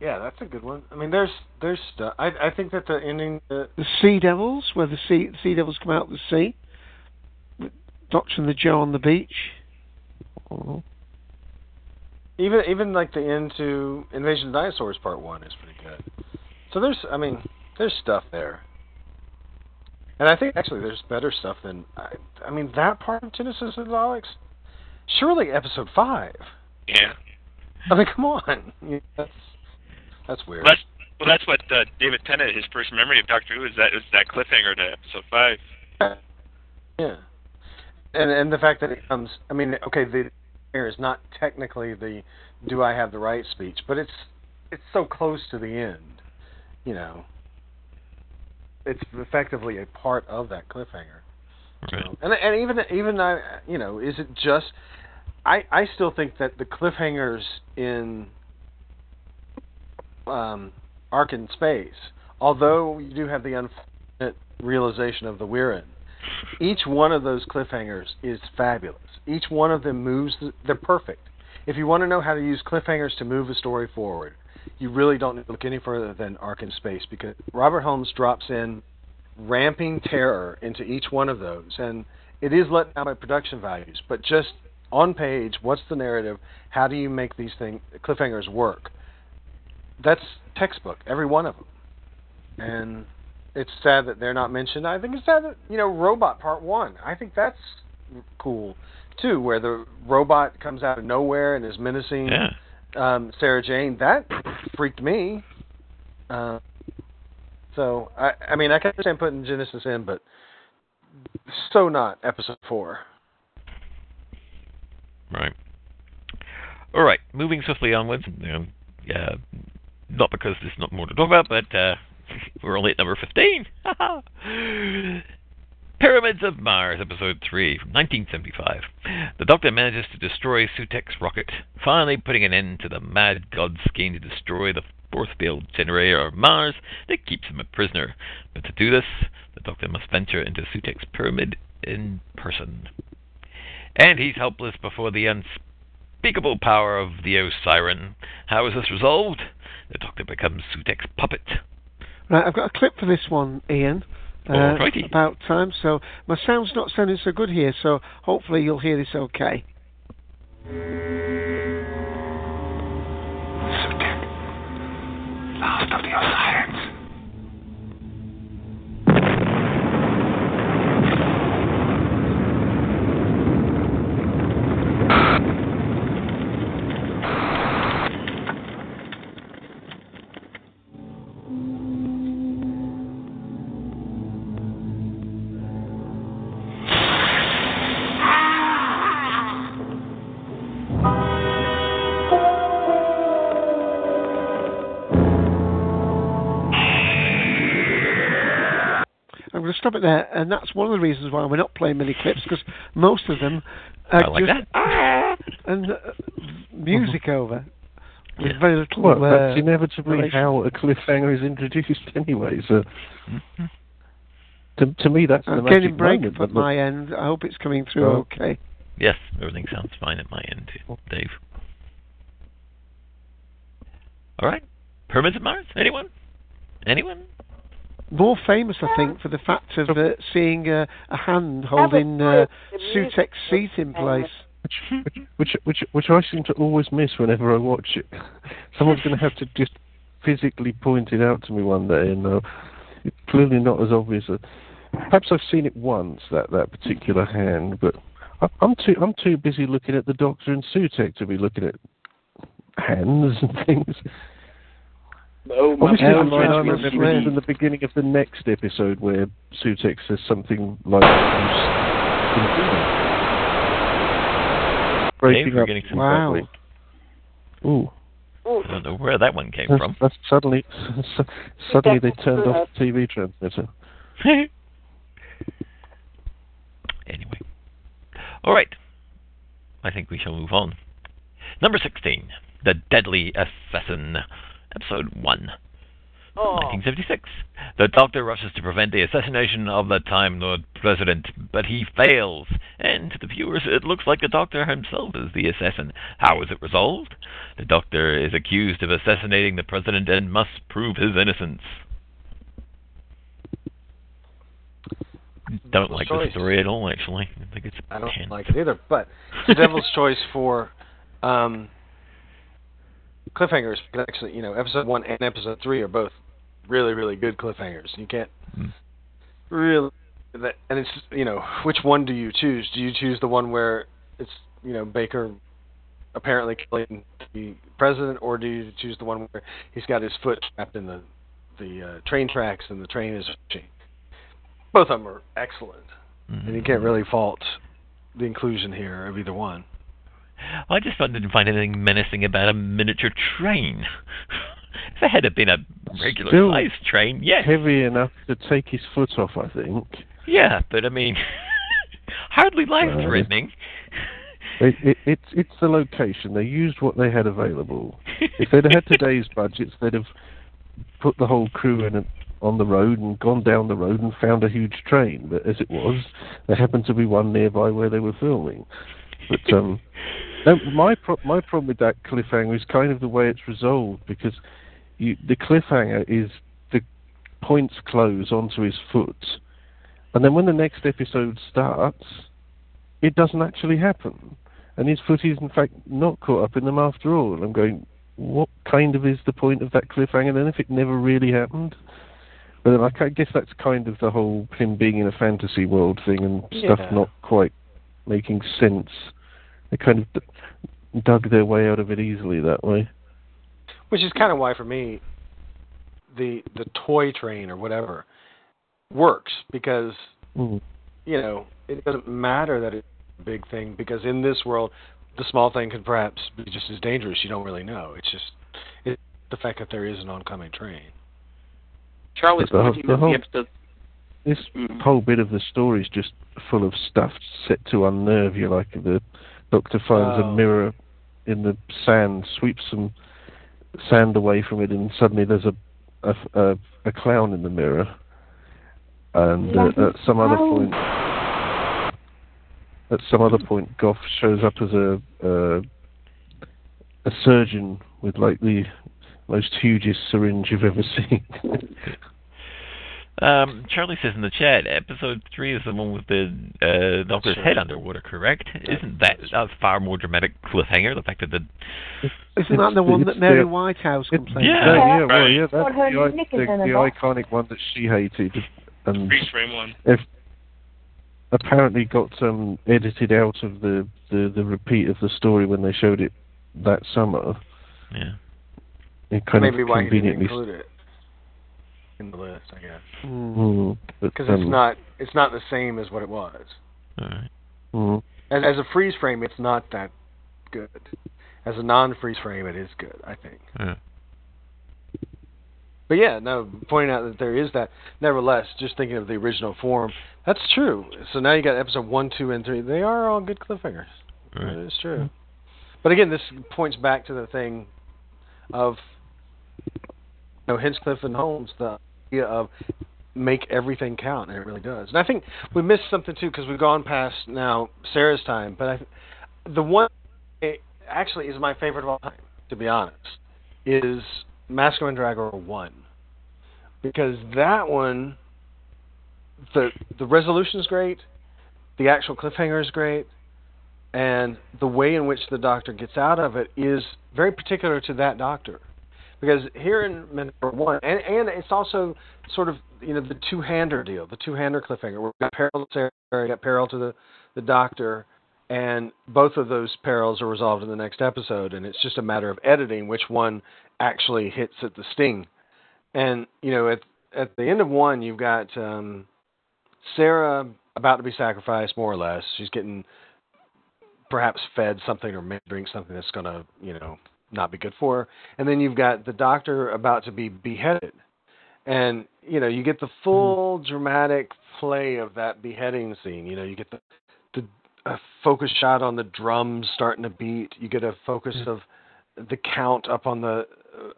yeah, that's a good one. I mean, there's there's stuff. I I think that the ending. The, The Sea Devils, where the sea the Sea Devils come out of the sea. With Doctor and the Jo on the beach. Uh-huh. even even like the end to Invasion of Dinosaurs Part One is pretty good. So there's, I mean, there's stuff there. And I think actually there's better stuff than I, I mean that part of Genesis of the Daleks. Surely episode five. Yeah. I mean, come on. That's that's weird. Well, that's well, that's what uh, David Tennant, his first memory of Doctor Who, is that is that cliffhanger to episode five. Yeah. And and the fact that it comes, I mean, okay, the here is not technically the "Do I have the right?" speech, but it's it's so close to the end, you know. It's effectively a part of that cliffhanger. you know. And and even even I, you know, is it just? I I still think that the cliffhangers in um, Ark in Space, although you do have the unfortunate realization of the Wirrn, each one of those cliffhangers is fabulous. Each one of them moves, the, they're perfect. If you want to know how to use cliffhangers to move a story forward, you really don't need to look any further than Ark in Space because Robert Holmes drops in ramping terror into each one of those. And it is let down by production values, but just on page, what's the narrative? How do you make these thing cliffhangers work? That's textbook, every one of them. And it's sad that they're not mentioned. I think it's sad that you know Robot Part One. I think that's cool too, where the robot comes out of nowhere and is menacing Yeah. um, Sarah Jane. That freaked me. Uh, so I, I mean, I can understand putting Genesis in, but so not episode four. Right. All right. Moving swiftly onwards. Yeah, not because there's not more to talk about, but uh, we're only at number 15. Pyramids of Mars, Episode 3, 1975. The Doctor manages to destroy Sutekh's rocket, finally putting an end to the mad god's scheme to destroy the force field generator of Mars that keeps him a prisoner. But to do this, the Doctor must venture into Sutekh's pyramid in person. And he's helpless before the unspeakable power of the Osiran. How is this resolved? The Doctor becomes Sutekh's puppet. Right, I've got a clip for this one, Ian. Uh, Alrighty. about time. So my sound's not sounding so good here. So hopefully you'll hear this okay. Last of the Osirans. Stop it there, and that's one of the reasons why we're not playing many clips because most of them are like just that. "Ah," and uh, music over with very little. Well, uh, that's inevitably relation. how a cliffhanger is introduced anyway. So, to, to me, that's the I'm magic getting break moment. at my end. I hope it's coming through Oh. okay. Yes, everything sounds fine at my end, too, Dave. All right. Pyramids of Mars? Anyone? Anyone? More famous, I think, for the fact of uh, seeing uh, a hand holding uh, Sutekh's seat in place. which which which I seem to always miss whenever I watch it. Someone's going to have to just physically point it out to me one day, and uh, it's clearly not as obvious. As, perhaps I've seen it once that that particular hand, but I, I'm too I'm too busy looking at the Doctor and Sutekh to be looking at hands and things. Oh, my Obviously, I'm trying to remember be- it in the beginning of the next episode where Sutekh says something like. Breaking Dave, we're up getting some Wow. badly. Ooh. I don't know where that one came That's- from. that's suddenly, suddenly they turned off the TV transmitter. anyway. All right. I think we shall move on. Number 16. The Deadly Assassin. Episode 1. Oh. 1976. The Doctor rushes to prevent the assassination of the Time Lord President, but he fails. And to the viewers, it looks like the Doctor himself is the assassin. How is it resolved? The Doctor is accused of assassinating the President and must prove his innocence. Don't like choice. the story at all, actually. I think it's I don't 10. like it either, but it's a devil's choice for um, cliffhangers. Because Actually, you know, episode one and episode three are both really, really good cliffhangers. You can't Mm. really, that, and it's you know, which one do you choose? Do you choose the one where it's you know Baker apparently killing the president, or do you choose the one where he's got his foot trapped in the the uh, train tracks and the train is pushing? Both of them are excellent, and you can't really fault the inclusion here of either one. I just didn't find anything menacing about a miniature train. if it had been a regular Still sized train, yes. Heavy enough to take his foot off, I think. Yeah, but I mean, hardly life threatening. It, it, it's it's the location. They used what they had available. If they'd had today's budgets, they'd have put the whole crew in a, on the road and gone down the road and found a huge train. But as it was, there happened to be one nearby where they were filming. But um, no, my pro- my problem with that cliffhanger is kind of the way it's resolved because you, the cliffhanger is the points close onto his foot, and then when the next episode starts, it doesn't actually happen, and his foot is in fact not caught up in them after all. And I'm going, what kind of is the point of that cliffhanger then if it never really happened? But then I guess that's kind of the whole him being in a fantasy world thing and stuff Yeah. not quite making sense. They kind of d- dug their way out of it easily that way. Which is kind of why, for me, the the toy train or whatever works because Mm. you know it doesn't matter that it's a big thing because in this world, the small thing can perhaps be just as dangerous. You don't really know. It's just it's the fact that there is an oncoming train. Charlie's But the the whole- episode. This Mm. whole bit of the story is just full of stuff set to unnerve you, like the doctor finds Oh. a mirror in the sand, sweeps some sand away from it, and suddenly there's a a, a, a clown in the mirror. And uh, at some other point, at some other point, Goth shows up as a a, a surgeon with like the most hugest syringe you've ever seen. Um, Charlie says in the chat, episode three is the one with the uh, doctor's right. head underwater, correct? Isn't that a far more dramatic cliffhanger? The fact that the Isn't that the one that Mary the- Whitehouse complained Yeah. that- about? yeah, well, Right. yeah, that's the, the, the iconic one that she hated, and Freeze frame one. if apparently got um, edited out of the, the, the repeat of the story when they showed it that summer. yeah. It kind Maybe of why you didn't conveniently. include it in the list, I guess, Mm, but, because it's um, not it's not the same as what it was. All right. mm, As, as a freeze frame, it's not that good. As a non-freeze frame, it is good, I think. Yeah. But yeah, no, pointing out that there is that. Nevertheless, just thinking of the original form, that's true. So now you got episode one, two, and three. They are all good cliffhangers. Right. That is true. But again, this points back to the thing of you know Hinchcliffe and Holmes, the idea of make everything count, and it really does. And I think we missed something too because we've gone past now Sarah's time. But I, the one actually is my favorite of all time, to be honest, is Masque of Mandragora one, because that one, the the resolution is great, the actual cliffhanger is great, and the way in which the Doctor gets out of it is very particular to that Doctor. Because here in number One, and, and it's also sort of you know the two-hander deal, the two-hander cliffhanger. We've got peril to Sarah, got peril to the the Doctor, and both of those perils are resolved in the next episode, and it's just a matter of editing which one actually hits at the sting. And you know, at at the end of one, you've got um, Sarah about to be sacrificed, more or less. She's getting perhaps fed something or drink something that's going to, you know, not be good for. And then you've got the doctor about to be beheaded. And, you know, you get the full dramatic play of that beheading scene. You know, you get the, the a focus shot on the drums starting to beat. You get a focus of the count up on the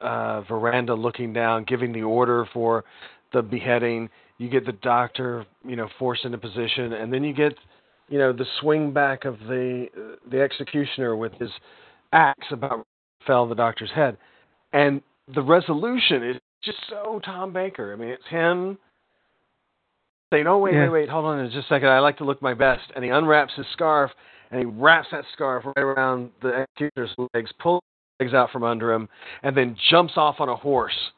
uh, veranda looking down, giving the order for the beheading. You get the doctor, you know, forced into position, and then you get, you know, the swing back of the the executioner with his axe about fell the doctor's head, and the resolution is just so Tom Baker. I mean, it's him saying, "Oh wait, Yeah. wait, wait, hold on just a second. I like to look my best," and he unwraps his scarf and he wraps that scarf right around the executioner's legs, pulls his legs out from under him, and then jumps off on a horse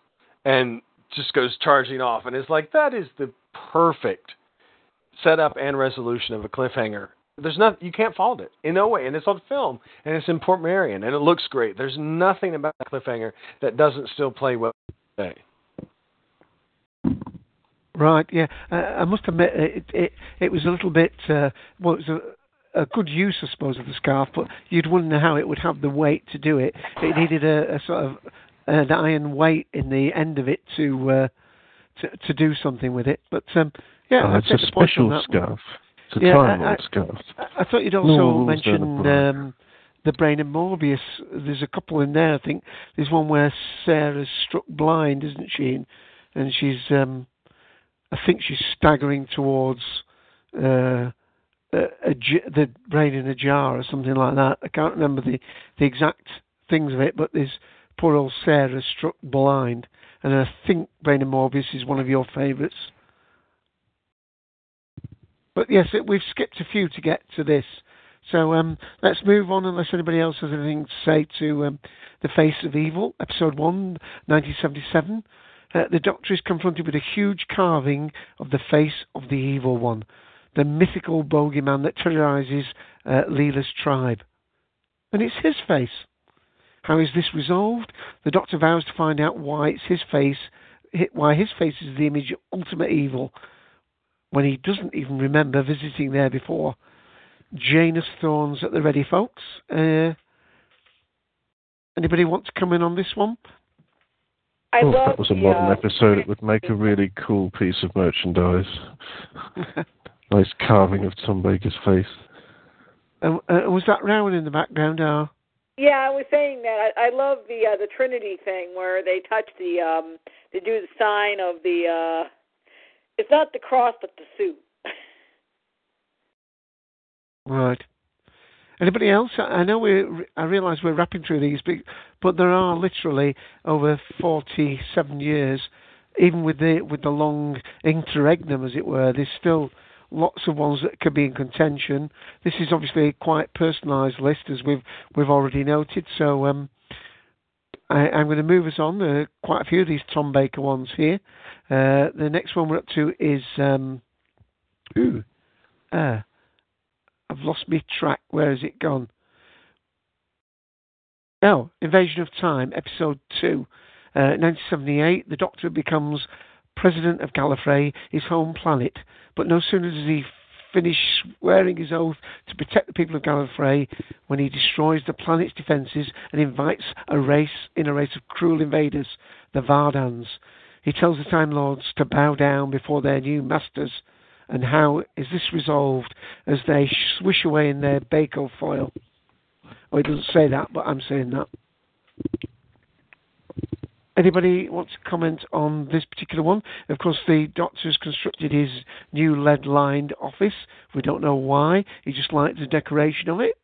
and just goes charging off. And it's like that is the perfect setup and resolution of a cliffhanger. There's not you can't fault it in no way, and it's on film, and it's in Portmeirion, and it looks great. There's nothing about that cliffhanger that doesn't still play well today. Right, yeah. Uh, I must admit, it, it it was a little bit. Uh, well, it was a, a good use, I suppose, of the scarf, but you'd wonder how it would have the weight to do it. It needed a, a sort of an iron weight in the end of it to uh, to to do something with it. But um, yeah, Oh, I'd it's a the point on special that one. It's a Yeah, Time I- I- I- thought you'd also mentioned Dana um, the brain of Morbius. There's a couple in there. I think there's one where Sarah's struck blind, isn't she? And, and she's, um, I think she's staggering towards uh, a, a the brain in a jar or something like that. I can't remember the, the exact things of it, but there's poor old Sarah struck blind. And I think Brain of Morbius is one of your favourites. But yes, it, we've skipped a few to get to this. So um, let's move on unless anybody else has anything to say to um, The Face of Evil, Episode 1, 1977. Uh, the Doctor is confronted with a huge carving of the face of the Evil One, the mythical bogeyman that terrorizes uh, Leela's tribe. And it's his face. How is this resolved? The Doctor vows to find out why it's his face, why his face is the image of ultimate evil, when he doesn't even remember visiting there before. Janis Thorns at the ready, folks. Uh, anybody want to come in on this one? I oh, love that was a modern uh, episode. It would make a really cool piece of merchandise. nice carving of Tom Baker's face. Uh, uh, was that round in the background? Uh, Yeah, I was saying that I, I love the uh, the Trinity thing where they touch the um they do the sign of the uh it's not the cross but the suit. right. Anybody else? I know we. I realise we're wrapping through these, but, but there are literally over forty-seven years, even with the with the long interregnum, as it were. There's still lots of ones that could be in contention. This is obviously a quite personalised list, as we've we've already noted. So um, I, I'm going to move us on. There are quite a few of these Tom Baker ones here. Uh, the next one we're up to is um, ooh, uh, I've lost my track. Where has it gone? Oh, Invasion of Time, Episode 2. Uh, 1978, the Doctor becomes President of Gallifrey, his home planet. But no sooner does he finish swearing his oath to protect the people of Gallifrey when he destroys the planet's defences and invites a race in a race of cruel invaders, the Vardans. He tells the Time Lords to bow down before their new masters. And how is this resolved as they swish away in their Baco foil? Oh, it doesn't say that, but I'm saying that. Anybody want to comment on this particular one? Of course, the doctor's constructed his new lead-lined office. We don't know why. He just liked the decoration of it.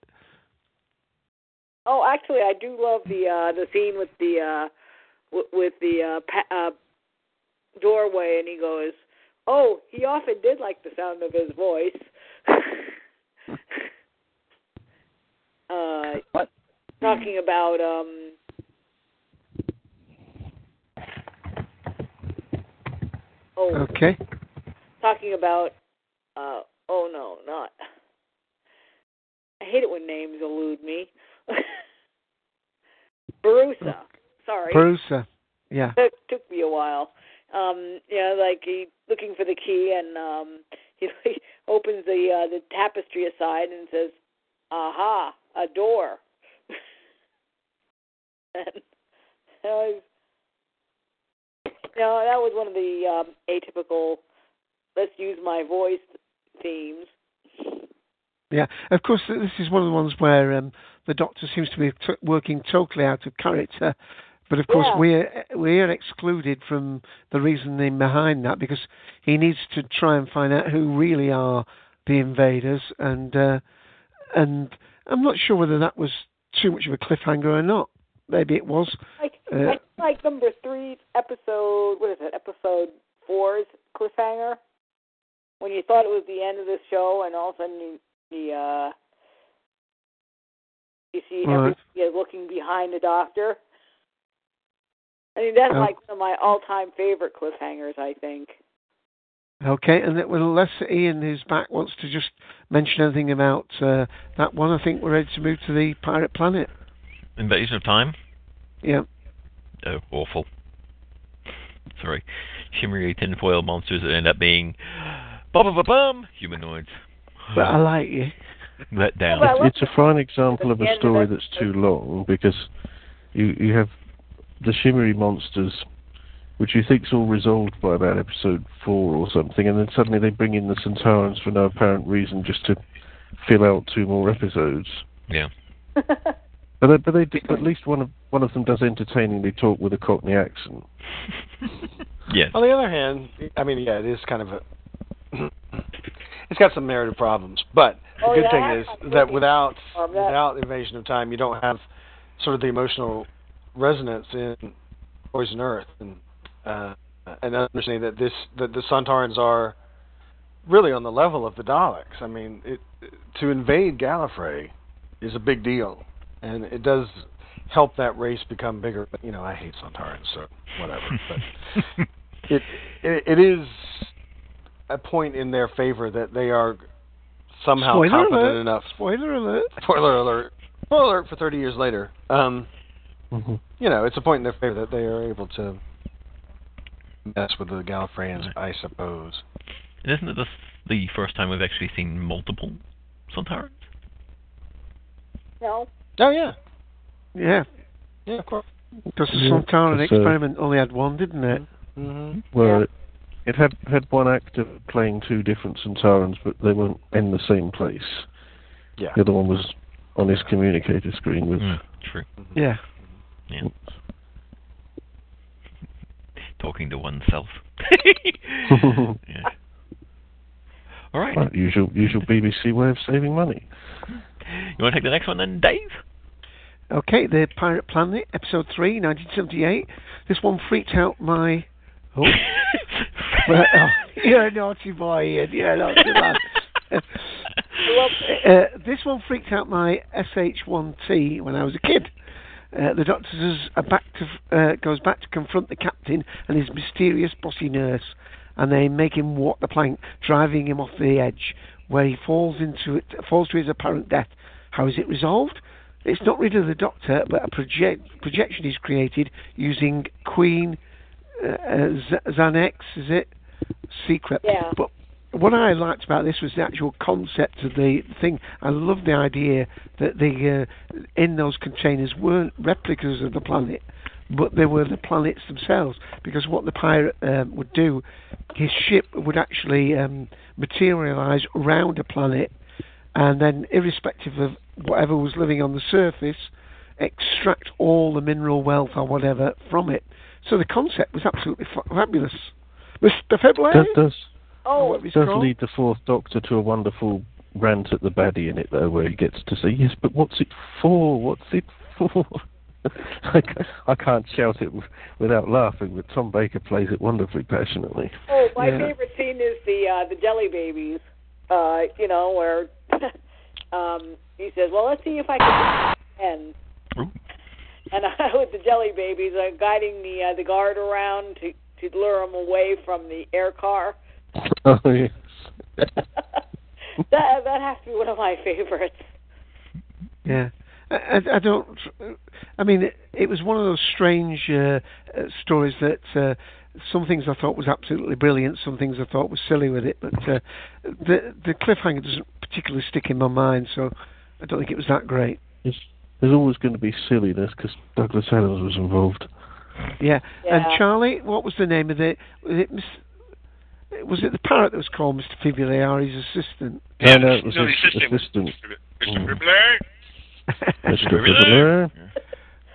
Oh, actually, I do love the uh the scene with the uh w- with the uh, pa- uh doorway, and he goes, "Oh, he often did like the sound of his voice." uh, What? talking about um. Oh, Okay. talking about uh oh no not I hate it when names elude me. Borusa. Sorry. Brucer. Yeah. Took took me a while. Um, yeah, like he looking for the key and um he, he opens the uh the tapestry aside and says, Aha, a door and I was no, that was one of the um atypical let's use my voice themes. Yeah, of course, this is one of the ones where um, the Doctor seems to be t- working totally out of character But of course, Yeah. we're we're excluded from the reasoning behind that because he needs to try and find out who really are the invaders, and uh, and I'm not sure whether that was too much of a cliffhanger or not. Maybe it was. Like Uh, like number three episode. What is it? Episode four's cliffhanger. When you thought it was the end of the show, and all of a sudden you, the uh, you see Right. looking behind the doctor. I mean, that's Oh. like one of my all-time favorite cliffhangers. I think. Okay, and that, well, unless Ian, who's back, wants to just mention anything about uh, that one, I think we're ready to move to the Pirate Planet. Invasion of Time. Yeah. Oh, awful. Sorry. Shimmery tinfoil monsters that end up being bum bum bum bum humanoids. But I like you. Let down. It's, it's a fine example of a story that's too long because you you have the shimmery monsters, which you think's all resolved by about episode four or something, and then suddenly they bring in the Sontarans for no apparent reason just to fill out two more episodes. Yeah. But they, but they do, at least one of one of them does entertainingly talk with a Cockney accent. Yes. On the other hand, I mean, yeah, it is kind of a. it's got some narrative problems, but the Oh, good yeah, thing is that without that- without Invasion of Time, you don't have sort of the emotional resonance in Poison Earth, and uh, and understanding that this that the Sontarans are really on the level of the Daleks. I mean, it, to invade Gallifrey is a big deal, and it does help that race become bigger. But you know, I hate Sontarans, so whatever. But it, it it is a point in their favor that they are somehow Spoiler competent alert. enough. Spoiler alert. Spoiler alert! Spoiler alert for 30 years later. Um, Mm-hmm. you know, it's a point in their favor that they are able to mess with the Gallifreyans, I suppose. And isn't it the, the first time we've actually seen multiple Sontarans? No. Oh yeah, Yeah, yeah, of course. because the Yeah, Sontaran because, uh, experiment only had one, didn't it? Mm-hmm. Well, it, it had had one actor playing two different Sontarans, but they weren't in the same place. Yeah. The other one was on his communicator screen with. Mm, true. Yeah. Yeah. Talking to oneself. yeah. All right. Right, usual usual BBC way of saving money. You want to take the next one then, Dave? Okay, the Pirate Planet, episode three, 1978. This one freaked out my. Oh, well, oh you're a naughty boy, Ian. You're a naughty lad. uh, this one freaked out my SH1T when I was a kid. Uh, the doctor uh, back to, uh, goes back to confront the captain and his mysterious bossy nurse, and they make him walk the plank, driving him off the edge, where he falls into it, falls to his apparent death. How is it resolved? It's not rid of the doctor, but a project, projection is created using Queen uh, uh, Xanxia, is it? Secret. Yeah. But what I liked about this was the actual concept of the thing. I love the idea that the uh, in those containers weren't replicas of the planet, but they were the planets themselves. Because what the pirate um, would do, his ship would actually um, materialize around a planet, and then, irrespective of whatever was living on the surface, extract all the mineral wealth or whatever from it. So the concept was absolutely fabulous. Mr. February? That does Oh, what does called? lead the fourth Doctor to a wonderful rant at the baddie in it, though, where he gets to say, "Yes, but what's it for? What's it for?" I, ca- I can't shout it without laughing, but Tom Baker plays it wonderfully passionately. Oh, my Yeah. favorite scene is the uh, the jelly babies. Uh, you know where um, he says, "Well, let's see if I can." And and uh, with the jelly babies, uh, guiding the uh, the guard around to to lure him away from the air car. Oh yes. that that has to be one of my favorites. Yeah. I, I- I don't. I mean, it, it was one of those strange uh, uh, stories that uh, some things I thought was absolutely brilliant, some things I thought was silly with it. But uh, the the cliffhanger doesn't particularly stick in my mind, so I don't think it was that great. There's, there's always going to be silliness because Douglas Adams was involved. Yeah. And Charlie, what was the name of the? Was it Miss? Was it the parrot that was called Mr. Fibuliari's assistant? Yeah, no, it was no, his assistant assistant. Mr. Mm. Mr. Fibbler. Fibbler.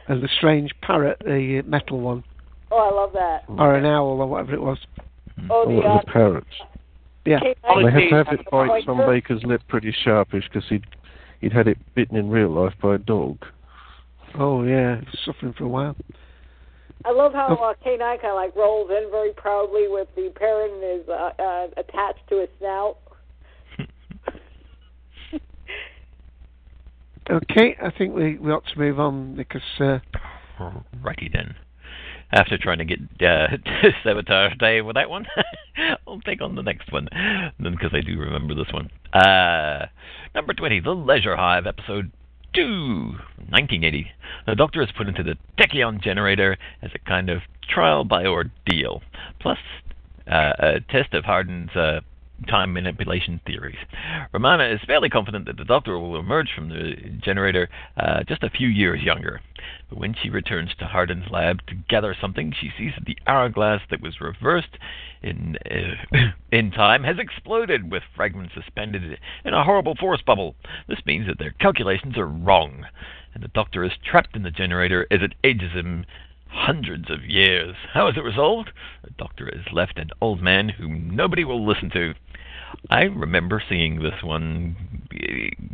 and the strange parrot, the uh, metal one, Oh, I love that. or an owl or whatever it was. Oh, Oh, the, the uh, parrots. Yeah. They had to have it bite Tom Baker's lip pretty sharpish because he'd he'd had it bitten in real life by a dog. Oh yeah, he was suffering for a while. I love how uh, K9 kind of like rolls in very proudly with the parrot and is uh, uh, attached to his snout. Okay, I think we, we ought to move on because uh, Righty then. After trying to get uh, Sabotage Day with that one, I'll take on the next one. Because I do remember this one. Uh, number 20, The Leisure Hive, Episode 2, 1980. The Doctor is put into the Tachyon generator as a kind of trial by ordeal, plus uh, a test of Hardin's uh, time manipulation theories. Romana is fairly confident that the Doctor will emerge from the generator uh, just a few years younger. But when she returns to Hardin's lab to gather something, she sees that the hourglass that was reversed in uh, in time has exploded with fragments suspended in a horrible force bubble. This means that their calculations are wrong, and the Doctor is trapped in the generator as it ages him hundreds of years. How is it resolved? The Doctor is left an old man whom nobody will listen to. I remember seeing this one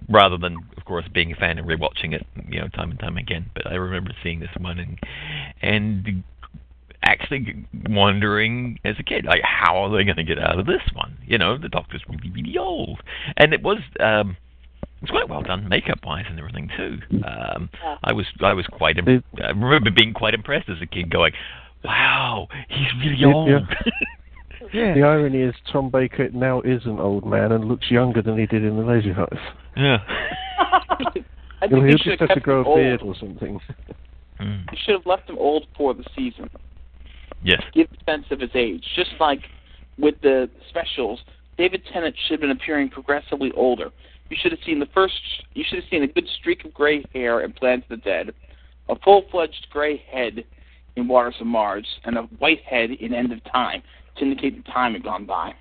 rather than, of course, being a fan and rewatching it, you know, time and time again. But I remember seeing this one and and actually wondering as a kid, like, how are they going to get out of this one? You know, the Doctor's really, really old, and it was. um it was quite well done, makeup-wise and everything too. Um, I was I was quite. Im- I remember being quite impressed as a kid, going, "Wow, he's really old." yeah. The irony is Tom Baker now is an old man and looks younger than he did in the Leisure Hive. yeah. I He'll, think he'll just should have have to kept grow him a beard old. or something. Mm. You should have left him old for the season. Yes. Give a sense of his age. Just like with the specials, David Tennant should have been appearing progressively older. You should have seen the first. You should have seen a good streak of gray hair in Planet of the Dead, a full-fledged gray head in Waters of Mars, and a white head in End of Time to indicate the time had gone by.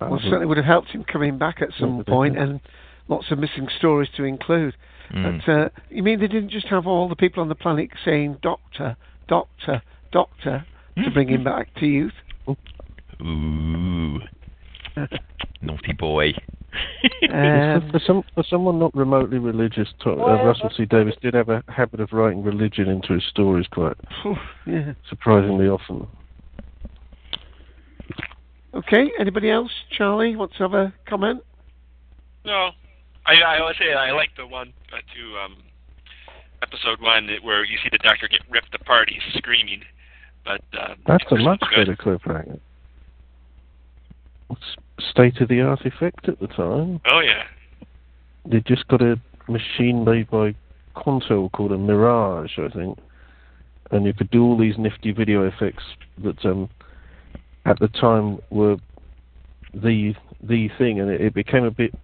well, certainly would have helped him coming back at some point, and lots of missing stories to include. Mm. But uh, you mean they didn't just have all the people on the planet saying "Doctor, Doctor, Doctor" to bring him back to youth? Ooh, naughty boy. Um, for, some, for someone not remotely religious, to, uh, Russell T. Davies did have a habit of writing religion into his stories quite yeah. surprisingly often. Okay. Anybody else? Charlie, wants to have a comment? No, I I always say I like the one uh, to um, episode one that- where you see the doctor get ripped apart. He's screaming, but uh, That's a much was good. better cliffhanger. State of the art effect at the time. Oh yeah. They just got a machine made by Quantel called a Mirage, I think, and you could do all these nifty video effects that um, at the time were the the thing, and it, it became a bit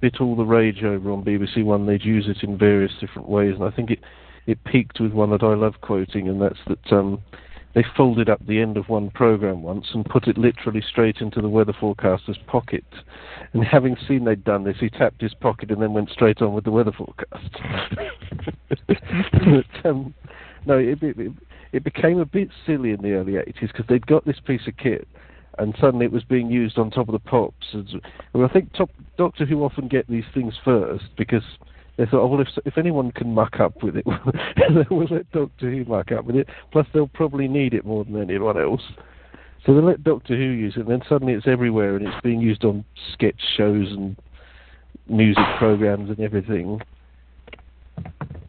bit all the rage over on BBC One. They'd use it in various different ways, and I think it it peaked with one that I love quoting, and that's that um, they folded up the end of one program once and put it literally straight into the weather forecaster's pocket. And having seen they'd done this, he tapped his pocket and then went straight on with the weather forecast. but, um, no, it, it, it became a bit silly in the early 80s because they'd got this piece of kit and suddenly it was being used on top of the pops. And, well, I think top, Doctor Who often get these things first because they thought, oh, well, if, if anyone can muck up with it, we'll let Doctor Who muck up with it. Plus, they'll probably need it more than anyone else. So they let Doctor Who use it, and then suddenly it's everywhere, and it's being used on sketch shows and music programs and everything.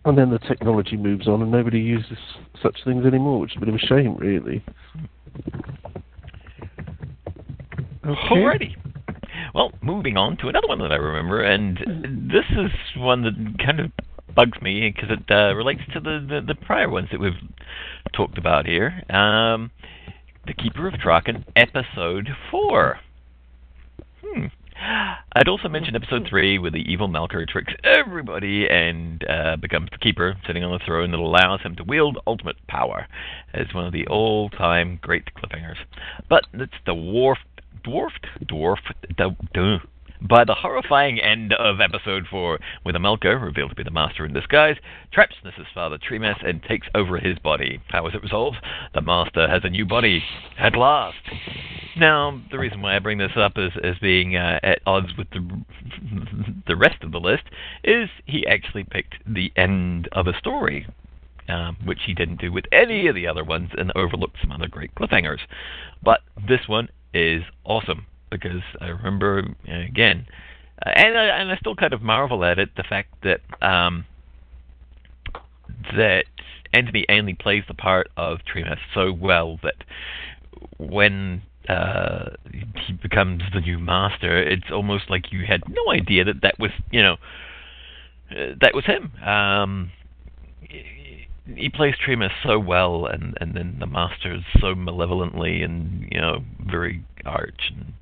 And then the technology moves on, and nobody uses such things anymore, which is a bit of a shame, really. Alrighty. Well, moving on to another one that I remember, and this is one that kind of bugs me because it uh, relates to the, the, the prior ones that we've talked about here. Um, the Keeper of Traken, Episode 4. Hmm. I'd also mention Episode 3, where the evil Melkur tricks everybody and uh, becomes the Keeper, sitting on the throne that allows him to wield ultimate power, as one of the old-time great cliffhangers. But it's the dwarf, dwarfed, dwarf, the, duh, By the horrifying end of episode 4, with Melkur, revealed to be the Master in disguise, traps Nyssa's father Tremas and takes over his body. How is it resolved? The Master has a new body, at last. Now, the reason why I bring this up as, as being uh, at odds with the, the rest of the list is he actually picked the end of a story, um, which he didn't do with any of the other ones and overlooked some other great cliffhangers. But this one is awesome because I remember uh, again, uh, and I, and I still kind of marvel at it the fact that um, that Anthony Ainley plays the part of Tremas so well that when uh, he becomes the new master, it's almost like you had no idea that that was you know uh, that was him. Um, he plays Tremas so well, and and then the master is so malevolently and you know very arch and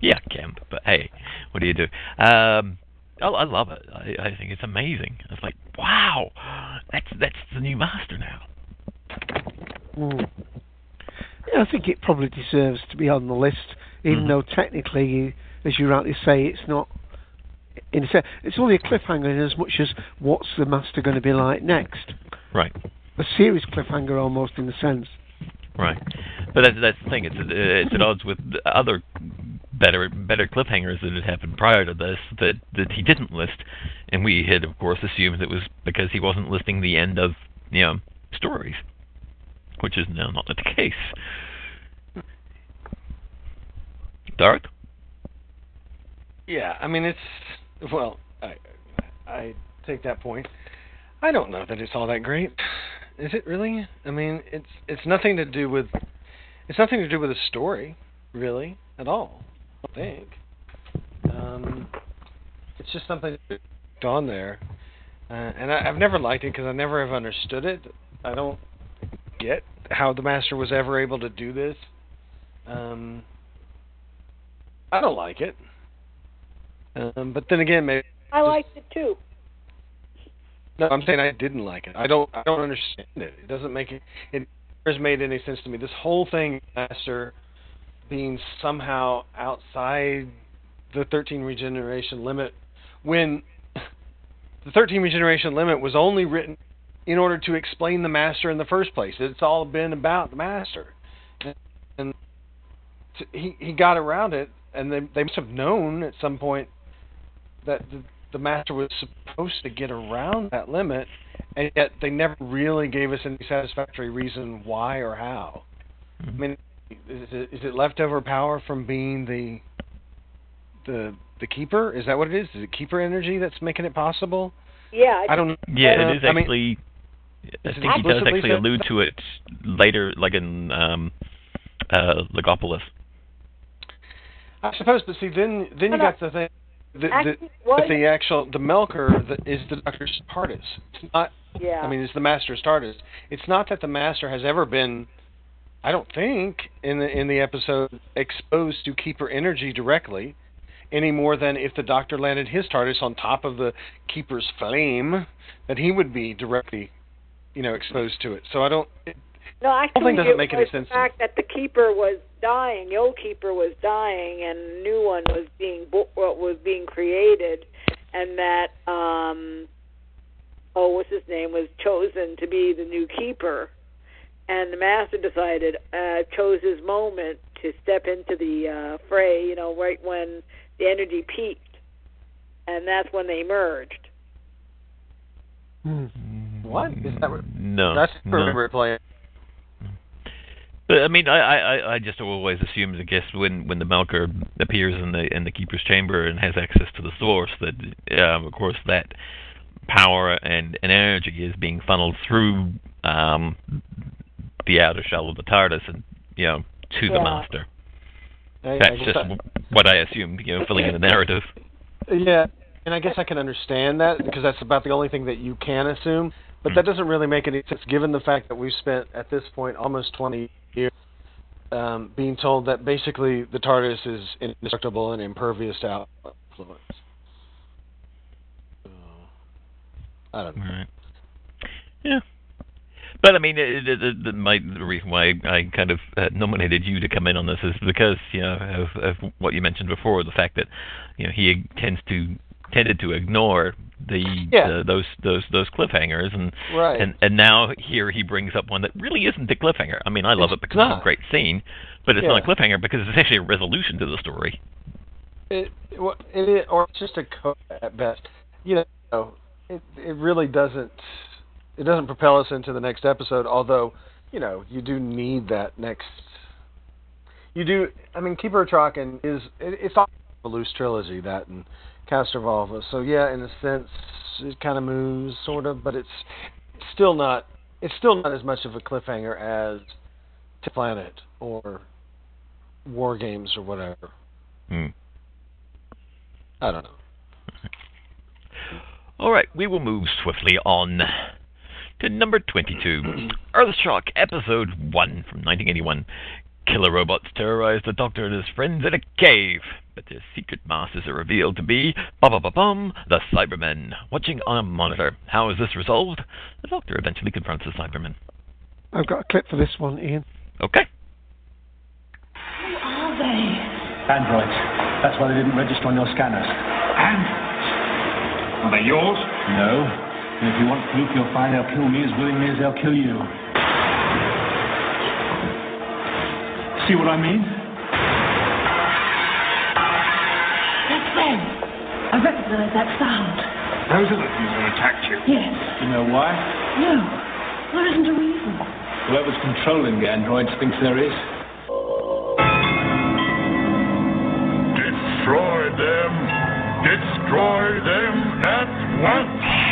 yeah, camp. But hey, what do you do? Um, I, I love it. I, I think it's amazing. It's like wow, that's that's the new master now. Mm. Yeah, I think it probably deserves to be on the list, even Mhm. though technically, as you rightly say, it's not. In a sense, it's only a cliffhanger in as much as what's the master going to be like next. Right. A serious cliffhanger, almost in a sense. Right, but that's that's the thing. It's it's at odds with the other better better cliffhangers that had happened prior to this that that he didn't list, and we had of course assumed it was because he wasn't listing the end of you know stories, which is now not the case. Dark. Yeah, I mean it's well, I I take that point. I don't know that it's all that great. Is it really? I mean, it's it's nothing to do with it's nothing to do with the story, really, at all. I think. Um, it's just something on there, uh, and I, I've never liked it because I never have understood it. I don't get how the master was ever able to do this. Um, I don't like it. Um, but then again, maybe I liked it too. no, I'm saying I didn't like it. I don't. I don't understand it. It doesn't make it. It has made any sense to me. This whole thing, Master, being somehow outside the 13 regeneration limit, when the 13 regeneration limit was only written in order to explain the Master in the first place. It's all been about the Master, and, and he he got around it, and they they must have known at some point that the, the master was supposed to get around that limit, and yet they never really gave us any satisfactory reason why or how. I mean, is it, is it leftover power from being the the the keeper? Is that what it is? Is it keeper energy that's making it possible? Yeah, I don't. Yeah, uh, it is I mean, actually. I is it think he does actually allude to it later, like in um, uh, Logopolis. I suppose, but see, then then you No, no. got the thing. The, the, Actually, that the actual the Melkur is the Doctor's TARDIS. It's not. Yeah. I mean, it's the Master's TARDIS. It's not that the Master has ever been. I don't think in the in the episode exposed to Keeper energy directly, any more than if the Doctor landed his TARDIS on top of the Keeper's flame, that he would be directly, you know, exposed to it. So I don't. No, actually, thing doesn't it make any sense The fact that the keeper was dying, the old keeper was dying, and a new one was being bo- what was being created, and that um, oh, what's his name was chosen to be the new keeper, and the master decided uh, chose his moment to step into the uh, fray. You know, right when the energy peaked, and that's when they merged. What is that? What, No, that's no. remember it playing. But I mean, I, I, I just always assume, I guess, when when the Melkur appears in the in the keeper's chamber and has access to the source, that um, of course that power and, and energy is being funneled through um, the outer shell of the TARDIS and you know to the master. I- I That's guess just I- what I assumed, you know, filling in the narrative. Yeah, and I guess I can understand that because that's about the only thing that you can assume. But Hmm. that doesn't really make any sense given the fact that we've spent at this point almost 20 years um, being told that basically the TARDIS is indestructible and impervious to influence. So, I don't know. Yeah. But I mean, it, it, it, my the reason why I kind of uh, nominated you to come in on this is because you know of, of what you mentioned before, the fact that you know he tends to tended to ignore the Yeah. uh, those those those cliffhangers and Right. and and now here he brings up one that really isn't a cliffhanger. I mean, I love It's it because it's a great scene, but it's Yeah. not a cliffhanger because it's actually a resolution to the story. It, well, it or it's just a code at best. You know, it it really doesn't it doesn't propel us into the next episode. Although, you know, you do need that next. You do. I mean, Keeper of Traken is it, it's all a loose trilogy that and Castrovalva. So yeah, in a sense, it kind of moves sort of, but it's still not. It's still not as much of a cliffhanger as to Planet or War Games or whatever. Hmm. I don't know. All right, we will move swiftly on to number 22, Earthshock, Episode 1 from 1981. Killer robots terrorize the Doctor and his friends in a cave, but their secret masters are revealed to be ba ba ba bum the Cybermen, watching on a monitor. How is this resolved? The Doctor eventually confronts the Cybermen. I've got a clip for this one, Ian. Okay. Who Are they? Androids. That's why they didn't register on your scanners. Androids? Are they yours? No. And if you want proof, you'll find they'll kill me as willingly as they'll kill you. See what I mean? That's them. I recognize that sound. Those are the things that attacked you. Yes. You know why? No. There isn't a reason. Whoever's controlling the androids thinks there is. Destroy them! Destroy them at once!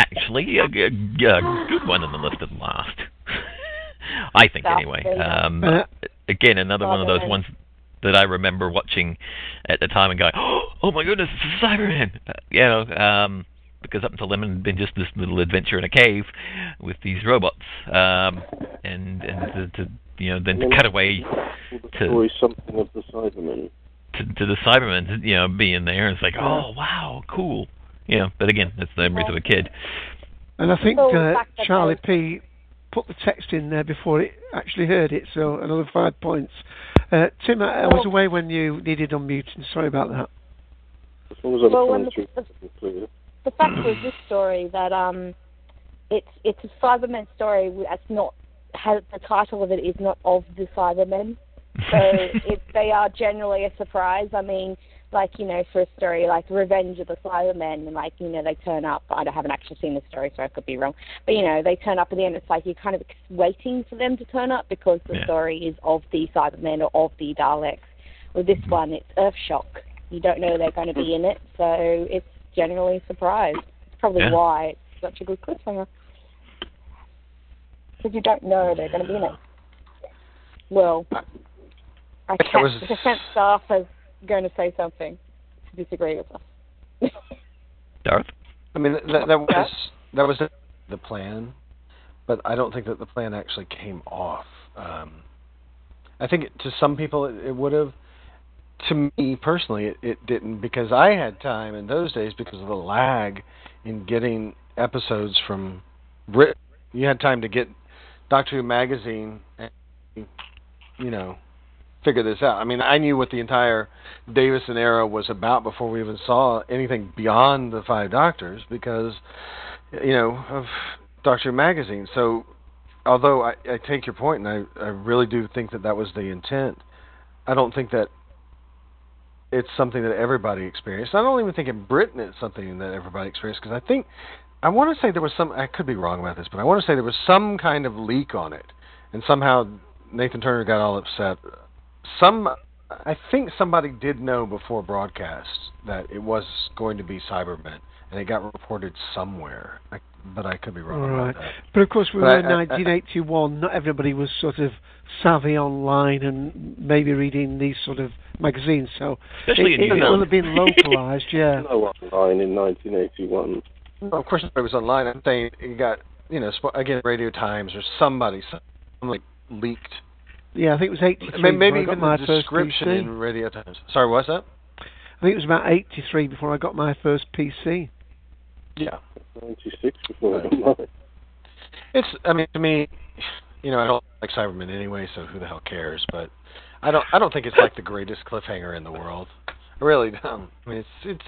Actually, a, a, a good one on the list at last. I think, anyway. Um, again, another one of those ones that I remember watching at the time and going, "Oh my goodness, it's a Cyberman!" Uh, you know, um, because up until then it had been just this little adventure in a cave with these robots, um, and and to, to you know then to cut away to Story something of the Cybermen. to, to the Cybermen, you know, being there. It's like, oh wow, cool. You know, but again, that's the memories of a kid. And I think uh, Charlie P put the text in there before it actually heard it, so another five points. Uh, Tim, I, I was away when you needed unmuting. Sorry about that. As long as I'm Well, when coming the- clear. the fact was this story that um, it's it's a Cybermen story that's not has the title of it is not of the Cybermen, so it, they are generally a surprise. I mean, like you know, for a story like Revenge of the Cybermen, and like you know they turn up. I don't- haven't actually seen the story, so I could be wrong. But you know, they turn up at the end. It's like you're kind of waiting for them to turn up because the Yeah. story is of the Cybermen or of the Daleks. With this mm-hmm. one, it's Earthshock. You don't know they're going to be in it, so it's generally a surprise. It's probably Yeah. why it's such a good cliffhanger. Because you don't know they're going to be in it. Well, I That can't. was- The defense staff is going to say something to disagree with us. Darth. I mean, that, that was that was the plan, but I don't think that the plan actually came off. Um, I think it, to some people it, it would have. To me personally, it, it didn't because I had time in those days because of the lag in getting episodes from Brit. You had time to get Doctor Who magazine and you know figure this out. I mean, I knew what the entire Davison era was about before we even saw anything beyond the Five Doctors because, you know, of Doctor magazine. So, although I, I take your point, and I, I really do think that that was the intent, I don't think that it's something that everybody experienced. I don't even think in Britain it's something that everybody experienced because I think I want to say there was some. I could be wrong about this, but I want to say there was some kind of leak on it, and somehow Nathan Turner got all upset. Some, I think somebody did know before broadcast that it was going to be Cybermen, and it got reported somewhere. I, but I could be wrong Right. about that. But of course, we But were I- in I- I- 1981. Not everybody was sort of savvy online and maybe reading these sort of magazines. So Especially it, in New it will have been localized. yeah. No online in 1981. Well, of course, it was online. I'm saying it got, you know, again, Radio Times or somebody, somebody leaked. Yeah, I think it was 83. Maybe, maybe when I got even my the first description PC. in Radio Times. Sorry, what's that? I think it was about 83 before I got my first PC. Yeah. 96 before I got mine. It's. I mean, to me, you know, I don't like Cybermen anyway, so who the hell cares? But I don't. I don't think it's like the greatest cliffhanger in the world. I really don't. I mean, it's it's.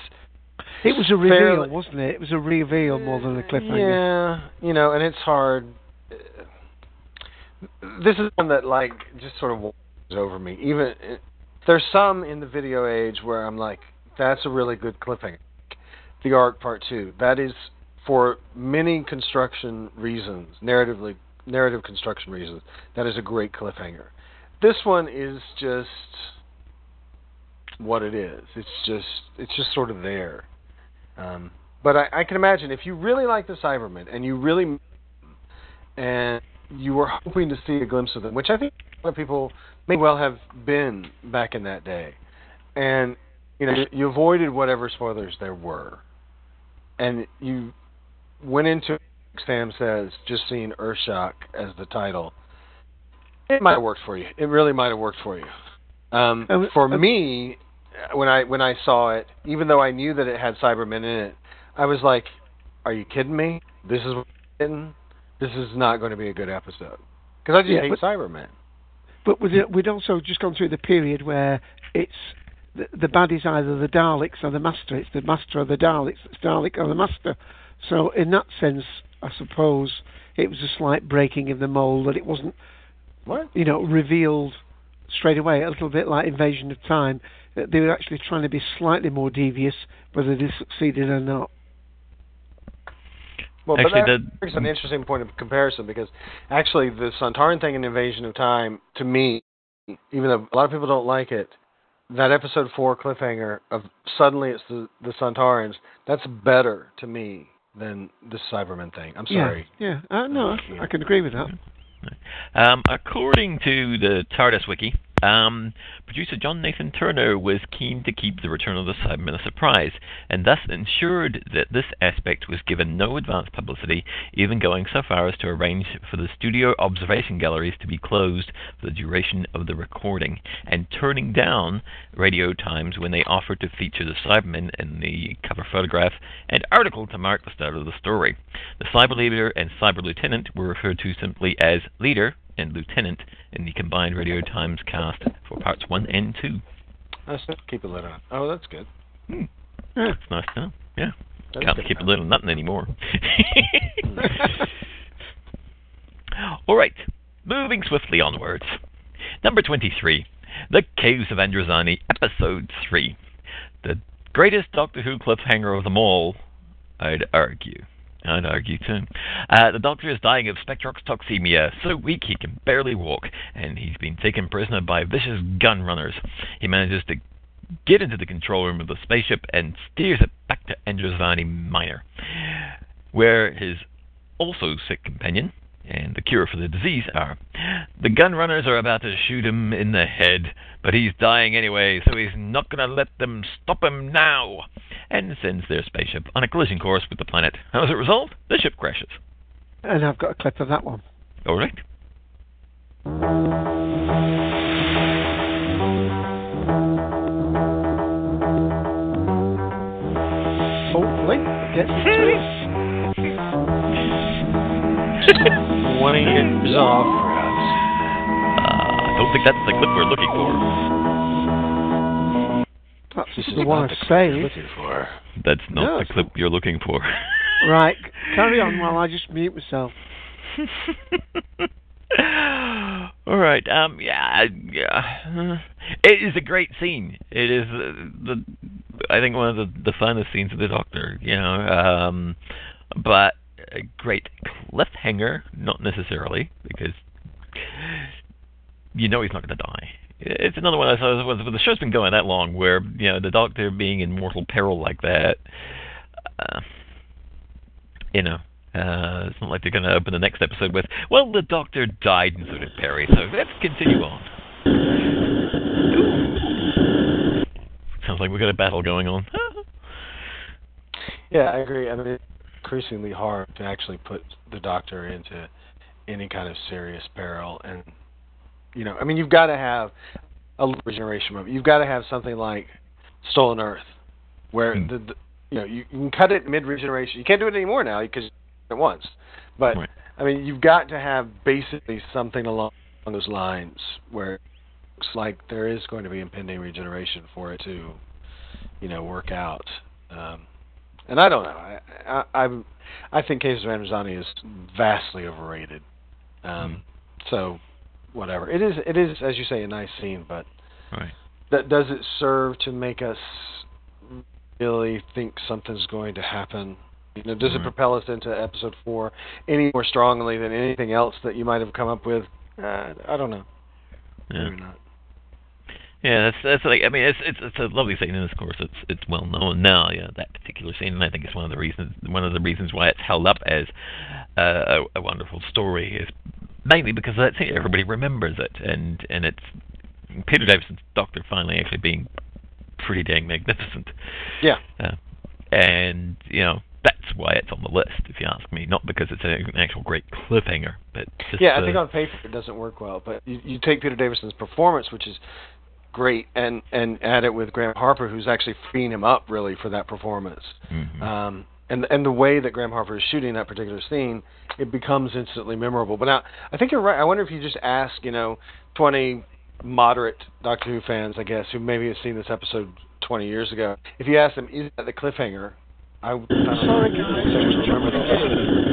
It was a reveal, fairly- wasn't it? It was a reveal more than a cliffhanger. Yeah, you know, and it's hard. This is one that like just sort of washes over me. Even there's some in the video age where I'm like, that's a really good cliffhanger. The arc Part Two. That is for many construction reasons, narratively, narrative construction reasons. That is a great cliffhanger. This one is just what it is. It's just it's just sort of there. Um, but I, I can imagine if you really like the Cybermen and you really and you were hoping to see a glimpse of them, which I think a lot of people may well have been back in that day, and you know you, avoided whatever spoilers there were, and you went into Sam says just seeing Earthshock as the title. It might have worked for you. It really might have worked for you. Um, for me, when I when I saw it, even though I knew that it had Cybermen in it, I was like, "Are you kidding me? This is what? This is not going to be a good episode." Because I just Yeah, hate but- Cybermen. But with it, we'd also just gone through the period where it's the, the bad is either the Daleks or the Master. It's the Master or the Daleks. It's Dalek or the Master. So in that sense, I suppose it was a slight breaking of the mold that it wasn't, what you know, revealed straight away. A little bit like Invasion of Time. They were actually trying to be slightly more devious, whether they succeeded or not. Well, Actually, but that the- brings an interesting point of comparison because actually the Sontaran thing in Invasion of Time, to me, even though a lot of people don't like it, that episode four cliffhanger of suddenly it's the the Sontarans, that's better to me than the Cyberman thing. I'm sorry. Yeah, yeah. Uh, no, I can agree with that. Um, according to the TARDIS wiki, um, producer John Nathan Turner was keen to keep the return of the Cybermen a surprise, and thus ensured that this aspect was given no advance publicity, even going so far as to arrange for the studio observation galleries to be closed for the duration of the recording, and turning down Radio Times when they offered to feature the Cybermen in the cover photograph and article to mark the start of the story. The Cyber Leader and Cyber Lieutenant were referred to simply as Leader and Lieutenant in the combined Radio Times cast for parts 1 and 2. Let's keep a lid on. Oh, that's good. Hmm. It's nice to know. Yeah. That's Can't keep a lid on nothing anymore. All right. Moving swiftly onwards. Number 23. The Caves of Androzani, Episode 3. The greatest Doctor Who cliffhanger of them all, I'd argue. I'd argue too. Uh, the Doctor is dying of spectrox toxemia, so weak he can barely walk, and he's been taken prisoner by vicious gun runners. He manages to get into the control room of the spaceship and steers it back to Androzani Minor, where his also sick companion and the cure for the disease are. The gun runners are about to shoot him in the head, but he's dying anyway, so he's not going to let them stop him now, and sends their spaceship on a collision course with the planet. As a result, the ship crashes. And I've got a clip of that one. All right. Hopefully, get to it. 20 years off. I don't think that's the clip we're looking for. That's This is the one not I the saved. looking for. That's not No, the it's clip you're looking for. Right, carry on while I just mute myself. All right. Um. Yeah. Yeah. It is a great scene. It is uh, the. I think one of the the funnest scenes of the Doctor. You know. Um. But a great cliffhanger, not necessarily, because you know he's not going to die. It's another one of those. The show's been going that long, where you know the Doctor being in mortal peril like that. Uh, you know, uh, it's not like they're going to open the next episode with, well, the Doctor died and so did Perry, so let's continue on. Ooh. Sounds like we've got a battle going on. Yeah, I agree. I mean, increasingly hard to actually put the Doctor into any kind of serious peril, and you know, I mean, you've got to have a regeneration moment. You've got to have something like Stolen Earth, where the, the you know you, you can cut it mid regeneration. You can't do it anymore now because at once. But Right. I mean, you've got to have basically something along those lines where it looks like there is going to be impending regeneration for it to, you know, work out. Um, and I don't know. I I I'm, I think Caves of Androzani is vastly overrated. Um, So, whatever. It is. It is, as you say, a nice scene, but Right. that does it serve to make us really think something's going to happen? You know, does it propel us into episode four any more strongly than anything else that you might have come up with? Uh, I don't know. Yeah. Maybe not. Yeah, that's that's like I mean it's it's it's a lovely scene and of course it's it's well known now, yeah, that particular scene and I think it's one of the reasons one of the reasons why it's held up as uh, a, a wonderful story is mainly because of that scene. Everybody remembers it and and it's Peter Davison's Doctor finally actually being pretty dang magnificent. Yeah. Uh, and you know that's why it's on the list, if you ask me. Not because it's an actual great cliffhanger, but yeah, I uh, think on paper it doesn't work well, but you, you take Peter Davison's performance, which is great, and and at it with Graeme Harper, who's actually freeing him up really for that performance. mhm. Um, and and the way that Graeme Harper is shooting that particular scene, it becomes instantly memorable. But now, I think you're right. I wonder if you just ask, you know, 20 moderate Doctor Who fans, I guess, who maybe have seen this episode 20 years ago, if you ask them, is that the cliffhanger? I would sorry guys,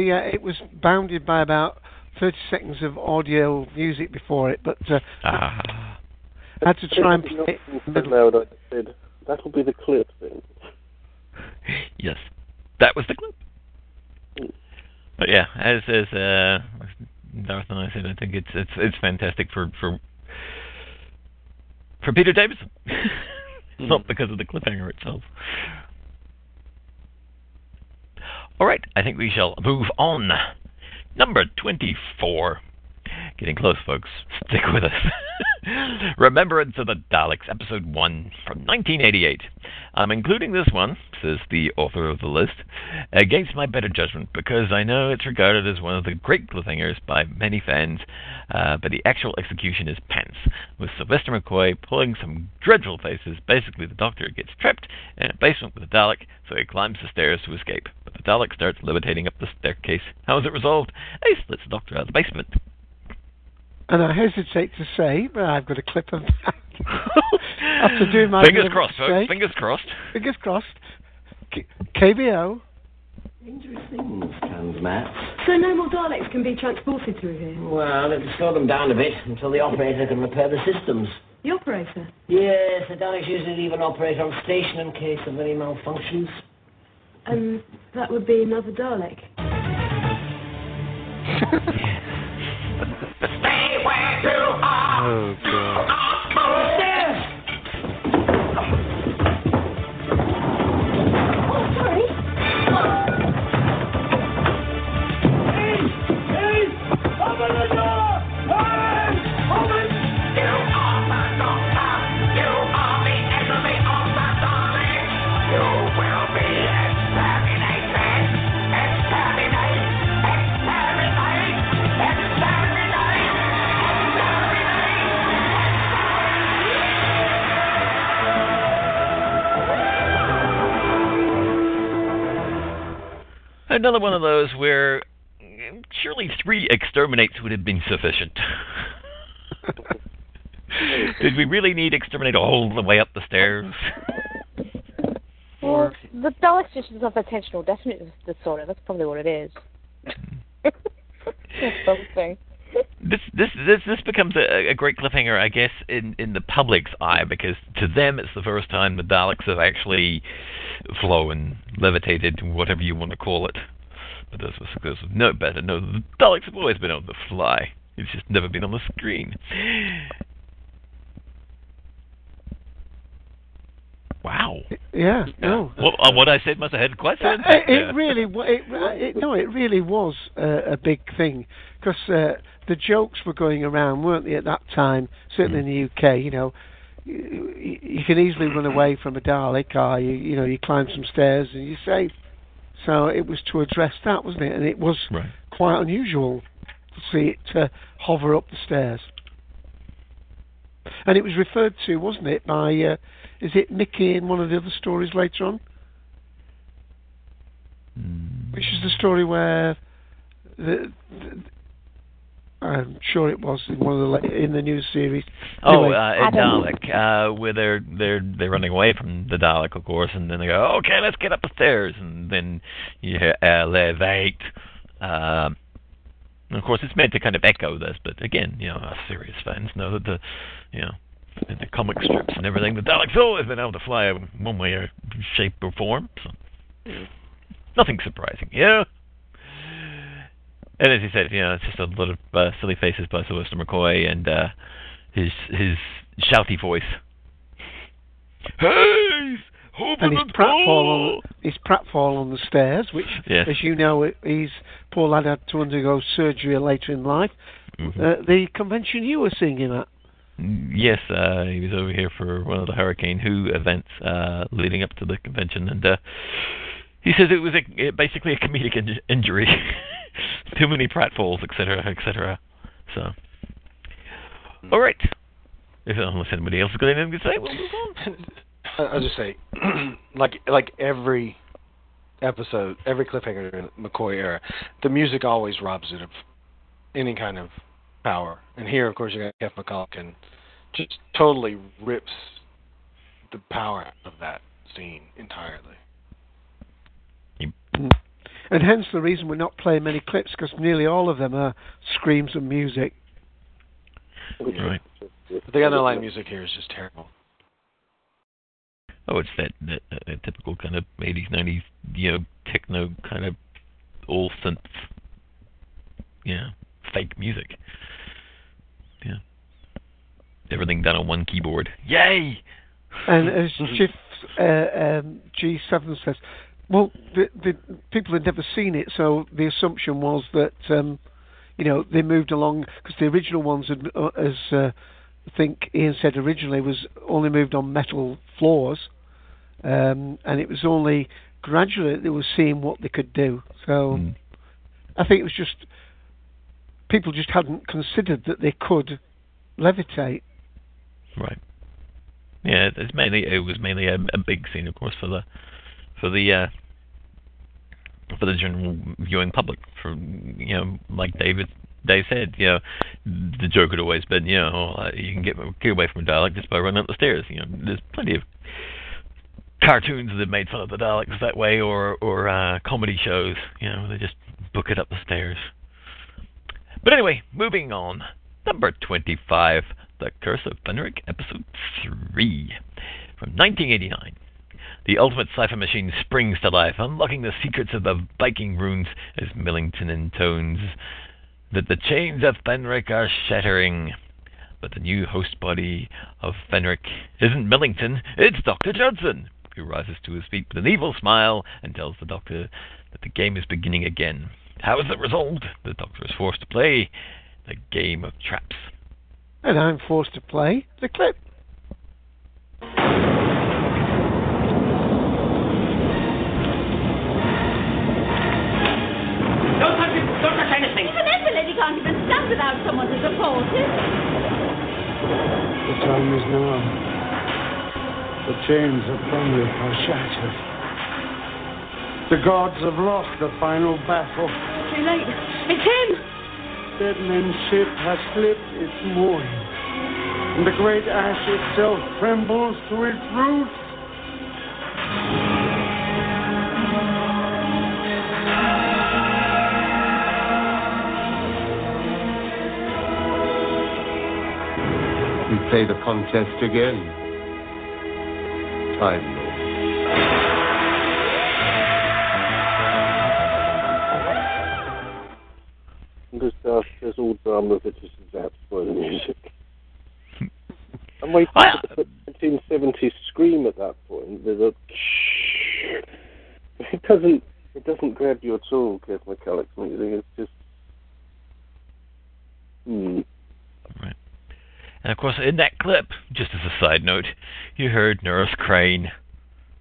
yeah, it was bounded by about 30 seconds of audio music before it, but uh, Ah. I had to try and play it in the middle. Loud, I said, that'll be the clip then. Yes, that was the clip. But yeah, as as uh, Darth and I said, I think it's it's it's fantastic for for for Peter Davison, not because of the cliffhanger itself. All right, I think we shall move on. Number twenty-four. Getting close, folks. Stick with us. Remembrance of the Daleks, Episode 1 from 1988. I'm including this one, says the author of the list, against my better judgment because I know it's regarded as one of the great cliffhangers by many fans, uh, but the actual execution is pants, with Sylvester McCoy pulling some dreadful faces. Basically, the Doctor gets trapped in a basement with a Dalek, so he climbs the stairs to escape. But the Dalek starts levitating up the staircase. How is it resolved? Ace lets the Doctor out of the basement. And I hesitate to say, but I've got a clip of that. After doing my Fingers bit of crossed, folks. Fingers crossed. Fingers crossed. K- KBO. Dangerous things, transmat. So no more Daleks can be transported through here? Well, it'll slow them down a bit until the operator can repair the systems. The operator? Yes, the Daleks usually leave an operator on station in case of any malfunctions. And that would be another Dalek. Oh, God. Another one of those where mm, surely three exterminates would have been sufficient. Did we really need exterminate all the way up the stairs? Well, the Daleks just of attentional deficit disorder. That's probably what it is. Something. This this this this becomes a, a great cliffhanger, I guess, in in the public's eye because to them it's the first time the Daleks have actually flown, levitated, whatever you want to call it. But those who know better that the Daleks have always been on the fly. It's just never been on the screen. Wow. Yeah, no. Well, uh, what I said must have had quite some Uh, impact. it, it really, it, it, no, it really was uh, a big thing because uh, the jokes were going around, weren't they, at that time? Certainly in the UK, you know, you, you can easily run away from a Dalek, or you, you know, you climb some stairs and you're safe. So it was to address that, wasn't it? And it was Right. quite unusual to see it uh, hover up the stairs. And it was referred to, wasn't it, by uh, is it Mickey in one of the other stories later on? Which is the story where the, the I'm sure it was in one of the la- in the new series. Oh, Anyway, uh, in Dalek, uh, where they're they're they're running away from the Dalek, of course, and then they go, "Okay, let's get up the stairs," and then you hear elevate. Um, and of course, it's meant to kind of echo this, but again, you know, us serious fans know that the, you know, in the comic strips and everything, the Daleks always been able to fly one way or shape or form. So, nothing surprising, yeah. And as you said, you know, it's just a lot of uh, silly faces by Sylvester McCoy and uh, his his shouty voice. Hey, open and his pratfall on his pratfall on the stairs, which, Yes. as you know, he's poor lad had to undergo surgery later in life. Mhm. Uh, the convention you were seeing him at. Yes, uh, he was over here for one of the Hurricane Who events uh, leading up to the convention, and uh, he says it was a, basically a comedic in- injury. Too many pratfalls, etc., etc. So, hmm. all right. If unless anybody else has got anything to say, we'll move on. I'll just say, like like every episode, every cliffhanger in the McCoy era, the music always robs it of any kind of power. And here, of course, you got Keff McCulloch, just totally rips the power out of that scene entirely. And hence the reason we're not playing many clips because nearly all of them are screams and music. Right. But the underlying music here is just terrible. Oh, it's that, that, that, that typical kind of 80s, 90s, you know, techno kind of all synth, yeah, fake music. Yeah. Everything done on one keyboard. Yay! And as Chief uh, um, G7 says, well, the, the people had never seen it, so the assumption was that um, you know they moved along because the original ones, had, uh, as uh, I think Ian said originally, was only moved on metal floors, um, and it was only gradually that they were seeing what they could do. So Hmm. I think it was just people just hadn't considered that they could levitate. Right. Yeah, it's mainly it was mainly a, a big scene, of course, for the for the uh, for the general viewing public. For you know, like David Dave said, you know, the joke had always been, you know, uh, you can get get away from a Dalek just by running up the stairs. You know, there's plenty of cartoons that made fun of the Daleks that way, or or uh, comedy shows. You know, they just book it up the stairs. But anyway, moving on. Number 25, The Curse of Fenric, Episode 3, from 1989. The ultimate cipher machine springs to life, unlocking the secrets of the Viking runes as Millington intones that the chains of Fenric are shattering. But the new host body of Fenric isn't Millington, it's Dr. Judson, who rises to his feet with an evil smile and tells the Doctor that the game is beginning again. How is it resolved? The Doctor is forced to play the game of traps. And I'm forced to play the clip. Stand without someone to support him. The time is now. The chains of Fenric are shattered. The gods have lost the final battle. Too late. It's him! Dead men's ship has slipped its mooring. And the great ash itself trembles to its roots. We play the contest again. Time Lord. There's, uh, there's all drama that is zapped by the music. I'm waiting for the 1970s scream at that point. there's a. It doesn't. It doesn't grab you at all, Keff McCulloch's music. It's just. Hmm. And of course, in that clip, just as a side note, you heard Nurse Crane,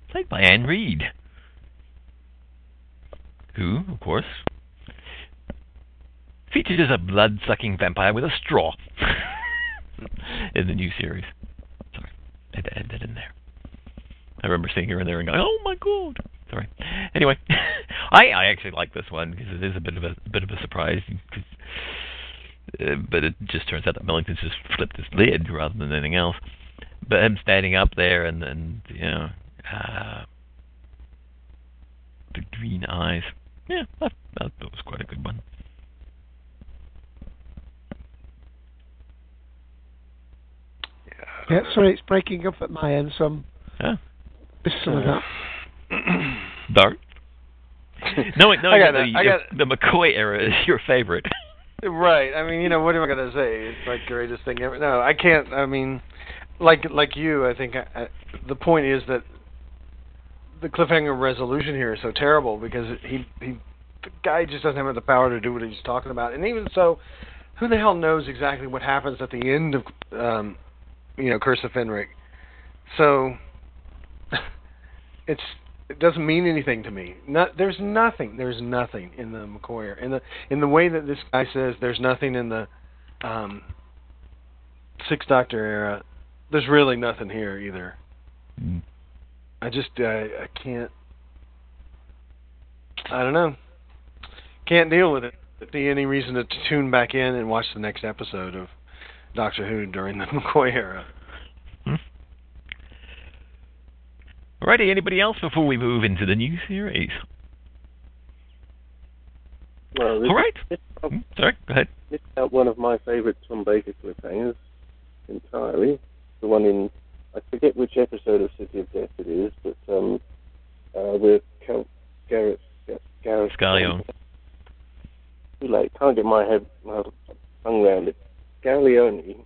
played by Anne Reid, who, of course, featured as a blood-sucking vampire with a straw in the new series. Sorry, I had to add that in there. I remember seeing her in there and going, "Oh my god!" Sorry. Anyway, I I actually like this one because it is a bit of a, a bit of a surprise. 'cause, uh, but it just turns out that Millington's just flipped his lid rather than anything else. But him standing up there and and you know, uh, the green eyes. Yeah, that, that that was quite a good one. Yeah, sorry, it's breaking up at my end, so I'm Huh? missed some of that. Dart. no, wait, no, I got the, it, I got the McCoy era is your favorite. Right. I mean, you know, what am I gonna say? It's like the greatest thing ever. No, I can't. I mean, like like you, I think I, I, the point is that the cliffhanger resolution here is so terrible because he he the guy just doesn't have the power to do what he's talking about, and even so, who the hell knows exactly what happens at the end of um, you know, Curse of Fenric? So it's it doesn't mean anything to me. Not, there's nothing. There's nothing in the McCoy in the in the way that this guy says there's nothing in the um, Sixth Doctor era. There's really nothing here either. Mm. I just uh, I can't. I don't know. Can't deal with it. Be any reason to tune back in and watch the next episode of Doctor Who during the McCoy era? Alrighty, anybody else before we move into the new series? Well, All right. Hmm, Sorry, go ahead. this is out one of my favourite Tom Baker cliffhangers entirely. The one in I forget which episode of City of Death it is, but um, uh, with Count Garrett Garrett Scallion. Too late. Can't get my head my tongue around it. Gallioni.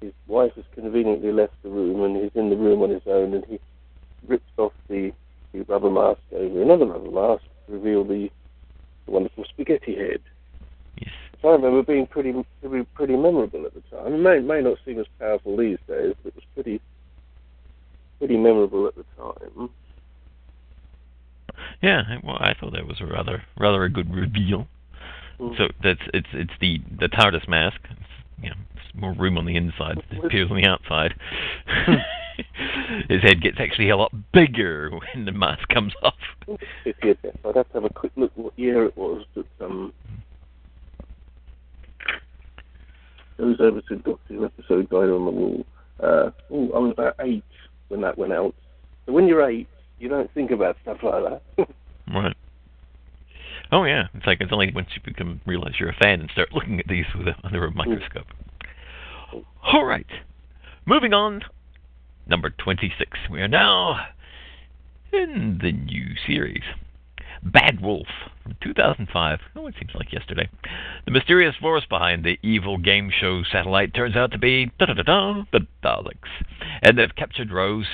His wife has conveniently left the room, and he's in the room on his own, and he rips off the, the rubber mask over another rubber mask to reveal the, the wonderful spaghetti head. Yes. So I remember being pretty pretty, pretty memorable at the time. It may may not seem as powerful these days, but it was pretty pretty memorable at the time. Yeah, well, I thought that was a rather rather a good reveal. Mm. So that's it's it's the the TARDIS mask. You know, more room on the inside than appears on the outside. His head gets actually a lot bigger when the mask comes off. I'd have to have a quick look what year it was that um goes over to Doctor Who episode Guide on the Wall. Uh, ooh, I was about eight when that went out. So when you're eight, you don't think about stuff like that. Right. Oh yeah, it's like it's only once you become realize you're a fan and start looking at these with a, under a microscope. Hmm. All right, moving on. Number twenty-six. We are now in the new series, Bad Wolf from 2005. Oh, it seems like yesterday. The mysterious force behind the evil game show satellite turns out to be da da da da the Daleks, and they've captured Rose,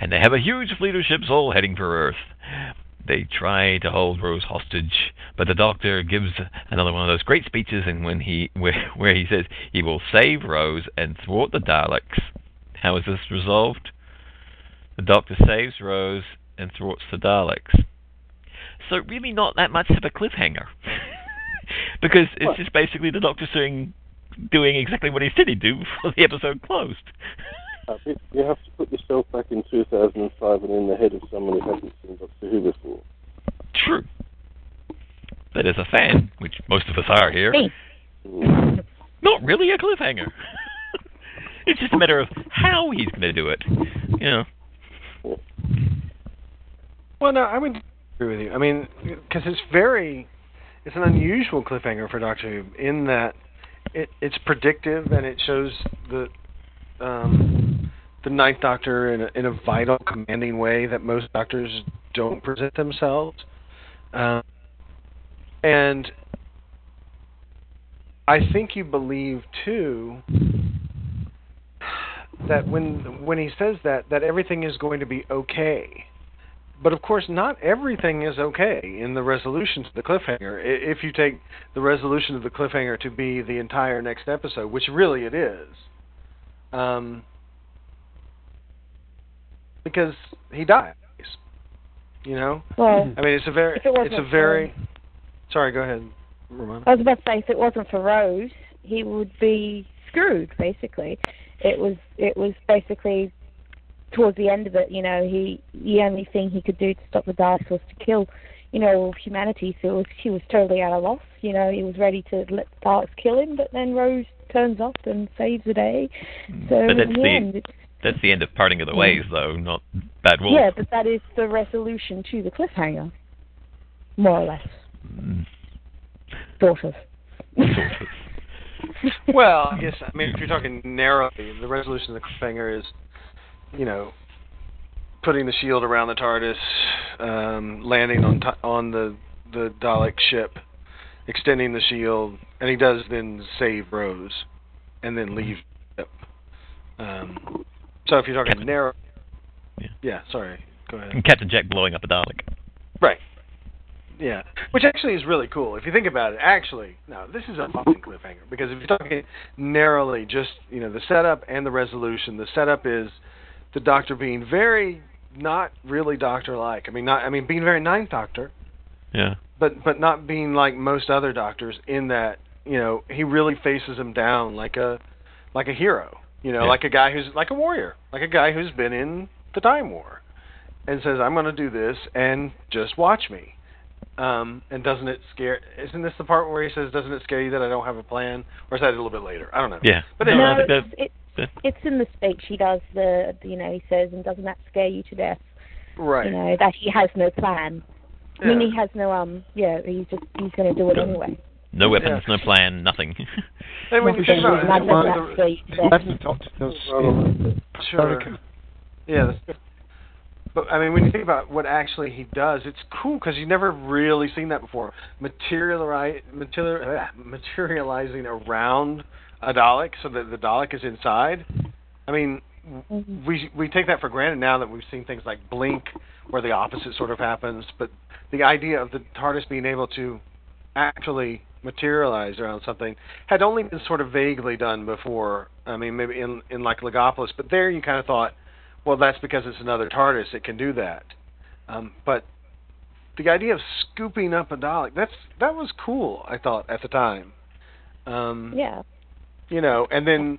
and they have a huge fleet of ships all heading for Earth. They try to hold Rose hostage, but the Doctor gives another one of those great speeches, and when he where, where he says he will save Rose and thwart the Daleks. How is this resolved? The Doctor saves Rose and thwarts the Daleks. So really, not that much of a cliffhanger, because it's What? just basically the Doctor saying, doing exactly what he said he'd do before the episode closed. Uh, you- you have to put yourself back in 2005 and in the head of someone who hasn't seen Doctor Who before. True. But as a fan, which most of us are here, not really a cliffhanger. it's just a matter of how he's going to do it. You know. Well, no, I would agree with you. I mean, because it's very, it's an unusual cliffhanger for Doctor Who in that it it's predictive and it shows the um, the Ninth Doctor in a, in a vital, commanding way that most Doctors don't present themselves, um, and I think you believe too that when when he says that that everything is going to be okay. But of course, not everything is okay in the resolution to the cliffhanger. If you take the resolution of the cliffhanger to be the entire next episode, which really it is, um, because he dies. You know, Well, I mean, it's a very, it it's a very. Sorry, go ahead, Ramona. I was about to say, if it wasn't for Rose, he would be screwed. Basically, it was it was basically towards the end of it. You know, he the only thing he could do to stop the Daleks was to kill, you know, humanity. So it was, he was totally at a loss. You know, he was ready to let the Daleks kill him, but then Rose turns up and saves the day. Mm. So but that's in the the end, it's, that's the end of parting of the ways, though, not Bad Wolf. yeah, but that is the resolution to the cliffhanger, more or less, Mm, sort of. well, I guess I mean if you're talking narrowly, the resolution of the cliffhanger is, you know, putting the shield around the TARDIS, um, landing on t- on the the Dalek ship, extending the shield, and he does then save Rose, and then leave. Um, so if you're talking narrow, yeah. sorry, go ahead. And Captain Jack blowing up a Dalek. Right. Yeah, which actually is really cool if you think about it. Actually, no, this is a fucking cliffhanger because if you're talking narrowly, just you know the setup and the resolution. The setup is the Doctor being very not really Doctor-like. I mean, not I mean being very Ninth Doctor, Yeah. but but not being like most other Doctors in that you know he really faces him down like a like a hero. You know, Yeah. like a guy who's like a warrior, like a guy who's been in the Time War, and says, "I'm going to do this, and just watch me." Um, and doesn't it scare? Isn't this the part where he says, "Doesn't it scare you that I don't have a plan?" Or is that a little bit later? I don't know. Yeah. But No, anyway, no, that- it's, it's it's in the speech he does. The you know he says, and doesn't that scare you to death? right. You know that he has no plan. I mean, he has no um. Yeah, he's just he's going to do it anyway. No weapons, no plan, nothing. And when you think about it, That one does of that the- scare you to death. Eleven Doctor does. Sure. Yeah. But I mean, when you think about what actually he does, it's cool because you've never really seen that before. Materialize, material, uh, materializing around a Dalek, so that the Dalek is inside. I mean, Mm-hmm. we we take that for granted now that we've seen things like Blink, where the opposite sort of happens. But the idea of the TARDIS being able to actually materialize around something had only been sort of vaguely done before. I mean, maybe in in like Logopolis, but there you kind of thought, well, that's because it's another TARDIS; it can do that. Um, but the idea of scooping up a Dalek that's that was cool. I thought at the time. Um, Yeah. you know, and then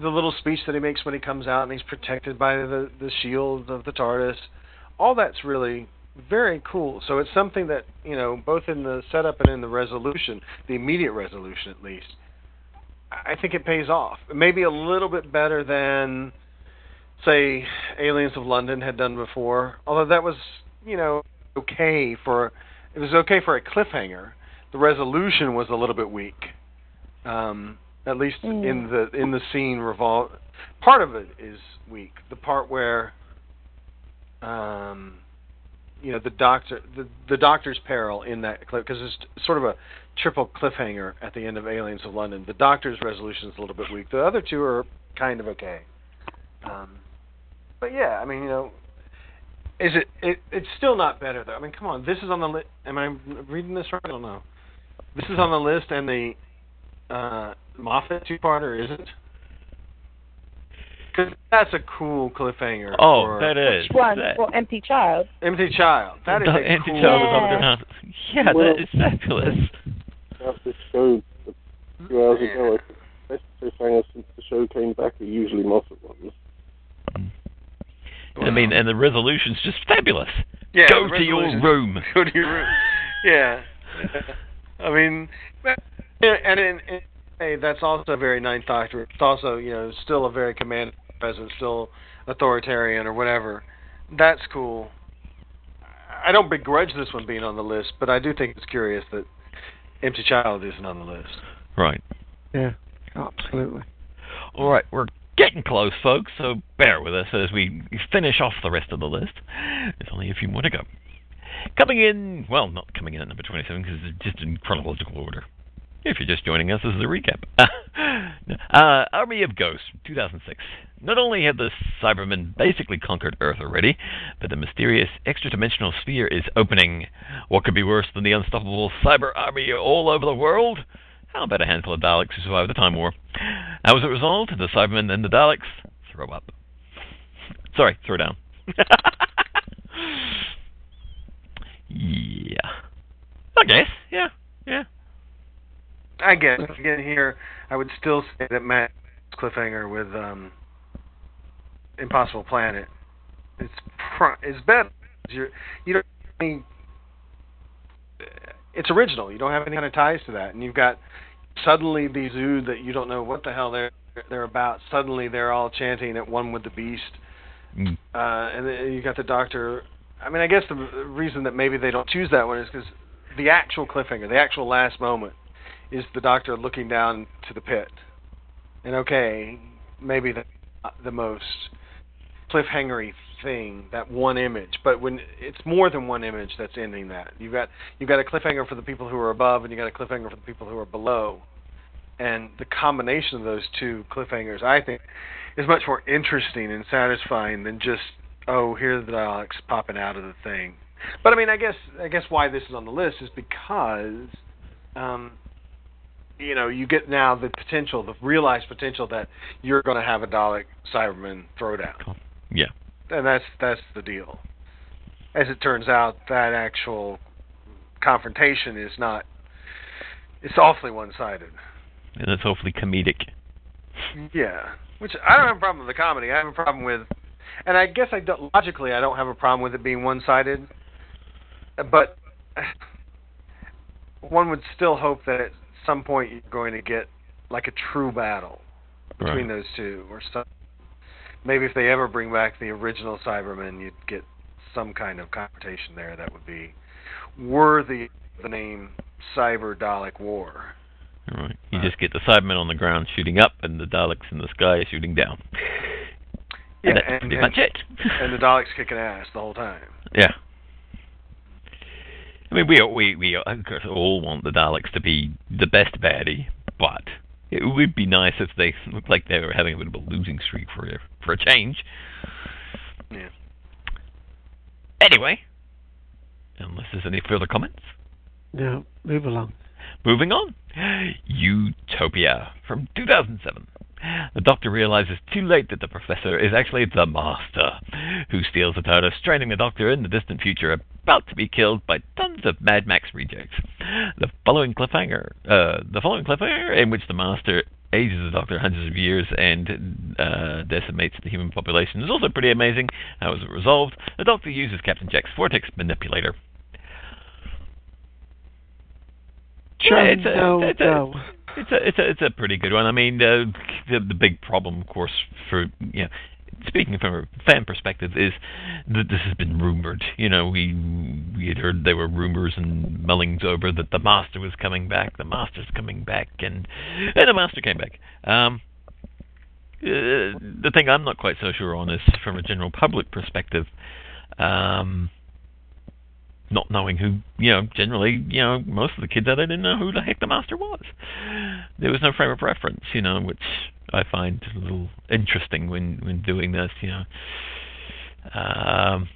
the little speech that he makes when he comes out and he's protected by the the shield of the TARDIS. All that's really very cool. So it's something that you know, both in the setup and in the resolution, the immediate resolution at least, I think it pays off. Maybe a little bit better than, say, Aliens of London had done before. Although that was, you know, okay for it was okay for a cliffhanger. The resolution was a little bit weak. Um, at least Mm. in the in the scene revol part of it is weak. The part where um you know the doctor the the doctor's peril in that clip because it's sort of a triple cliffhanger at the end of Aliens of London. The doctor's resolution is a little bit weak. The other two are kind of okay. Um but yeah, I mean, you know, is it, it it's still not better though. I mean, come on, this is on the list. Am I reading this right? I don't know. This is on the list and the uh Moffat two-parter isn't? Because that's a cool cliffhanger. Oh, for that is. Which one? That- Well, Empty Child. Empty Child. That is The a Empty cool. Child is on the ground. Yeah, Well- that is fabulous. About this show a few hours ago, I the best cliffhanger since the show came back are usually Moffat ones. I mean, and the resolution's just fabulous. Yeah, Go to your room. Go to your room. yeah. I mean, and in, in hey, that's also a very Ninth Doctor. It's also you know still a very commanding presence, still authoritarian or whatever. That's cool. I don't begrudge this one being on the list, but I do think it's curious that Empty Child isn't on the list. Right. Yeah, absolutely. All right, we're getting close, folks, so bear with us as we finish off the rest of the list. There's only a few more to go. Coming in, well, not coming in at number 27 because it's just in chronological order. If you're just joining us, this is a recap. Uh, Army of Ghosts, 2006. Not only have the Cybermen basically conquered Earth already, but the mysterious extra-dimensional sphere is opening. What could be worse than the unstoppable cyber army all over the world? How about a handful of Daleks who survived the Time War? How was it resolved? The Cybermen and the Daleks throw up. Sorry, throw down. yeah. I guess. Yeah. Yeah. I guess again here, I would still say that Matt's cliffhanger with um, Impossible Planet is pr- is better. You're, you don't. I mean, it's original. You don't have any kind of ties to that, and you've got suddenly these Ood that you don't know what the hell they're they're about. Suddenly they're all chanting at one with the beast, Mm. uh, and then you got the Doctor. I mean, I guess the reason that maybe they don't choose that one is because the actual cliffhanger, the actual last moment, is the Doctor looking down to the pit, and okay, maybe the the most cliffhangery thing, that one image. But when it's more than one image that's ending that. You've got you've got a cliffhanger for the people who are above, and you've got a cliffhanger for the people who are below. And the combination of those two cliffhangers, I think, is much more interesting and satisfying than just oh, here's the Daleks popping out of the thing. But I mean, I guess I guess why this is on the list is because, um, you know, you get now the potential, the realized potential that you're going to have a Dalek Cyberman throwdown Yeah. and that's that's the deal. As it turns out, that actual confrontation is not. It's awfully one-sided. And it's hopefully comedic. Yeah, which I don't have a problem with the comedy. I have a problem with, and I guess I don't, logically I don't have a problem with it being one-sided, but one would still hope that at some point you're going to get like a true battle between Right. those two, or some. Maybe if they ever bring back the original Cybermen, you'd get some kind of confrontation there that would be worthy of the name Cyber Dalek War. Right. You uh, just get the Cybermen on the ground shooting up, and the Daleks in the sky shooting down. Yeah, and that's and, pretty and, much it. and the Daleks kicking ass the whole time. Yeah. I mean, we we we of course all want the Daleks to be the best baddie, but it would be nice if they looked like they were having a bit of a losing streak for a, for a change. Yeah. Anyway, unless there's any further comments, No, move along. moving on. Utopia from 2007. The Doctor realizes too late that the Professor is actually the Master, who steals the TARDIS, stranding the Doctor in the distant future, about to be killed by tons of Mad Max rejects. The following cliffhanger, uh, the following cliffhanger, in which the Master ages the Doctor hundreds of years and uh, decimates the human population, is also pretty amazing. How is it resolved? The Doctor uses Captain Jack's vortex manipulator. Joe, it's a, no, it's a, no. It's a it's a it's a pretty good one. I mean, uh, the the big problem, of course, for you know, speaking from a fan perspective, is that this has been rumored. You know, we we had heard there were rumors and mullings over that the master was coming back, the master's coming back, and and the master came back. Um, uh, the thing I'm not quite so sure on is from a general public perspective. Um, not knowing who, you know, generally, you know, most of the kids out there didn't know who the heck the master was. There was no frame of reference, you know, which I find a little interesting when when doing this, you know. Um,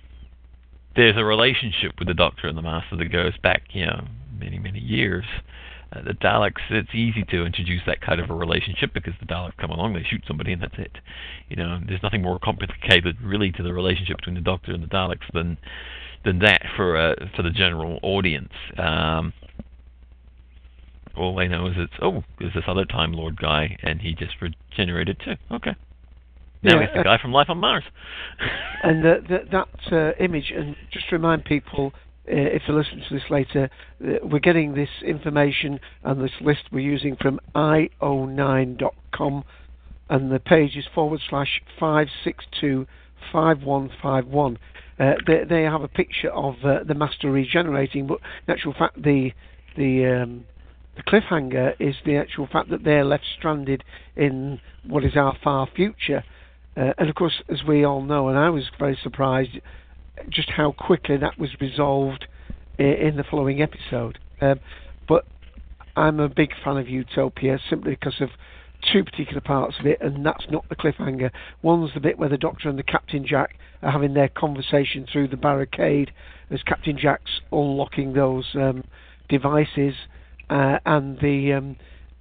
there's a relationship with the Doctor and the Master that goes back, you know, many many years. Uh, the Daleks, it's easy to introduce that kind of a relationship because the Daleks come along, they shoot somebody, and that's it. You know, there's nothing more complicated really to the relationship between the Doctor and the Daleks than than that for uh, for the general audience. Um, all they know is it's oh, there's this other Time Lord guy, and he just regenerated too. Okay. Now Yeah, he's the uh, guy from Life on Mars. And the, the, that uh, image, and just to remind people, if they listen to this later, uh, we're getting this information and this list we're using from io9.com, and the page is forward slash 562 5151. Uh, they, they have a picture of uh, the master regenerating, but in actual fact, the the um, the cliffhanger is the actual fact that they're left stranded in what is our far future. Uh, and of course, as we all know, and I was very surprised just how quickly that was resolved in the following episode. Um, but I'm a big fan of Utopia simply because of two particular parts of it, and that's not the cliffhanger. One's the bit where the Doctor and the Captain Jack are having their conversation through the barricade as Captain Jack's unlocking those um, devices, uh, and the um,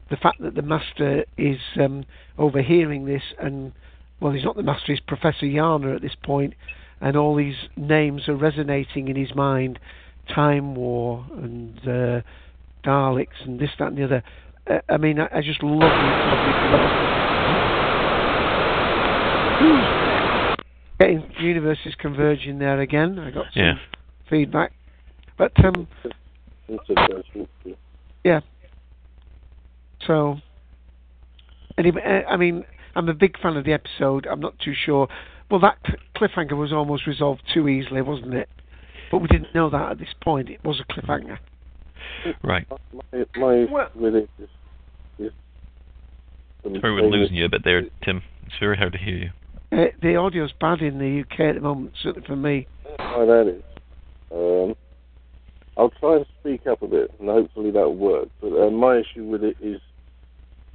the fact that the Master is um, overhearing this, and well, he's not the Master, he's Professor Yana at this point, and all these names are resonating in his mind: Time War and uh, Daleks and this, that, and the other. Uh, I mean, I, I just love it. Getting universes converging there again. I got some Yeah. feedback, but um, yeah. So, anyway, uh, I mean, I'm a big fan of the episode. I'm not too sure. Well, that cliffhanger was almost resolved too easily, wasn't it? But we didn't know that at this point. It was a cliffhanger. Right. My, my with it is, is Sorry, we're losing you a bit there, Tim. It's very hard to hear you. Uh, the audio's bad in the UK at the moment, certainly for me. Why that is. Um, I'll try and speak up a bit, and hopefully that'll work. But uh, my issue with it is,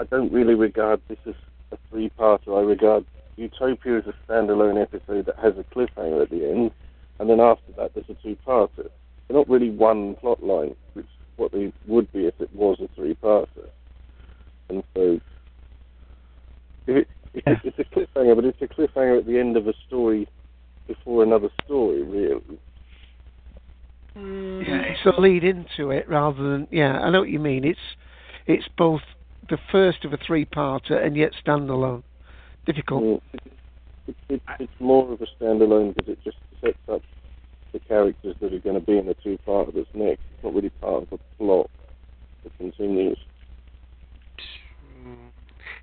I don't really regard this as a three-parter. I regard Utopia is a standalone episode that has a cliffhanger at the end, and then after that there's a two-parter. They're not really one plot line, which is what they would be if it was a three-parter. And so, if it, if it, it's a cliffhanger, but it's a cliffhanger at the end of a story before another story, really. Mm. Yeah, it's a lead into it rather than yeah. I know what you mean. It's it's both the first of a three-parter and yet standalone. Difficult. Mm, It, it, it's more of a standalone because it just sets up the characters that are going to be in the two part that's next. It's not really part of the plot that continues.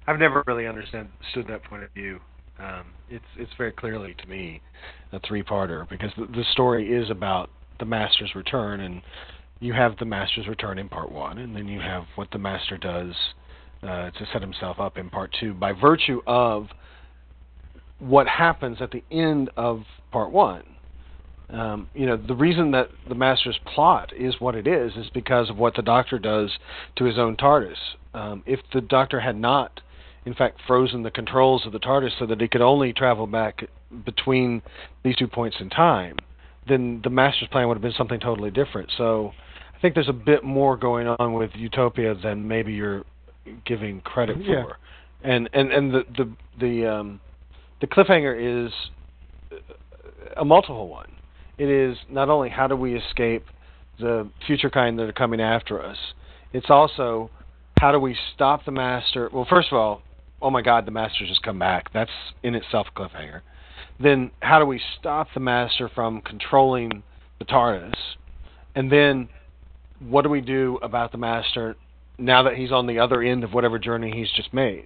I've never really understood that point of view. Um, it's it's very clearly to me a three-parter because the, the story is about the Master's return, and you have the Master's return in part one, and then you have what the Master does uh, to set himself up in part two by virtue of what happens at the end of part one. Um, you know, the reason that the Master's plot is what it is is because of what the Doctor does to his own TARDIS. Um, if the Doctor had not, in fact, frozen the controls of the TARDIS so that he could only travel back between these two points in time, then the Master's plan would have been something totally different. So I think there's a bit more going on with Utopia than maybe you're giving credit Yeah. for. And and and the the the um, the cliffhanger is a multiple one. It is not only how do we escape the future kind that are coming after us, it's also how do we stop the master. Well, first of all, oh my God, the master's just come back. That's in itself a cliffhanger. Then how do we stop the master from controlling the TARDIS? And then what do we do about the master now that he's on the other end of whatever journey he's just made?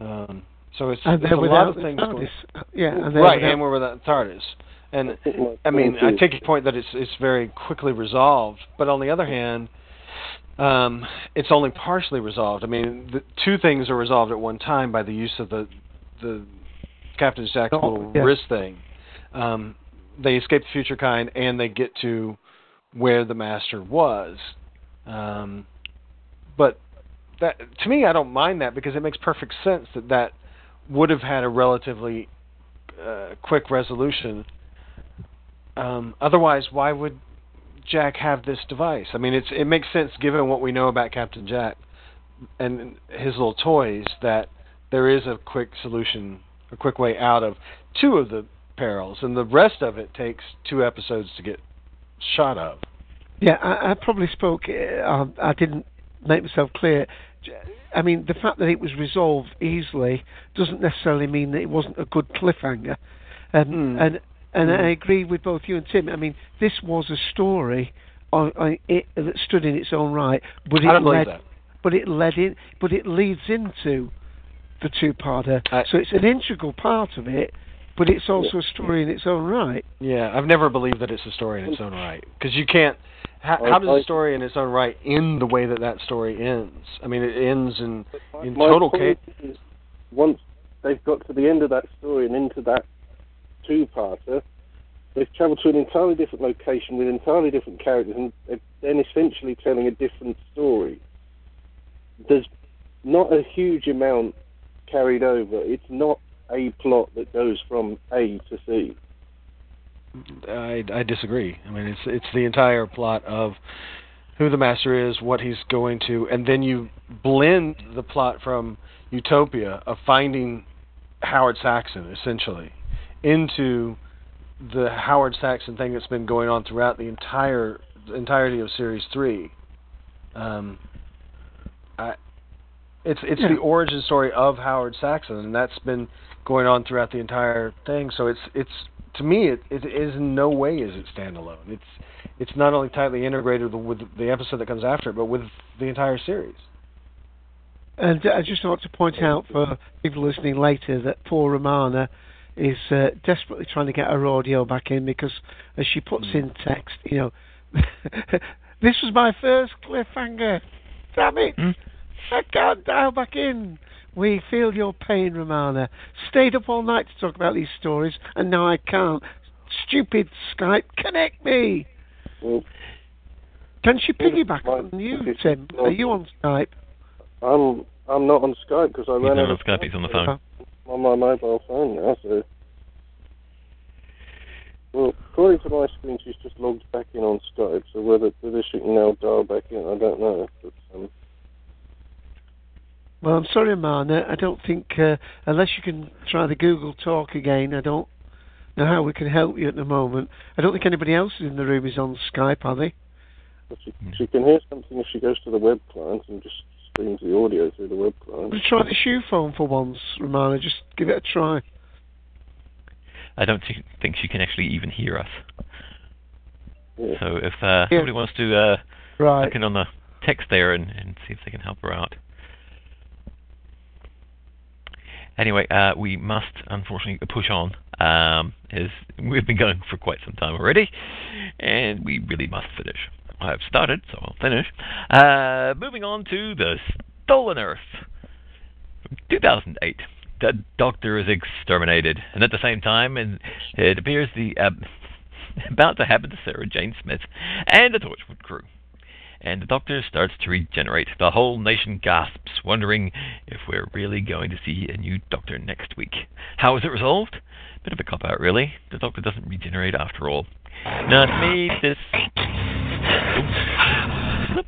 Um, so it's, And it's a lot of things. TARDIS. going- Yeah, and they're right, without- and we're without TARDIS. And I mean, I take your point that it's it's very quickly resolved, but on the other hand, um, it's only partially resolved. I mean, the two things are resolved at one time by the use of the the Captain Jack's Oh, little yeah. wrist thing. Um, they escape the future kind, and they get to where the master was. Um, but that to me, I don't mind that because it makes perfect sense that that would have had a relatively uh, quick resolution. Um, otherwise, why would Jack have this device? I mean, it's it makes sense given what we know about Captain Jack and his little toys that there is a quick solution, a quick way out of two of the perils, and the rest of it takes two episodes to get shot of. Yeah, I, I probably spoke. Uh, I didn't make myself clear. I mean, the fact that it was resolved easily doesn't necessarily mean that it wasn't a good cliffhanger. Um, Hmm. And and Hmm. I agree with both you and Tim. I mean, this was a story on, on it, that stood in its own right, but it I don't believe led, that. but it led in, but it leads into the two-parter. so it's an integral part of it, but it's also a story in its own right. Yeah, I've never believed that it's a story in its own right because you can't. How, how does a story in its own right end the way that that story ends? I mean, it ends in in My total point chaos. is, once they've got to the end of that story and into that two-parter, they've travelled to an entirely different location with entirely different characters, and they're then essentially telling a different story. There's not a huge amount carried over. It's not a plot that goes from A to C. I, I disagree. I mean, it's it's the entire plot of who the master is, what he's going to, and then you blend the plot from Utopia of finding Harold Saxon essentially into the Harold Saxon thing that's been going on throughout the entire the entirety of series three. Um, I, it's it's Yeah. the origin story of Harold Saxon, and that's been going on throughout the entire thing. So it's it's to me it, it is in no way is it standalone. It's it's not only tightly integrated with the episode that comes after it, but with the entire series. And I just want to point out for people listening later that poor Romana is uh, desperately trying to get her audio back in because, as she puts in text, you know, this was my first cliffhanger. Damn it! I can't dial back in. We feel your pain, Romana. Stayed up all night to talk about these stories, and now I can't. Stupid Skype, connect me. Can she piggyback on you, Tim? Are you on Skype? I'm I'm not on Skype because I He's ran not out on of Skype, he's on the phone. on my mobile phone now. So, well, according to my screen, she's just logged back in on Skype. So whether whether she can now dial back in, I don't know. But um, Well, I'm sorry, Marna. I don't think, uh, unless you can try the Google Talk again, I don't know how we can help you at the moment. I don't think anybody else in the room is on Skype, are they? but she she can hear something if she goes to the web client and just streams the audio through the web client. We'll try the shoe phone for once, Romana. Just give it a try. I don't thi- think she can actually even hear us. Yeah. So if uh, somebody wants to uh, Right. look in on the text there and, and see if they can help her out. Anyway, uh, we must unfortunately push on. Um, as we've been going for quite some time already, and we really must finish. I've started, so I'll finish. Uh, moving on to the Stolen Earth, 2008. The Doctor is exterminated, and at the same time, and it appears the uh, about to happen to Sarah Jane Smith and the Torchwood crew. And the Doctor starts to regenerate. The whole nation gasps, wondering if we're really going to see a new Doctor next week. How is it resolved? Bit of a cop out, really. The Doctor doesn't regenerate after all. Now, to me, this. Flip.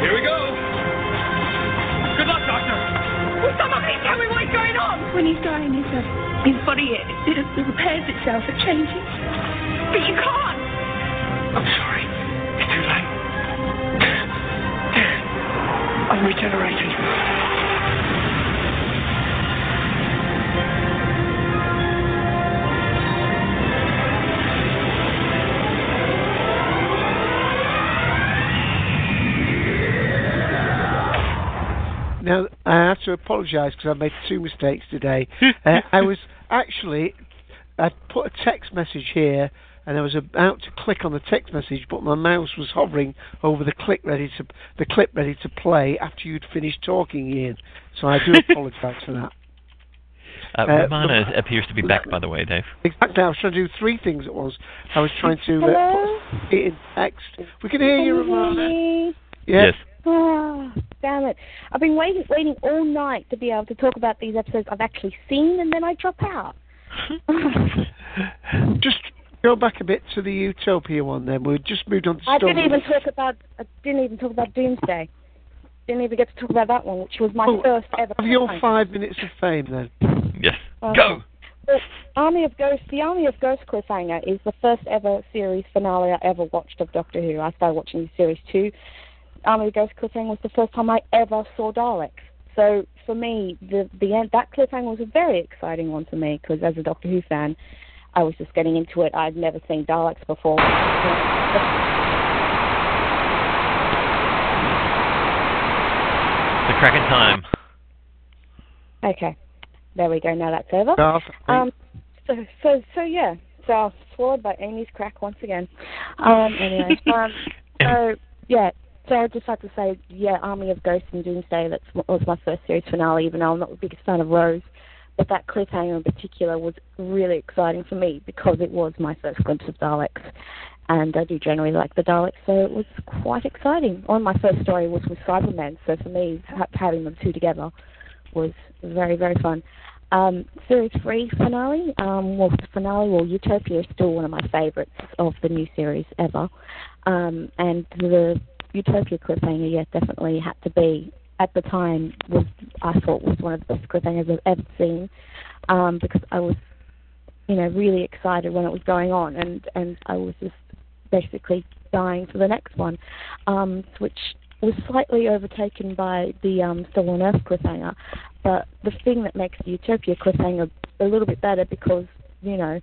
Here we go. Good luck, Doctor. Will somebody tell me what's going on? When he's dying, his, uh, his body it, it, it repairs itself, it changes. But you can't. I'm sorry. It's too late. I'm regenerated. Now, I have to apologise because I made two mistakes today. uh, I was actually, I put a text message here, and I was about to click on the text message, but my mouse was hovering over the click ready to the clip ready to play after you'd finished talking, Ian. So I do apologise for that. Uh, Uh, Romana appears to be back, by the way, Dave. Exactly. I was trying to do three things at once. I was trying to uh, put it in text. We can hear you, Romana. Yeah. Ah, damn it. I've been waiting waiting all night to be able to talk about these episodes I've actually seen and then I drop out. Just go back a bit to the Utopia one then. We just moved on to I didn't even talk about I didn't even talk about Doomsday. Didn't even get to talk about that one, which was my Oh, first ever Have your five minutes of fame then. Yes. Okay. Well, Army of Ghosts, the Army of Ghosts cliffhanger is the first ever series finale I ever watched of Doctor Who. I started watching the series two. Army of Ghosts cliffhanger was the first time I ever saw Daleks. So for me, the the end that cliffhanger was a very exciting one for me because as a Doctor Who fan, I was just getting into it. I'd never seen Daleks before. The cracking time. Okay, there we go. Now that's over. No, Um, so, so, so yeah. So I was swallowed by Amy's crack once again. Um, anyway, um, so yeah. So I'd just like to say, yeah, Army of Ghosts and Doomsday. That was my first series finale. Even though I'm not the biggest fan of Rose, but that cliffhanger in particular was really exciting for me because it was my first glimpse of Daleks, and I do generally like the Daleks, so it was quite exciting. On my first story was with Cybermen, so for me, ha- having them two together was very, very fun. Um, series three finale, um, well, finale, well, Utopia is still one of my favourites of the new series ever, um, and the Utopia cliffhanger, yeah, definitely had to be at the time was I thought was one of the best cliffhangers I've ever seen, um, because I was, you know, really excited when it was going on, and and I was just basically dying for the next one, um, which was slightly overtaken by the um, Stolen Earth cliffhanger. But the thing that makes the Utopia cliffhanger a little bit better because, you know,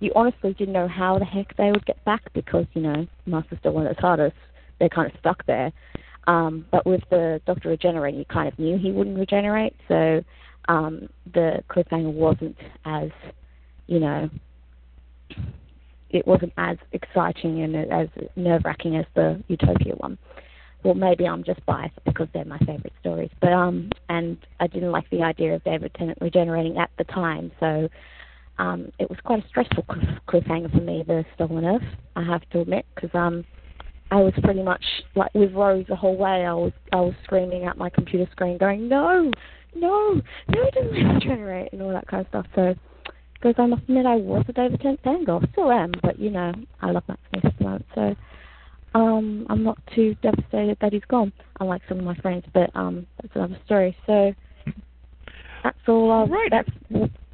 you honestly didn't know how the heck they would get back because, you know, Master Still on Earth TARDIS, they're kind of stuck there. Um, but with the Doctor regenerating, you kind of knew he wouldn't regenerate, so um, the cliffhanger wasn't as, you know, it wasn't as exciting and as nerve wracking as the Utopia one. Well, maybe I'm just biased because they're my favourite stories. But um, and I didn't like the idea of David Tennant regenerating at the time, so um, it was quite a stressful cliffhanger for me. The Stolen Earth, I have to admit, because um, I was pretty much like with Rose the whole way. I was I was screaming at my computer screen, going, "No, no, no, it doesn't regenerate," and all that kind of stuff. So because I must admit I was a David Tennant fangirl, still am, but you know I love Matt Smith at the moment, so um, I'm not too devastated that he's gone, unlike some of my friends. But um, that's another story. So that's all. Uh, Right. That's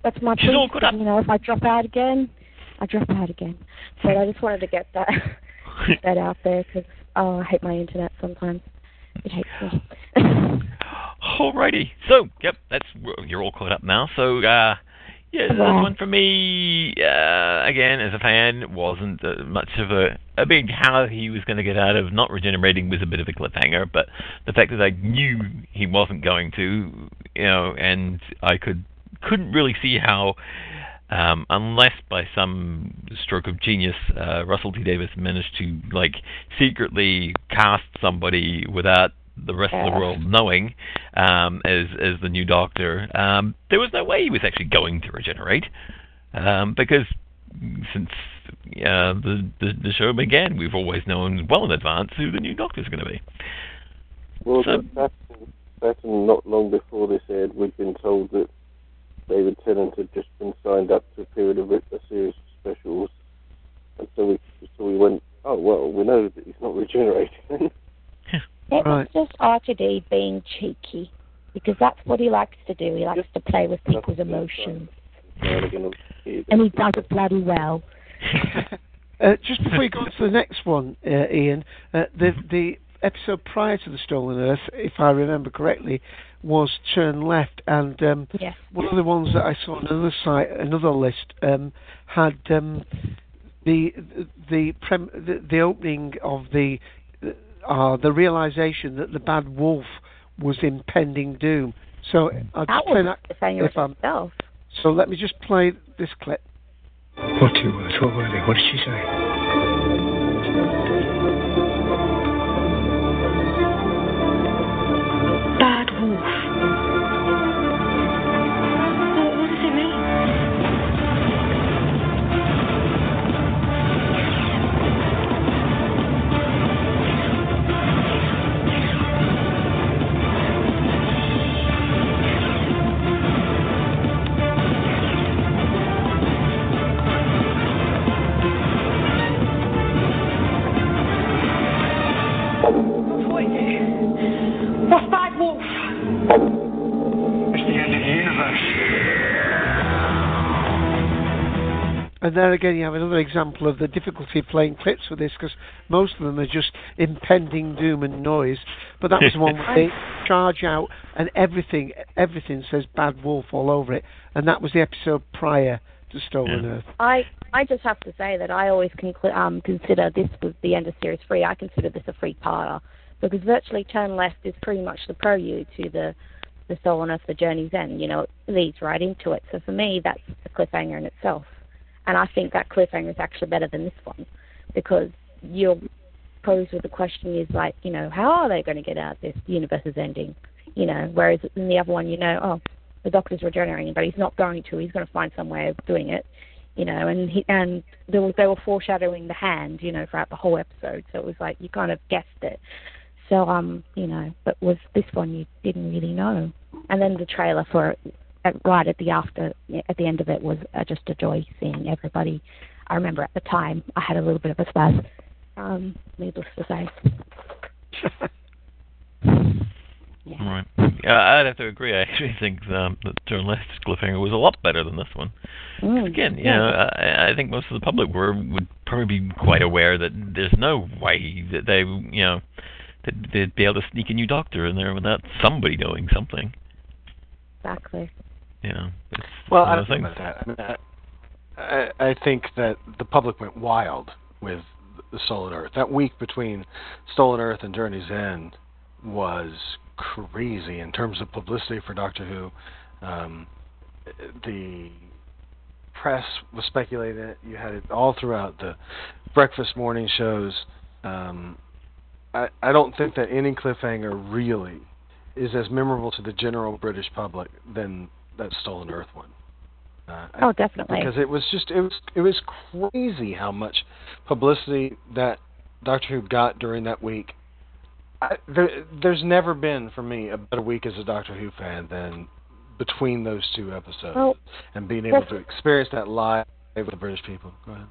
that's my She's all caught. You know, if I drop out again, I drop out again. So I just wanted to get that that out there because oh, I hate my internet sometimes. It hates me. Alrighty. So, yep, that's you're all caught up now. So, uh, yeah, this one for me, uh, again, as a fan, wasn't uh, much of a a big how he was going to get out of not regenerating was a bit of a cliffhanger. But the fact that I knew he wasn't going to, you know, and I could couldn't really see how. Um, unless by some stroke of genius, uh, Russell T Davies managed to like secretly cast somebody without the rest of the world knowing um, as as the new Doctor, um, there was no way he was actually going to regenerate. Um, because since uh, the, the the show began, we've always known well in advance who the new Doctor's going to be. Well, So- back, back not long before this aired, we'd been told that David Tennant had just been signed up to a period of a series of specials, and so we so we went, oh well, we know that he's not regenerating. It was just RTD being cheeky because that's what he likes to do. He likes to play with people's emotions, and he does it bloody well. Uh, just before you go on to the next one, uh, Ian, uh, the the episode prior to the Stolen Earth, if I remember correctly, was Turn Left, and um, Yes. one of the ones that I saw on another site, another list, um, had um, the the, prem- the the opening of the uh, the realization that the bad wolf was impending doom. So I'll That just play that the thing if I'm, itself. so let me just play this clip. What two words? What were they? What did she say? And there again, you have another example of the difficulty of playing clips with this because most of them are just impending doom and noise. But that was one where they charge out and everything, everything says "Bad Wolf" all over it, and that was the episode prior to Stolen Earth. I I just have to say that I always conclu- um, consider this was the end of series three. I consider this a free parter because virtually Turn Left is pretty much the prelude to the the Stolen Earth, the Journey's End. You know, it leads right into it. So for me, that's a cliffhanger in itself, and I think that cliffhanger is actually better than this one because you're posed with the question is like, you know, how are they going to get out this? The universe is ending. You know, whereas in the other one, you know, oh, the Doctor's regenerating, but he's not going to. He's going to find some way of doing it. you know, and he and there was they were foreshadowing the hand, you know, throughout the whole episode. So it was like you kind of guessed it. So um, you know, but was this one you didn't really know, and then the trailer for it, at, right at the after at the end of it was uh, just a joy seeing everybody. I remember at the time I had a little bit of a spaz. Um, needless to say. Right. Yeah, I'd have to agree. I actually think um, the Turn Left cliffhanger was a lot better than this one. Mm, Again, you yeah. know, I, I think most of the public were would probably be quite aware that there's no way that they, you know, that they'd be able to sneak a new doctor in there without somebody knowing something. Exactly. Know. It's Well, I don't think about that. I, mean, I, I I think that the public went wild with the Stolen Earth. That week between Stolen Earth and Journey's End was crazy in terms of publicity for Doctor Who. Um, the press was speculating it. You had it all throughout the breakfast morning shows. Um, I, I don't think that any cliffhanger really is as memorable to the general British public than that Stolen Earth one. Uh, Oh, definitely. Because it was just it was it was crazy how much publicity that Doctor Who got during that week. I, there, there's never been for me a better week as a Doctor Who fan than between those two episodes Well, and being able to experience that live with the British people. Go ahead.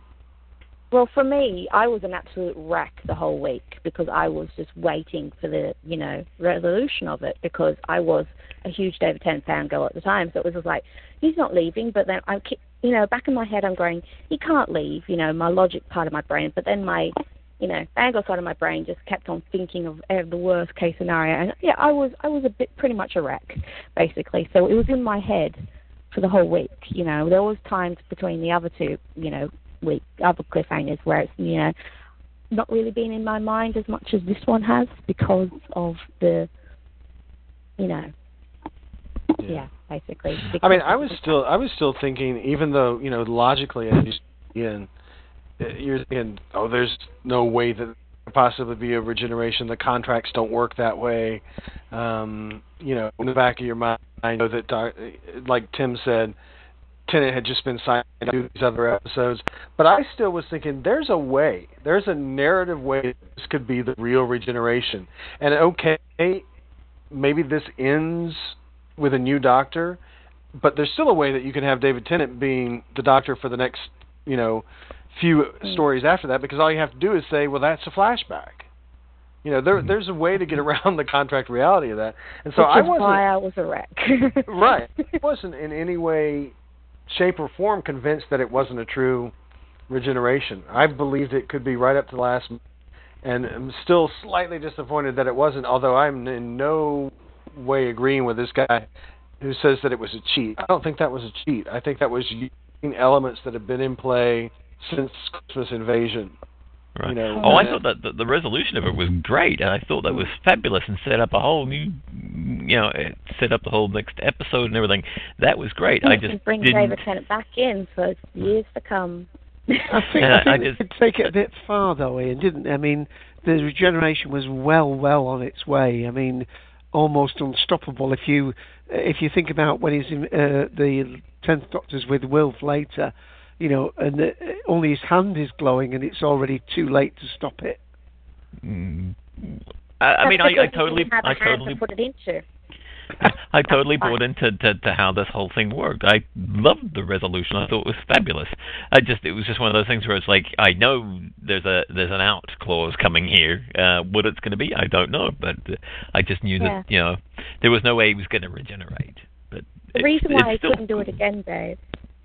Well, for me, I was an absolute wreck the whole week because I was just waiting for the, you know, resolution of it because I was a huge David Tennant fangirl at the time. So it was just like, he's not leaving. But then I, you know, back in my head, I'm going, he can't leave. You know, my logic part of my brain. But then my, you know, fangirl side of my brain just kept on thinking of uh, the worst case scenario. And yeah, I was, I was a bit, pretty much a wreck, basically. So it was in my head for the whole week. You know, there was times between the other two, you know, week other cliffhangers where it's you know not really been in my mind as much as this one has because of the you know yeah, basically. I mean, I was still I was still thinking, even though you know logically, as you in you're thinking, oh, there's no way that possibly be a regeneration. The contracts don't work that way. Um, you know, in the back of your mind, I know that, doc- like Tim said, Tennant had just been signed to do these other episodes, but I still was thinking, there's a way, there's a narrative way this could be the real regeneration. And okay, maybe this ends with a new doctor, but there's still a way that you can have David Tennant being the doctor for the next, you know, few hmm. stories after that because all you have to do is say, well, that's a flashback. You know, there, hmm. there's a way to get around the contract reality of that. And so which I wasn't why I was a wreck. right. I wasn't in any way, shape, or form convinced that it wasn't a true regeneration. I believed it could be right up to the last, and I'm still slightly disappointed that it wasn't. Although I'm in no way agreeing with this guy who says that it was a cheat. I don't think that was a cheat. I think that was using elements that have been in play since Christmas Invasion. Right. You know, oh, I uh, thought that the, the resolution of it was great, and I thought that was fabulous, and set up a whole new, you know, it set up the whole next episode and everything. That was great. I just can bring didn't. David Tennant back in for years to come. I think, Yeah, I I just- they could take it a bit far though, Ian, didn't they? I mean, the regeneration was well, well on its way. I mean, almost unstoppable. If you if you think about when he's in uh, the tenth Doctor's with Wilf later, you know, and uh, only his hand is glowing, and it's already too late to stop it. Mm. I, I mean, I, I That's because he totally, didn't have a I hand totally to put it into. I totally bought into to, to how this whole thing worked. I loved the resolution. I thought it was fabulous. I just it was just one of those things where it's like I know there's a there's an out clause coming here. Uh, what it's going to be, I don't know, but uh, I just knew Yeah. that you know there was no way he was going to regenerate. But The it's- reason why I still couldn't do it again, Dave.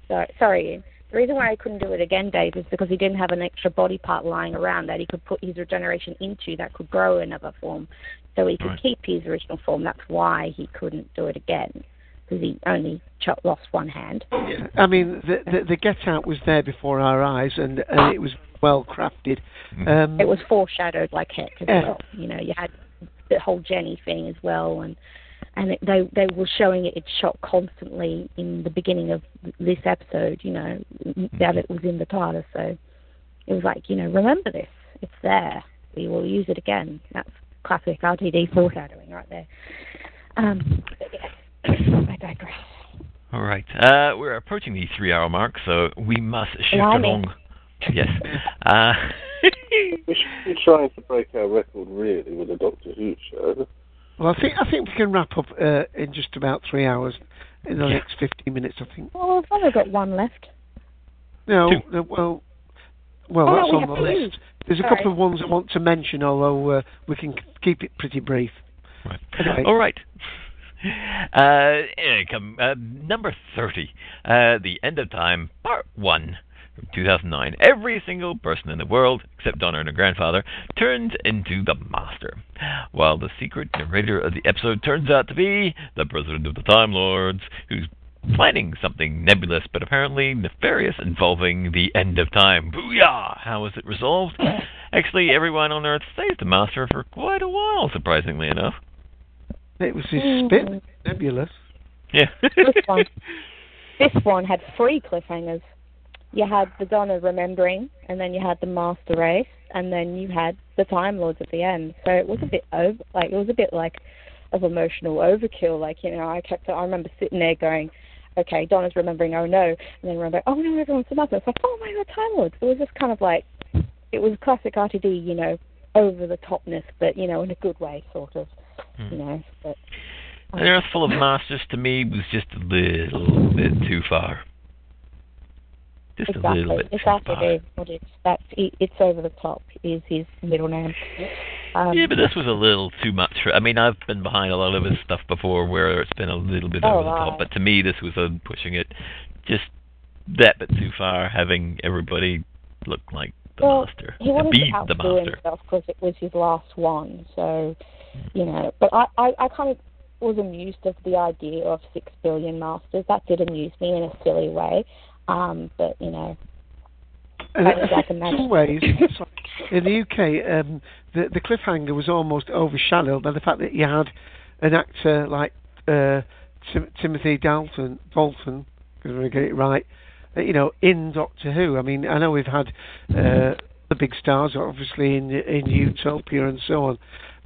Sorry, sorry. Ian. The reason why I couldn't do it again, Dave, is because he didn't have an extra body part lying around that he could put his regeneration into that could grow another form, so he could Right. keep his original form. That's why he couldn't do it again, because he only ch- lost one hand. I mean, the, the the get out was there before our eyes, and, and it was well crafted. Um, It was foreshadowed like heck as Yeah. well. You know, you had the whole Jenny thing as well, and and it, they they were showing it. It shot constantly in the beginning of this episode. You know, that it was in the TARDIS, so it was like, you know, remember this. It's there. We will use it again. That's classic RTD foreshadowing right there. Um, but yeah, I digress. All right. Uh, we're approaching the three-hour mark, so we must shift Blimey. along. Yes. Uh, We're, we're trying to break our record really with the Doctor Who show. Well, I think I think we can wrap up uh, in just about three hours. In the next fifteen minutes, I think. Oh, I've only got one left. No, no, well, well, Oh, no, that's we on the two. list. There's a Sorry. couple of ones I want to mention, although uh, we can keep it pretty brief. Right. Anyway. All right. Uh, come, uh, number 30. Uh, the End of Time, Part 1. From 2009. Every single person in the world, except Donna and her grandfather, turns into the Master. While the secret narrator of the episode turns out to be the President of the Time Lords, who's planning something nebulous but apparently nefarious involving the end of time. Booyah! How is it resolved? Actually, everyone on Earth stays the Master for quite a while, surprisingly enough. It was his spit, hmm. nebulous. Yeah. this one, this one had three cliffhangers. You had the Donna remembering, and then you had the Master Race, and then you had the Time Lords at the end. So it was a bit over, like it was a bit like of emotional overkill. Like you know, I kept, I remember sitting there going, okay, Donna's remembering, oh no, and then remember, oh no, everyone's the Master. It's like, oh my God, Time Lords. It was just kind of like, it was classic RTD, you know, over the topness, but you know, in a good way, sort of, hmm. you know. But An Earth um, full of masters to me was just a little bit too far. Just exactly, a little bit it's too after far. Dave what it's that's it, it's over the top is his middle name. Um, yeah, but this was a little too much. For, I mean, I've been behind a lot of his stuff before where it's been a little bit Oh, over the top, but to me, this was uh, pushing it just that bit too far, having everybody look like the well, master, he wanted be to the outdo master. himself because it was his last one. So, you know, but I, I, I kind of was amused of the idea of six billion masters. That did amuse me in a silly way. Um, but you know, And I I think think I can in some ways, sorry, in the UK, um, the the cliffhanger was almost overshadowed by the fact that you had an actor like uh, Tim- Timothy Dalton, Dalton, because going to get it right, uh, you know, in Doctor Who. I mean, I know we've had uh, the big stars, obviously in in Utopia and so on,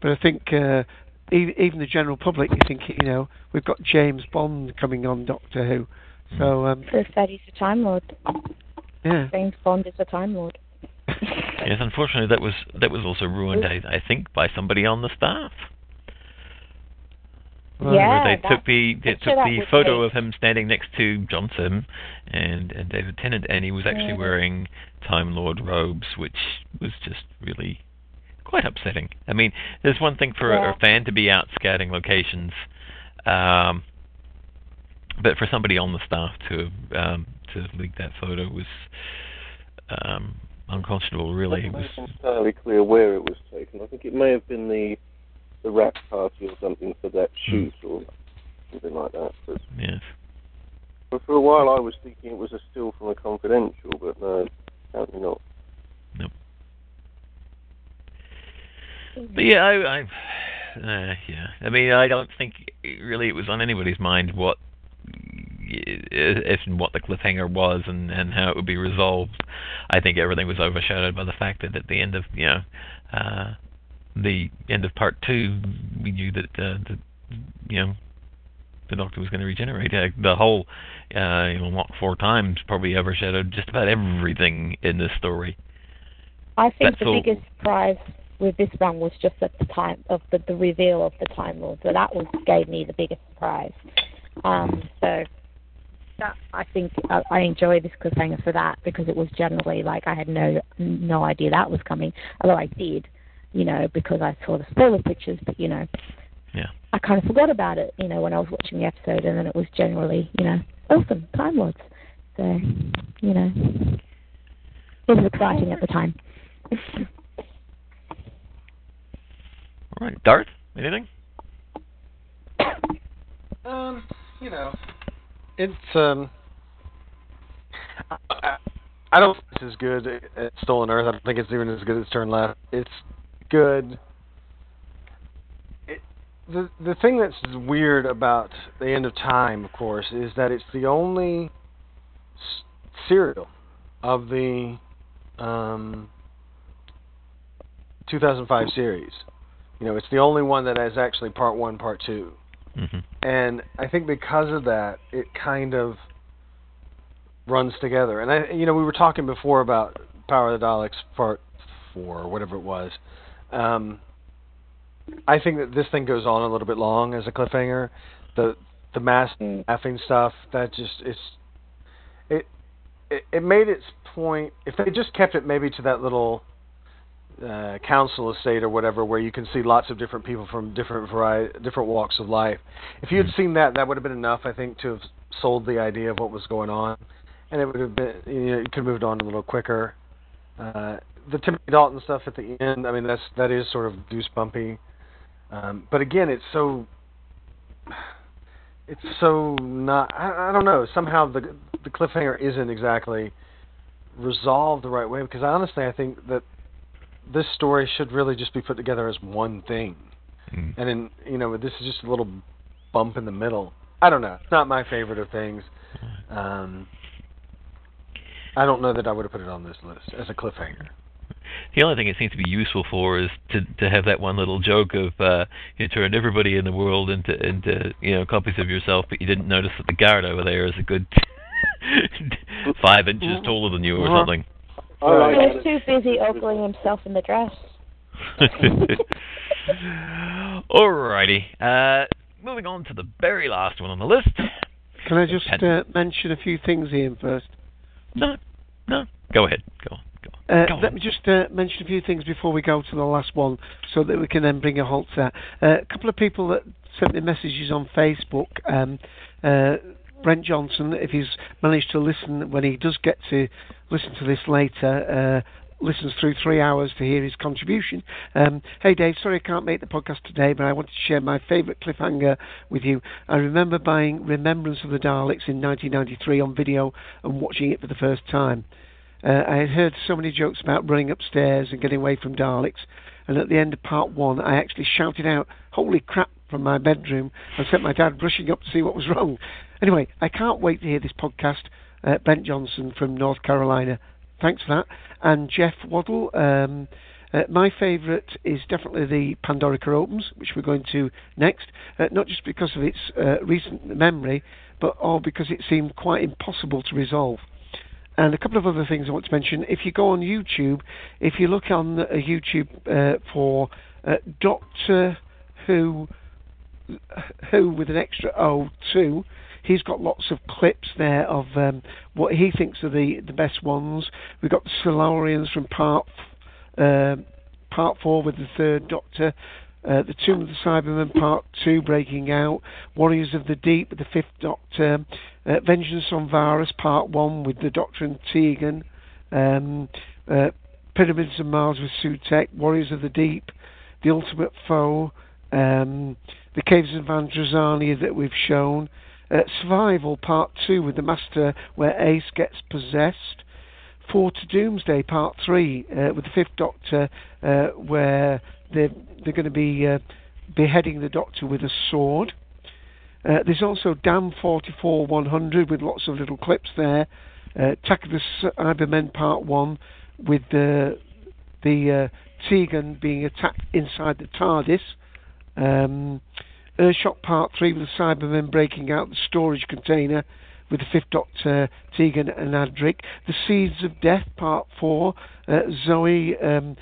but I think. Uh, even, even the general public, you think, you know, we've got James Bond coming on Doctor Who, so um, proof that he's a Time Lord. yeah. James Bond is a Time Lord. Yes, unfortunately, that was that was also ruined, I, I think, by somebody on the staff. Yeah, Where they took the they took the photo fake. of him standing next to John Simm and, and David Tennant, and he was actually Yeah. wearing Time Lord robes, which was just really quite upsetting. I mean, there's one thing for a, a fan to be out scouting locations, um, but for somebody on the staff to um, to leak that photo was um, unconscionable. Really, it was. Entirely clear where it was taken. I think it may have been the the rap party or something for that shoot or something like that. But, Yes. but for a while I was thinking it was a still from a confidential, but no, apparently not. No. But yeah, I, I uh, yeah. I mean, I don't think it- really it was on anybody's mind what if and what the cliffhanger was and and how it would be resolved. I think everything was overshadowed by the fact that at the end of you know uh, the end of part two, we knew that uh, the you know the Doctor was going to regenerate. Uh, the whole uh, you know four times probably overshadowed just about everything in this story. I think That's the all- biggest surprise with this one was just at the time of the, the reveal of the Time Lord. So that was gave me the biggest surprise. Um, so that I think I, I enjoyed this cliffhanger for that because it was generally like I had no no idea that was coming. Although I did, you know, because I saw the spoiler pictures. But you know, Yeah. I kind of forgot about it. You know, when I was watching the episode, and then it was generally, you know, awesome Time Lords. So you know, it was exciting at the time. All right, Darth, anything? Um, you know, it's um, I, I don't think it's as good as Stolen Earth. I don't think it's even as good as Turn Left. It's good. It, the the thing that's weird about the end of time, of course, is that it's the only s- serial of the um 2005 series. You know, it's the only one that has actually part one, part two. Mhm. and I think because of that, it kind of runs together. And I, you know, we were talking before about Power of the Daleks Part Four, or whatever it was. Um, I think that this thing goes on a little bit long as a cliffhanger. The the mass laughing stuff that just it's it, it it made its point. If they just kept it maybe to that little uh, council estate or whatever, where you can see lots of different people from different variety, different walks of life. If you had seen that, that would have been enough, I think, to have sold the idea of what was going on, and it would have been you know you could have moved on a little quicker. Uh, the Timothy Dalton stuff at the end, I mean, that's that is sort of goosebumpy, um, but again, it's so it's so not. I, I don't know. Somehow the the cliffhanger isn't exactly resolved the right way because honestly, I think that this story should really just be put together as one thing. Mm. And then you know, this is just a little bump in the middle. I don't know. It's not my favorite of things. Um, I don't know that I would have put it on this list as a cliffhanger. The only thing it seems to be useful for is to to have that one little joke of uh, you turned everybody in the world into into you know copies of yourself, but you didn't notice that the guard over there is a good five inches taller than you or something. He was too busy ogling himself in the dress. Alrighty. Uh, moving on to the very last one on the list. Can I just uh, mention a few things, Ian, first? No, no. Go ahead. Go on. Uh, Go on. let me just uh, mention a few things before we go to the last one, so that we can then bring a halt to that. Uh, a couple of people that sent me messages on Facebook. Um, uh, Brent Johnson, if he's managed to listen when he does get to listen to this later, uh, listens through three hours to hear his contribution. Um, hey Dave, sorry I can't make the podcast today, but I wanted to share my favourite cliffhanger with you. I remember buying Remembrance of the Daleks in 1993 on video and watching it for the first time. Uh, I had heard so many jokes about running upstairs and getting away from Daleks, and at the end of part one, I actually shouted out, Holy crap, from my bedroom and sent my dad rushing up to see what was wrong. Anyway, I can't wait to hear this podcast. Uh, Johnson from North Carolina. Thanks for that. And Jeff Waddle. Um, uh, my favourite is definitely the Pandorica Opens, which we're going to next. Uh, not just because of its uh, recent memory, but all because it seemed quite impossible to resolve. And a couple of other things I want to mention. If you go on YouTube, if you look on uh, YouTube uh, for Doctor Who, Who with an extra O two, he's got lots of clips there of um, what he thinks are the, the best ones. We've got the Solarians from part uh, part four with the third Doctor. Uh, the Tomb of the Cybermen Part 2 breaking out, Warriors of the Deep with the Fifth Doctor, uh, Vengeance on Varos Part 1 with the Doctor and Tegan, um, uh, Pyramids of Mars with Sutekh, Warriors of the Deep, The Ultimate Foe, um, The Caves of Androzani that we've shown, uh, Survival Part 2 with the Master where Ace gets possessed, Four to Doomsday Part 3 uh, with the Fifth Doctor uh, where they're, they're going to be uh, beheading the Doctor with a sword. Uh, there's also Dam 44 100 with lots of little clips there. Uh, Attack of the Cybermen Part 1 with the, the uh, Tegan being attacked inside the TARDIS. Um, Earthshock Part 3 with the Cybermen breaking out the storage container with the Fifth Doctor, Tegan and Adric. The Seeds of Death Part 4, uh, Zoe um,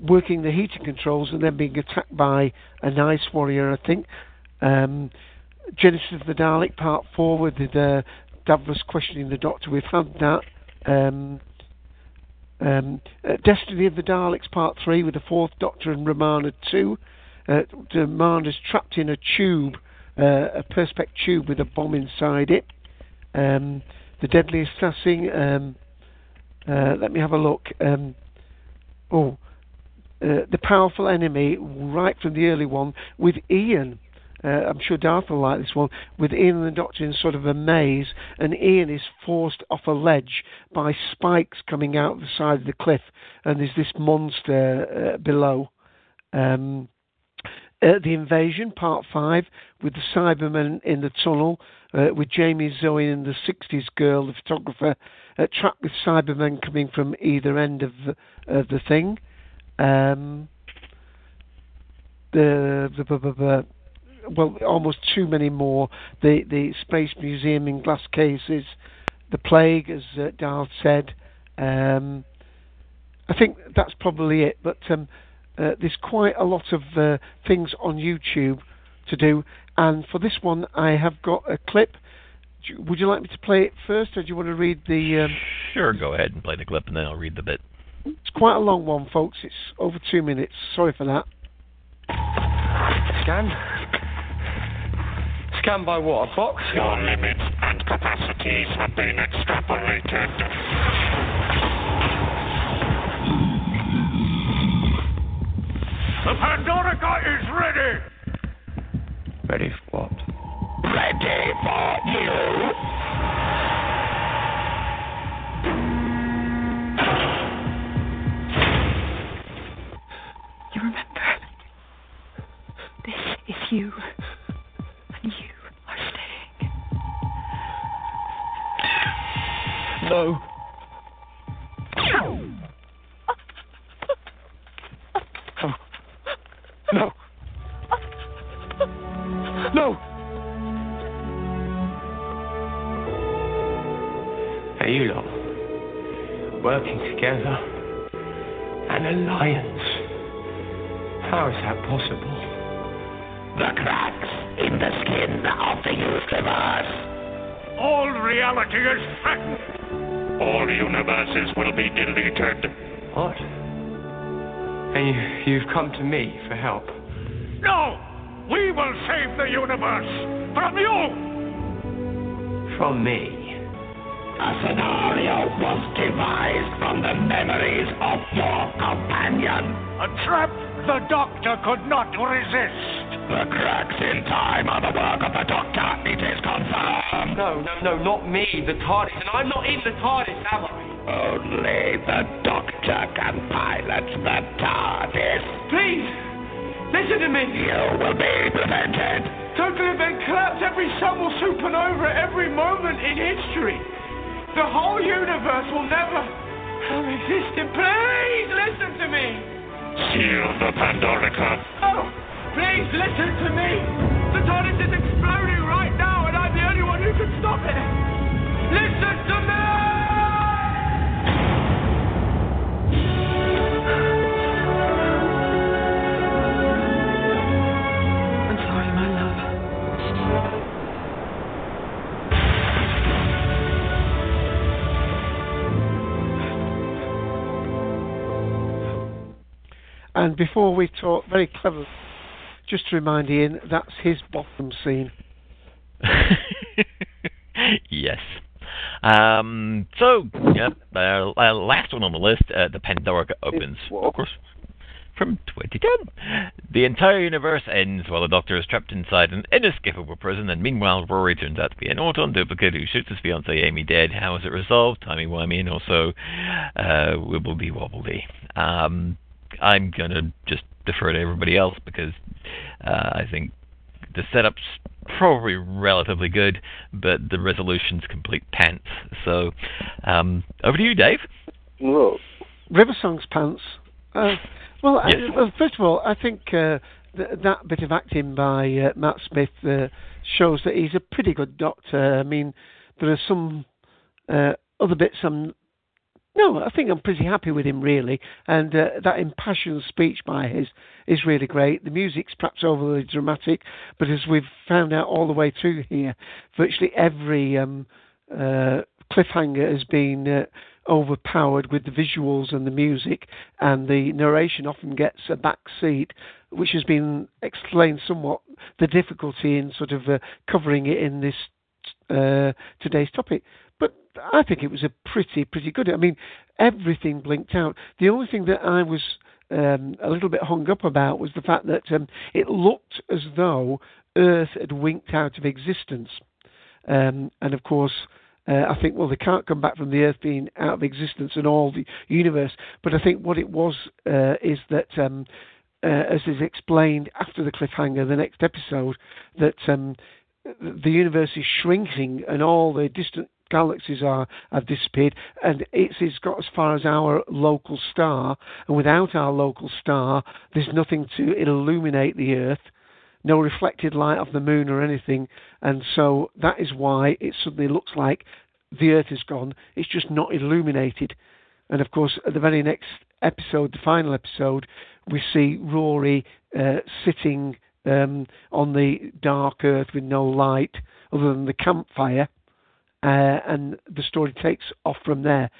working the heating controls and then being attacked by an Ice warrior, I think. Um, Genesis of the Dalek Part 4 with the Davros questioning the Doctor. We've had that. Um, um, uh, Destiny of the Daleks Part 3 with the Fourth Doctor and Romana 2. Uh, Romana's trapped in a tube, uh, a Perspex tube with a bomb inside it. Um, the Deadly Assassin. Um, uh, let me have a look. Um, oh, uh, the powerful enemy, right from the early one, with Ian. Uh, I'm sure Darth will like this one. With Ian and the Doctor in sort of a maze, and Ian is forced off a ledge by spikes coming out of the side of the cliff, and there's this monster uh, below. Um, uh, the Invasion, Part 5, with the Cybermen in the tunnel, uh, with Jamie Zoe and the 60s girl, the photographer, uh, trapped with Cybermen coming from either end of the, the thing. Um, the, the, well, almost too many more. The the Space Museum in glass cases, the plague, as uh, said. Um, I think that's probably it. But um, uh, there's quite a lot of uh, things on YouTube to do, and for this one, I have got a clip. You- Would you like me to play it first, or do you want to read the? Um, Sure, go ahead and play the clip, and then I'll read the bit. it's quite a long one, folks. It's over two minutes. Sorry for that. Scan? Scan by what? A box? Your limits and capacities have been extrapolated. The Pandorica is ready! Ready for what? Ready for you! You remember? This is you. And you are staying. No. No. No. Are you lot working together? An alliance? How is that possible? The cracks in the skin of the universe. All reality is threatened. All universes will be deleted. What? And you, you've come to me for help. No! We will save the universe from you! From me? A scenario was devised from the memories of your companion. A trap the Doctor could not resist. The cracks in time are the work of the Doctor, it is confirmed. No, no, no, not me, the TARDIS. And I'm not in the TARDIS, am I? Only the Doctor can pilot the TARDIS. Please, listen to me. You will be prevented. Total event collapse, every sun will supernova at every moment in history. The whole universe will never have existed. Please listen to me. Seal the Pandorica. Oh, please listen to me. The TARDIS is exploding right now, and I'm the only one who can stop it. Listen to me. And before we talk, very clever, just to remind Ian, that's his bottom scene. yes. Um, so, yep, uh, uh, last one on the list, uh, the Pandorica opens. Of course, from 2010. The entire universe ends while the Doctor is trapped inside an inescapable prison, and meanwhile, Rory turns out to be an Auton duplicate who shoots his fiancée Amy dead. How is it resolved? Timey wimey, and also uh, wibbledy wobbledy. Um, I'm gonna just defer to everybody else because uh, I think the setup's probably relatively good, but the resolution's complete pants. So, um, over to you, Dave. Well, River Song's pants. Uh, well, I- well, first of all, I think uh, th- that bit of acting by uh, Matt Smith uh, shows that he's a pretty good doctor. I mean, there are some uh, other bits I'm. No, I think I'm pretty happy with him really, and uh, that impassioned speech by his is really great. The music's perhaps overly dramatic, but as we've found out all the way through here, virtually every um, uh, cliffhanger has been uh, overpowered with the visuals and the music, and the narration often gets a back seat, which has been explained somewhat the difficulty in sort of uh, covering it in this uh, today's topic. I think it was a pretty pretty good. I mean, everything blinked out. The only thing that I was um, a little bit hung up about was the fact that um, it looked as though Earth had winked out of existence. Um, and of course, uh, I think, well, they can't come back from the Earth being out of existence and all the universe. But I think what it was uh, is that, um, uh, as is explained after the cliffhanger, the next episode, that um, the universe is shrinking and all the distant galaxies are have disappeared, and it's, it's got as far as our local star, and without our local star, there's nothing to illuminate the Earth. no reflected light of the moon or anything, and so that is why it suddenly looks like the Earth is gone. It's just not illuminated. And of course, at the very next episode, the final episode, we see Rory uh, sitting um, on the dark Earth with no light other than the campfire, and the story takes off from there.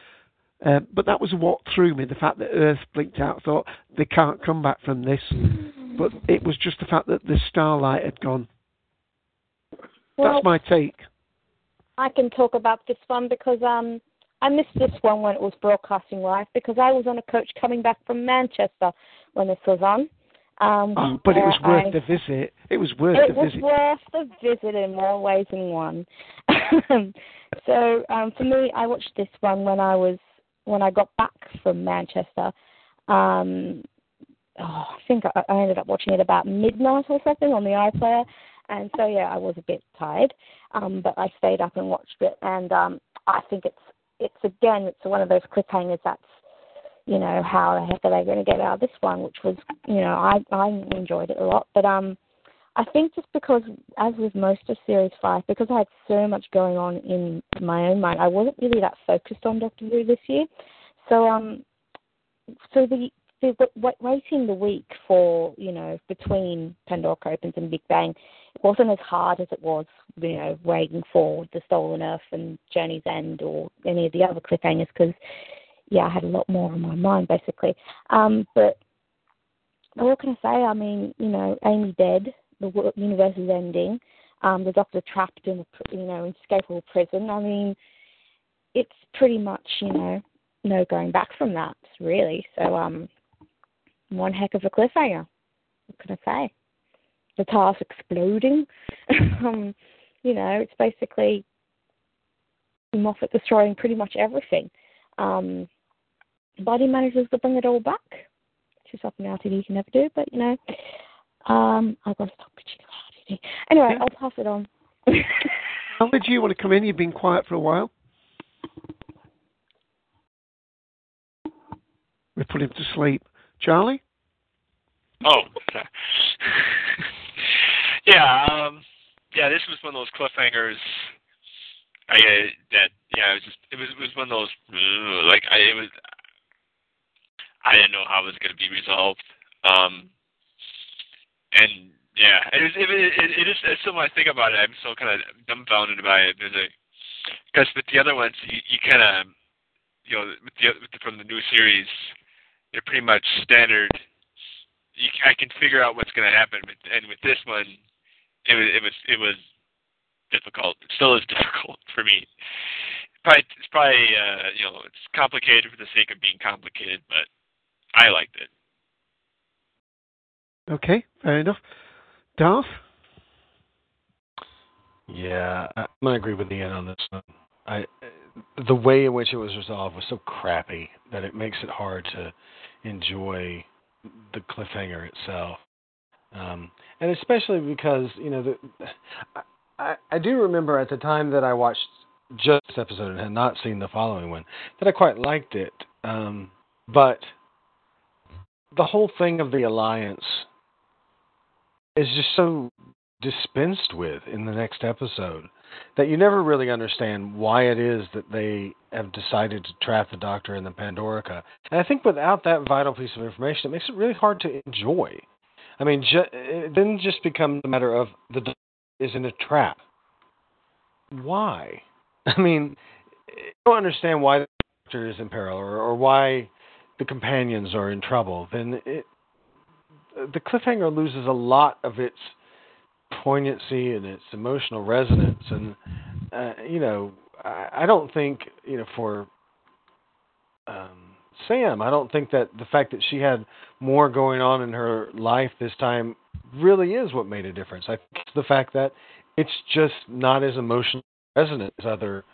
Uh, but that was what threw me the fact that Earth blinked out. I thought they can't come back from this. But it was just the fact that the starlight had gone. Well, That's my take. I can talk about this one because um I missed this one when it was broadcasting live because I was on a coach coming back from Manchester when this was on. Um, Oh, but it was worth I- the visit. It was worth the visit. it the was visit. worth the visit in more ways than one. so um, for me, I watched this one when I was when I got back from Manchester. Um, oh, I think I, I ended up watching it about midnight or something on the iPlayer, and so yeah, I was a bit tired, um, but I stayed up and watched it, and um, I think it's it's again it's one of those cliffhangers that's you know how the heck are they going to get out of this one, which was you know I I enjoyed it a lot, but um. I think just because, as with most of Series 5, because I had so much going on in my own mind, I wasn't really that focused on Doctor Who this year. So, um, so the, the, wa- waiting the week for, you know, between Pandora Opens and Big Bang, it wasn't as hard as it was, you know, waiting for The Stolen Earth and Journey's End or any of the other cliffhangers because, yeah, I had a lot more on my mind, basically. Um, but what can I say? I mean, you know, Amy dead, the universe is ending, um, the Doctor trapped in a you know inescapable prison. I mean, it's pretty much you know no going back from that really. So um, one heck of a cliffhanger. What can I say? The TARDIS exploding. um, you know, it's basically Moffat destroying pretty much everything. Um, but he manages to bring it all back which is something RTD can never do. But you know, um, I've got to stop bitching about RTD. Anyway, I'll pass it on. How did you want to come in? You've been quiet for a while. We put him to sleep. Charlie? Oh. yeah, um yeah, this was one of those cliffhangers I uh, that yeah, it was just it was it was one of those like I it was I didn't know how it was going to be resolved. Um and yeah, it is it, it, it is it's still when I think about it, I'm still kind of dumbfounded by it. There's a because with the other ones, you, you kind of you know with the, with the from the new series, they're pretty much standard. You, I can figure out what's going to happen, but, and with this one, it was it was it was difficult. It still is difficult for me. Probably it's probably uh, you know it's complicated for the sake of being complicated, but I liked it. Okay, fair enough. Darth? Yeah, I- I'm gonna agree with Ian on this one. I, the way in which it was resolved was so crappy that it makes it hard to enjoy the cliffhanger itself, um, and especially because you know the, I, I do remember at the time that I watched just this episode and had not seen the following one that I quite liked it, um, but the whole thing of the alliance is just so dispensed with in the next episode that you never really understand why it is that they have decided to trap the doctor in the Pandorica. And I think without that vital piece of information, it makes it really hard to enjoy. I mean, ju- it then just becomes a matter of the doctor is in a trap. Why? I mean, I don't understand why the doctor is in peril or, or why the companions are in trouble. Then it, the cliffhanger loses a lot of its poignancy and its emotional resonance. And uh, you know, I, I don't think you know for um, Sam, I don't think that the fact that she had more going on in her life this time really is what made a difference. I think it's the fact that it's just not as emotional resonant as other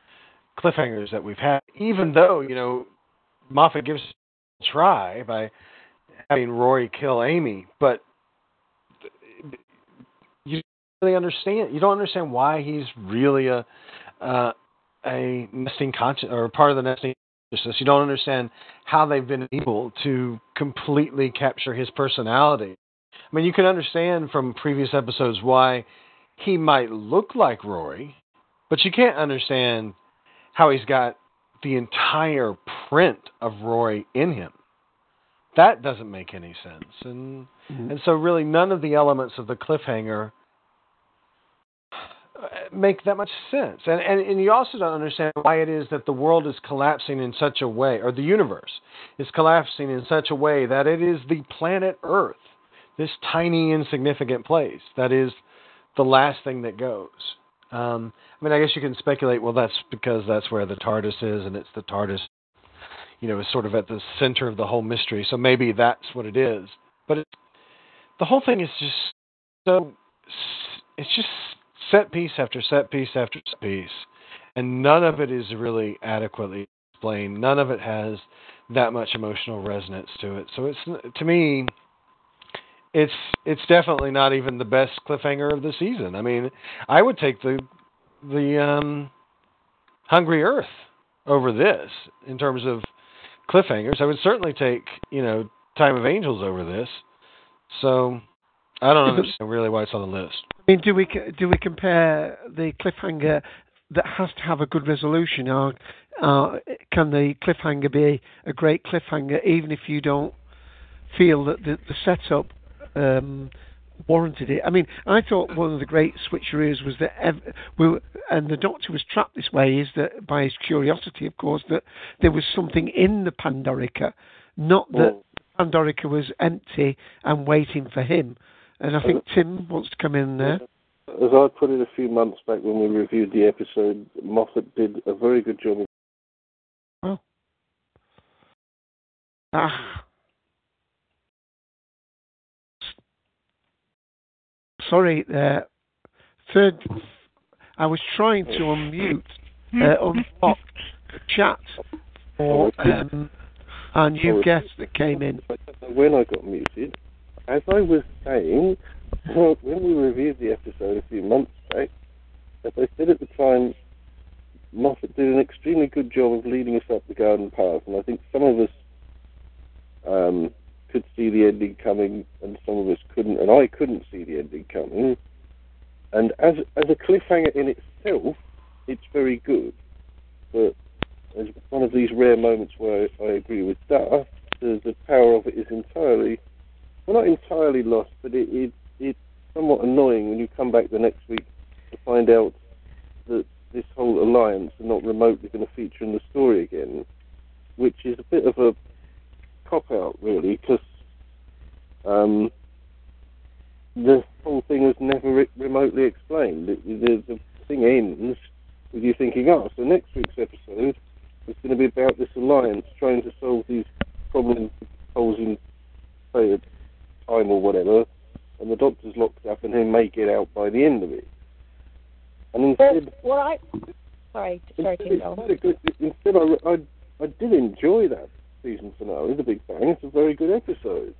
cliffhangers that we've had. Even though you know Moffat gives try by having Rory kill Amy, but you don't really understand. You don't understand why he's really a uh, a Nestene conscious or part of the Nestene consciousness. You don't understand how they've been able to completely capture his personality I mean, you can understand from previous episodes why he might look like Rory, but you can't understand how he's got the entire print of Rory in him. That doesn't make any sense. And Mm-hmm. and so really none of the elements of the cliffhanger uh, make that much sense. And, and and you also don't understand why it is that the world is collapsing in such a way or the universe is collapsing in such a way that it is the planet Earth, this tiny insignificant place that is the last thing that goes. Um, I mean, I guess you can speculate. Well, that's because that's where the TARDIS is, and it's the TARDIS, you know, is sort of at the center of the whole mystery. So maybe that's what it is. But it, the whole thing is just so. It's just set piece after set piece after set piece, and none of it is really adequately explained. None of it has that much emotional resonance to it. So it's to me, it's it's definitely not even the best cliffhanger of the season. I mean, I would take the the um, Hungry Earth over this in terms of cliffhangers. I would certainly take you know Time of Angels over this. So I don't understand really why it's on the list. I mean, do we do we compare the cliffhanger that has to have a good resolution, or uh, can the cliffhanger be a great cliffhanger even if you don't feel that the, the setup um, warranted it? I mean, I thought one of the great switcheroos was that, ev- we were, and the Doctor was trapped this way, is that by his curiosity, of course, that there was something in the Pandorica, not that Pandorica was empty and waiting for him. And I think Tim wants to come in there. As I put it a few months back when we reviewed the episode, Moffat did a very good job. Oh. Ah. Sorry, uh, third. I was trying to unmute, uh, the chat for um, our new guest that came in. When I got muted, as I was saying, well, when we reviewed the episode a few months back, as I said at the time, Moffat did an extremely good job of leading us up the garden path, and I think some of us um, could see the ending coming, and some of us couldn't, and I couldn't see the ending coming. And as as a cliffhanger in itself, it's very good, but as one of these rare moments where I agree with Duff, the, the power of it is entirely, well, not entirely lost, but it, it it's somewhat annoying when you come back the next week to find out that this whole alliance are not remotely going to feature in the story again, which is a bit of a cop out, really, because um, the whole thing was never re- remotely explained. It, the, the thing ends with you thinking, oh, so next week's episode is going to be about this alliance trying to solve these problems posing, say, a time or whatever, and the doctor's locked up and he may get out by the end of it. And instead, Well, I. Sorry, sorry, instead, Tim. it's go on. quite a good, instead I, I, I did enjoy that season finale, The Big Bang. It's a very good episode.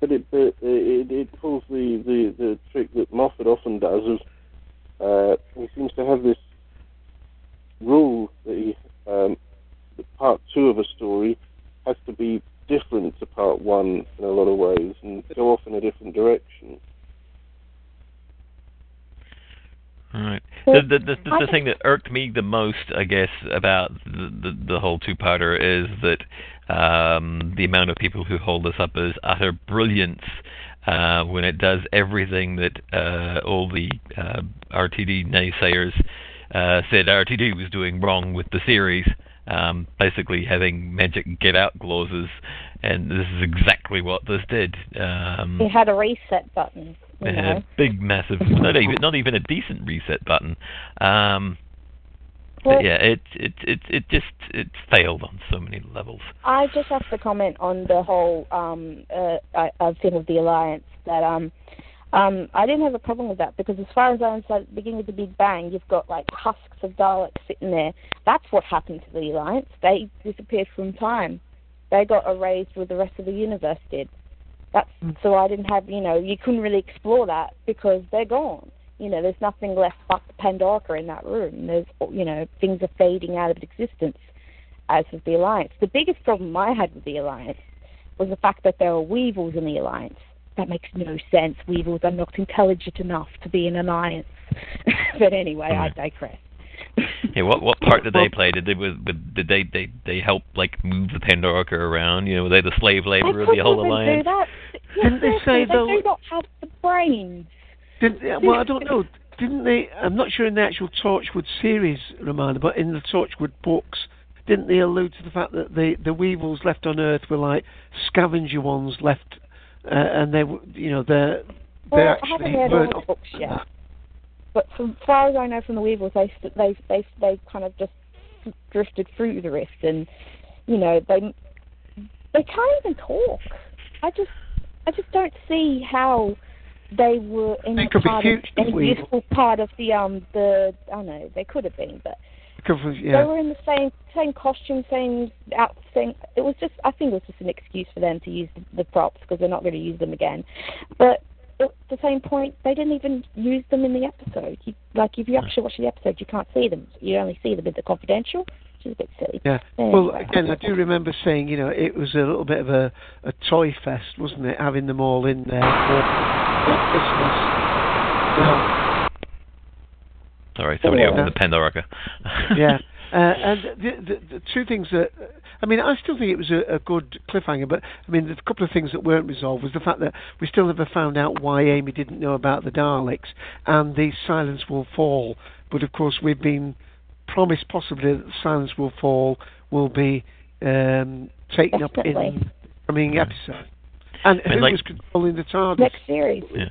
But it but it, it pulls the, the, the trick that Moffat often does is uh, he seems to have this rule that he um, that part two of a story has to be different to part one in a lot of ways and go off in a different direction. All right. The the the, the, the thing that irked me the most, I guess, about the the, the whole two-parter is that um, the amount of people who hold this up as utter brilliance uh, when it does everything that uh, all the uh, RTD naysayers uh, said RTD was doing wrong with the series. Um, basically having magic get out clauses, and this is exactly what this did. Um, It had a reset button. You know. a big, massive, not even not even a decent reset button. Um, Well- yeah, it it it it just it failed on so many levels. I just have to comment on the whole um, uh, uh, thing of the alliance. That um, um, I didn't have a problem with that because as far as I understand, at the beginning of the Big Bang, you've got like husks of Daleks sitting there. That's what happened to the alliance. They disappeared from time. They got erased with the rest of the universe did. That's so I didn't have you know you couldn't really explore that because they're gone. You know, there's nothing left but the Pandorica in that room. There's you know things are fading out of existence as with the alliance. The biggest problem I had with the alliance was the fact that there were weevils in the alliance. that makes no sense. Weevils are not intelligent enough to be in an alliance. but anyway, I digress. Yeah, what what part did they play? Did they was did they they they help like move the Pandorica around? You know, were they the slave labor of the whole couldn't even alliance? do that. Yeah, Didn't they seriously, say they though- do not have the brains. Did, well, I don't know. Didn't they? I'm not sure in the actual Torchwood series, Romana, but in the Torchwood books, didn't they allude to the fact that the the Weevils left on Earth were like scavenger ones left, uh, and they, were- you know, they're they Well, I haven't read all the books yet. But from far as I know from the Weevils, they they they they kind of just drifted through the rift, and you know they they can't even talk. I just I just don't see how they were in They could be part huge of, Weevils. useful part of the um the I don't know they could have been, but because of- they were in the same same costume, same out thing. It was just I think it was just an excuse for them to use the, the props because they're not going to use them again. But at the same point, they didn't even use them in the episode. You, like if you actually watch the episode, you can't see them. You only see them in the confidential, is a bit silly. Yeah. Anyway. Well, again, I do remember saying, you know, it was a little bit of a, a toy fest, wasn't it? Having them all in there for Christmas. Now, Sorry, somebody Yeah. opened the Pandorica. yeah. Uh, and the, the, the two things that, I mean, I still think it was a, a good cliffhanger, but I mean, there's a couple of things that weren't resolved was the fact that we still never found out why Amy didn't know about the Daleks and the Silence Will Fall. But of course, we've been promised possibly that the Silence Will Fall will be um, taken up Definitely. in the coming episode. And I mean, who like- was controlling the TARDIS? Next series, Yeah.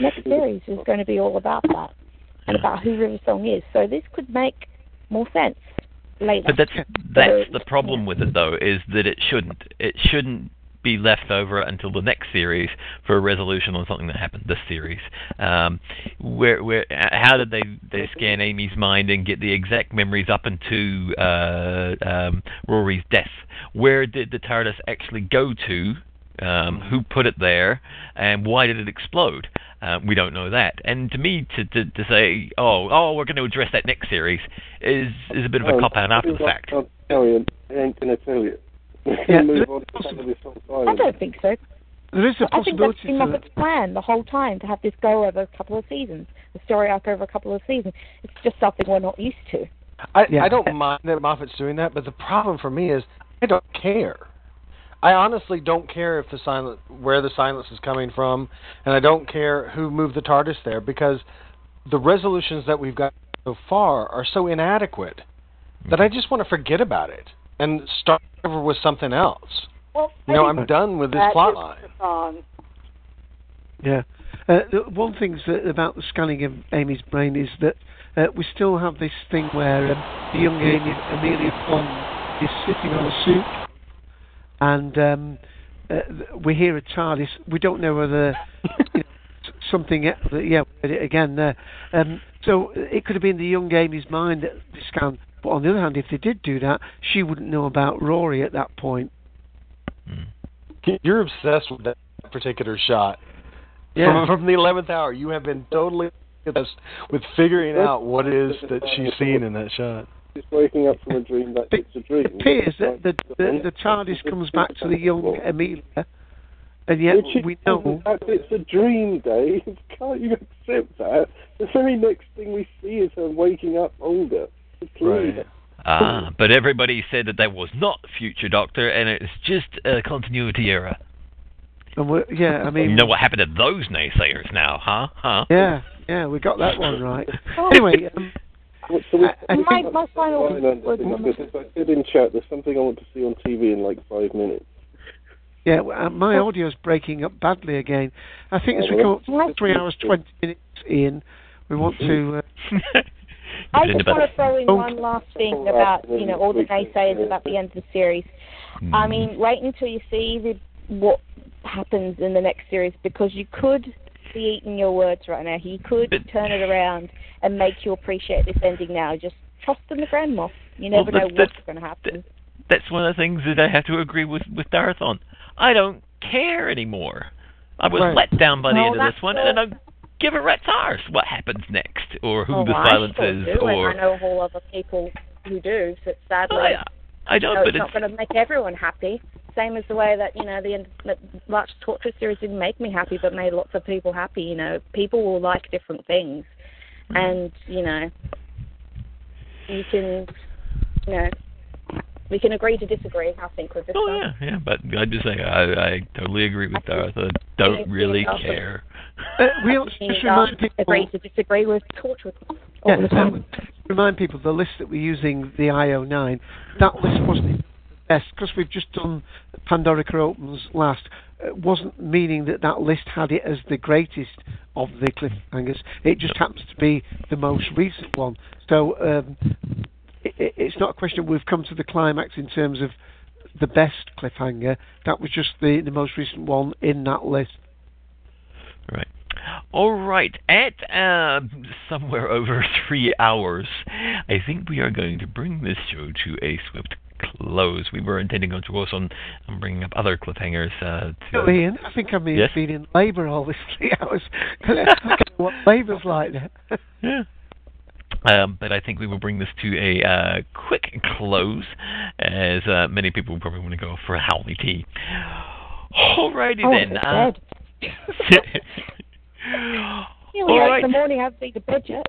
next series is going to be all about that and about who River Song is. So this could make more sense later. But that's that's the problem with it though, is that it shouldn't. It shouldn't be left over until the next series for a resolution on something that happened this series. Um, where where how did they they scan Amy's mind and get the exact memories up into uh, um, Rory's death? Where did the TARDIS actually go to? Um, who put it there, and why did it explode? Uh, we don't know that. And to me, to, to to say, oh, oh, we're going to address that next series, is is a bit of a Oh, cop out after the fact. I'll tell you, I ain't going to tell you. Yeah, move on to some of this on I don't think so. There is a I think that's possibility been to- Moffat's plan the whole time to have this go over a couple of seasons, the story arc over a couple of seasons. It's just something we're not used to. I, Yeah. I don't mind that Moffat's doing that, but the problem for me is I don't care. I honestly don't care if the silent where the silence is coming from, and I don't care who moved the TARDIS there because the resolutions that we've got so far are so inadequate that I just want to forget about it and start over with something else. Well, You know, I I'm done with this that plot is line. the song. Yeah. Uh, one thing about the scanning of Amy's brain is that uh, we still have this thing where um, the young Amy, Amelia Pond is sitting on a suit, and um, uh, th- we hear a TARDIS. We don't know whether you know, something. Yeah, we heard it again there. Um, so it could have been the young Amy's mind that they scanned. But on the other hand, if they did do that, she wouldn't know about Rory at that point. Hmm. You're obsessed with that particular shot. Yeah. From, from the eleventh hour, you have been totally obsessed with figuring out what it is that she's seeing in that shot. She's waking up from a dream that it's a dream. It appears that the, the, the TARDIS comes back to the young Amelia, and yet Which we know the it's a dream, Dave. Can't you accept that? The very next thing we see is her waking up older. Please. Ah, but everybody said that that was not Future Doctor, and it's just a continuity error. And yeah, I mean, you know what happened to those naysayers now, huh? Huh? yeah, yeah, we got that one right. anyway, um, So we, I- I my, think- my final Fine, and word things, on but this. if I said in chat, there's something I want to see on TV in like five minutes. yeah, w- uh, my audio's breaking up badly again. I think as we come up to three hours twenty minutes, in, we want to. Uh, I just want to throw in Oh. one last thing about you know all the naysayers about the end of the series. I hmm. mean, wait until you see the, what happens in the next series because you could be eating your words right now. He could turn it around and make you appreciate this ending now. Just trust in the Grand Moff. You Well, never that's- know that's- what's going to happen. That's one of the things that I have to agree with with Darth on. I don't care anymore. I was Right. let down by the No, end of this one, all- and I don't give a rat's arse what happens next, or who oh, the I silence still is, do, or I know a whole other people who do. So sadly, oh, I, I don't. know but it's it's not going to make everyone happy. same as the way that you know the end that March Torture series didn't make me happy, but made lots of people happy. You know, people will like different things, mm. and you know, you can, you know, we can agree to disagree. I think with this Oh one. yeah, yeah. But I just say I, I totally agree with Darth. I don't really care. Uh, we'll You just can, remind people. agree to disagree with torture all Yeah, the time. remind people the list that we're using, the IO9, that list wasn't the best because we've just done Pandorica Opens last. It wasn't meaning that that list had it as the greatest of the cliffhangers. It just happens to be the most recent one. So um, it, it- it's not a question we've come to the climax in terms of the best cliffhanger. That was just the, the most recent one in that list. Right. All right. At uh, somewhere over three hours, I think we are going to bring this show to a swift close. We were intending on, course, on, on bringing up other cliffhangers. Uh, to, Ian, I think I've been, Yes? been in labour all these three hours. I don't know what labour's like. Yeah. Um, but I think we will bring this to a uh, quick close, as uh, many people probably want to go for a Howley tea. Alrighty Oh, then. Uh, bed. Nearly All right. the morning. I haven't been to bed yet.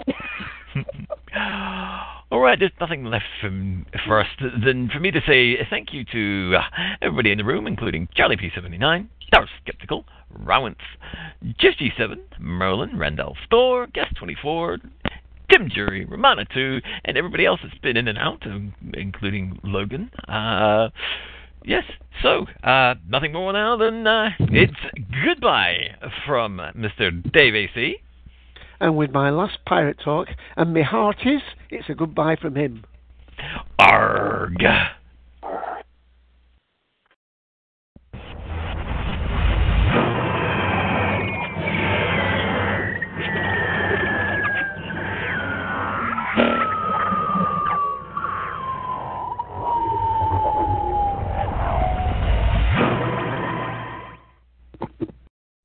All right, there's nothing left from, for us th- than for me to say thank you to uh, everybody in the room, including Charlie P79, Darth Skeptical, Rowance, Jeff G7, Merlin, Randolph Thor, Guest 24, Tim Jury, Romana 2, and everybody else that's been in and out, including Logan. Uh, yes, so, uh, nothing more now than uh, it's goodbye from Mr. Dave AC. And with my last pirate talk, and my heart is, it's a goodbye from him. Arg.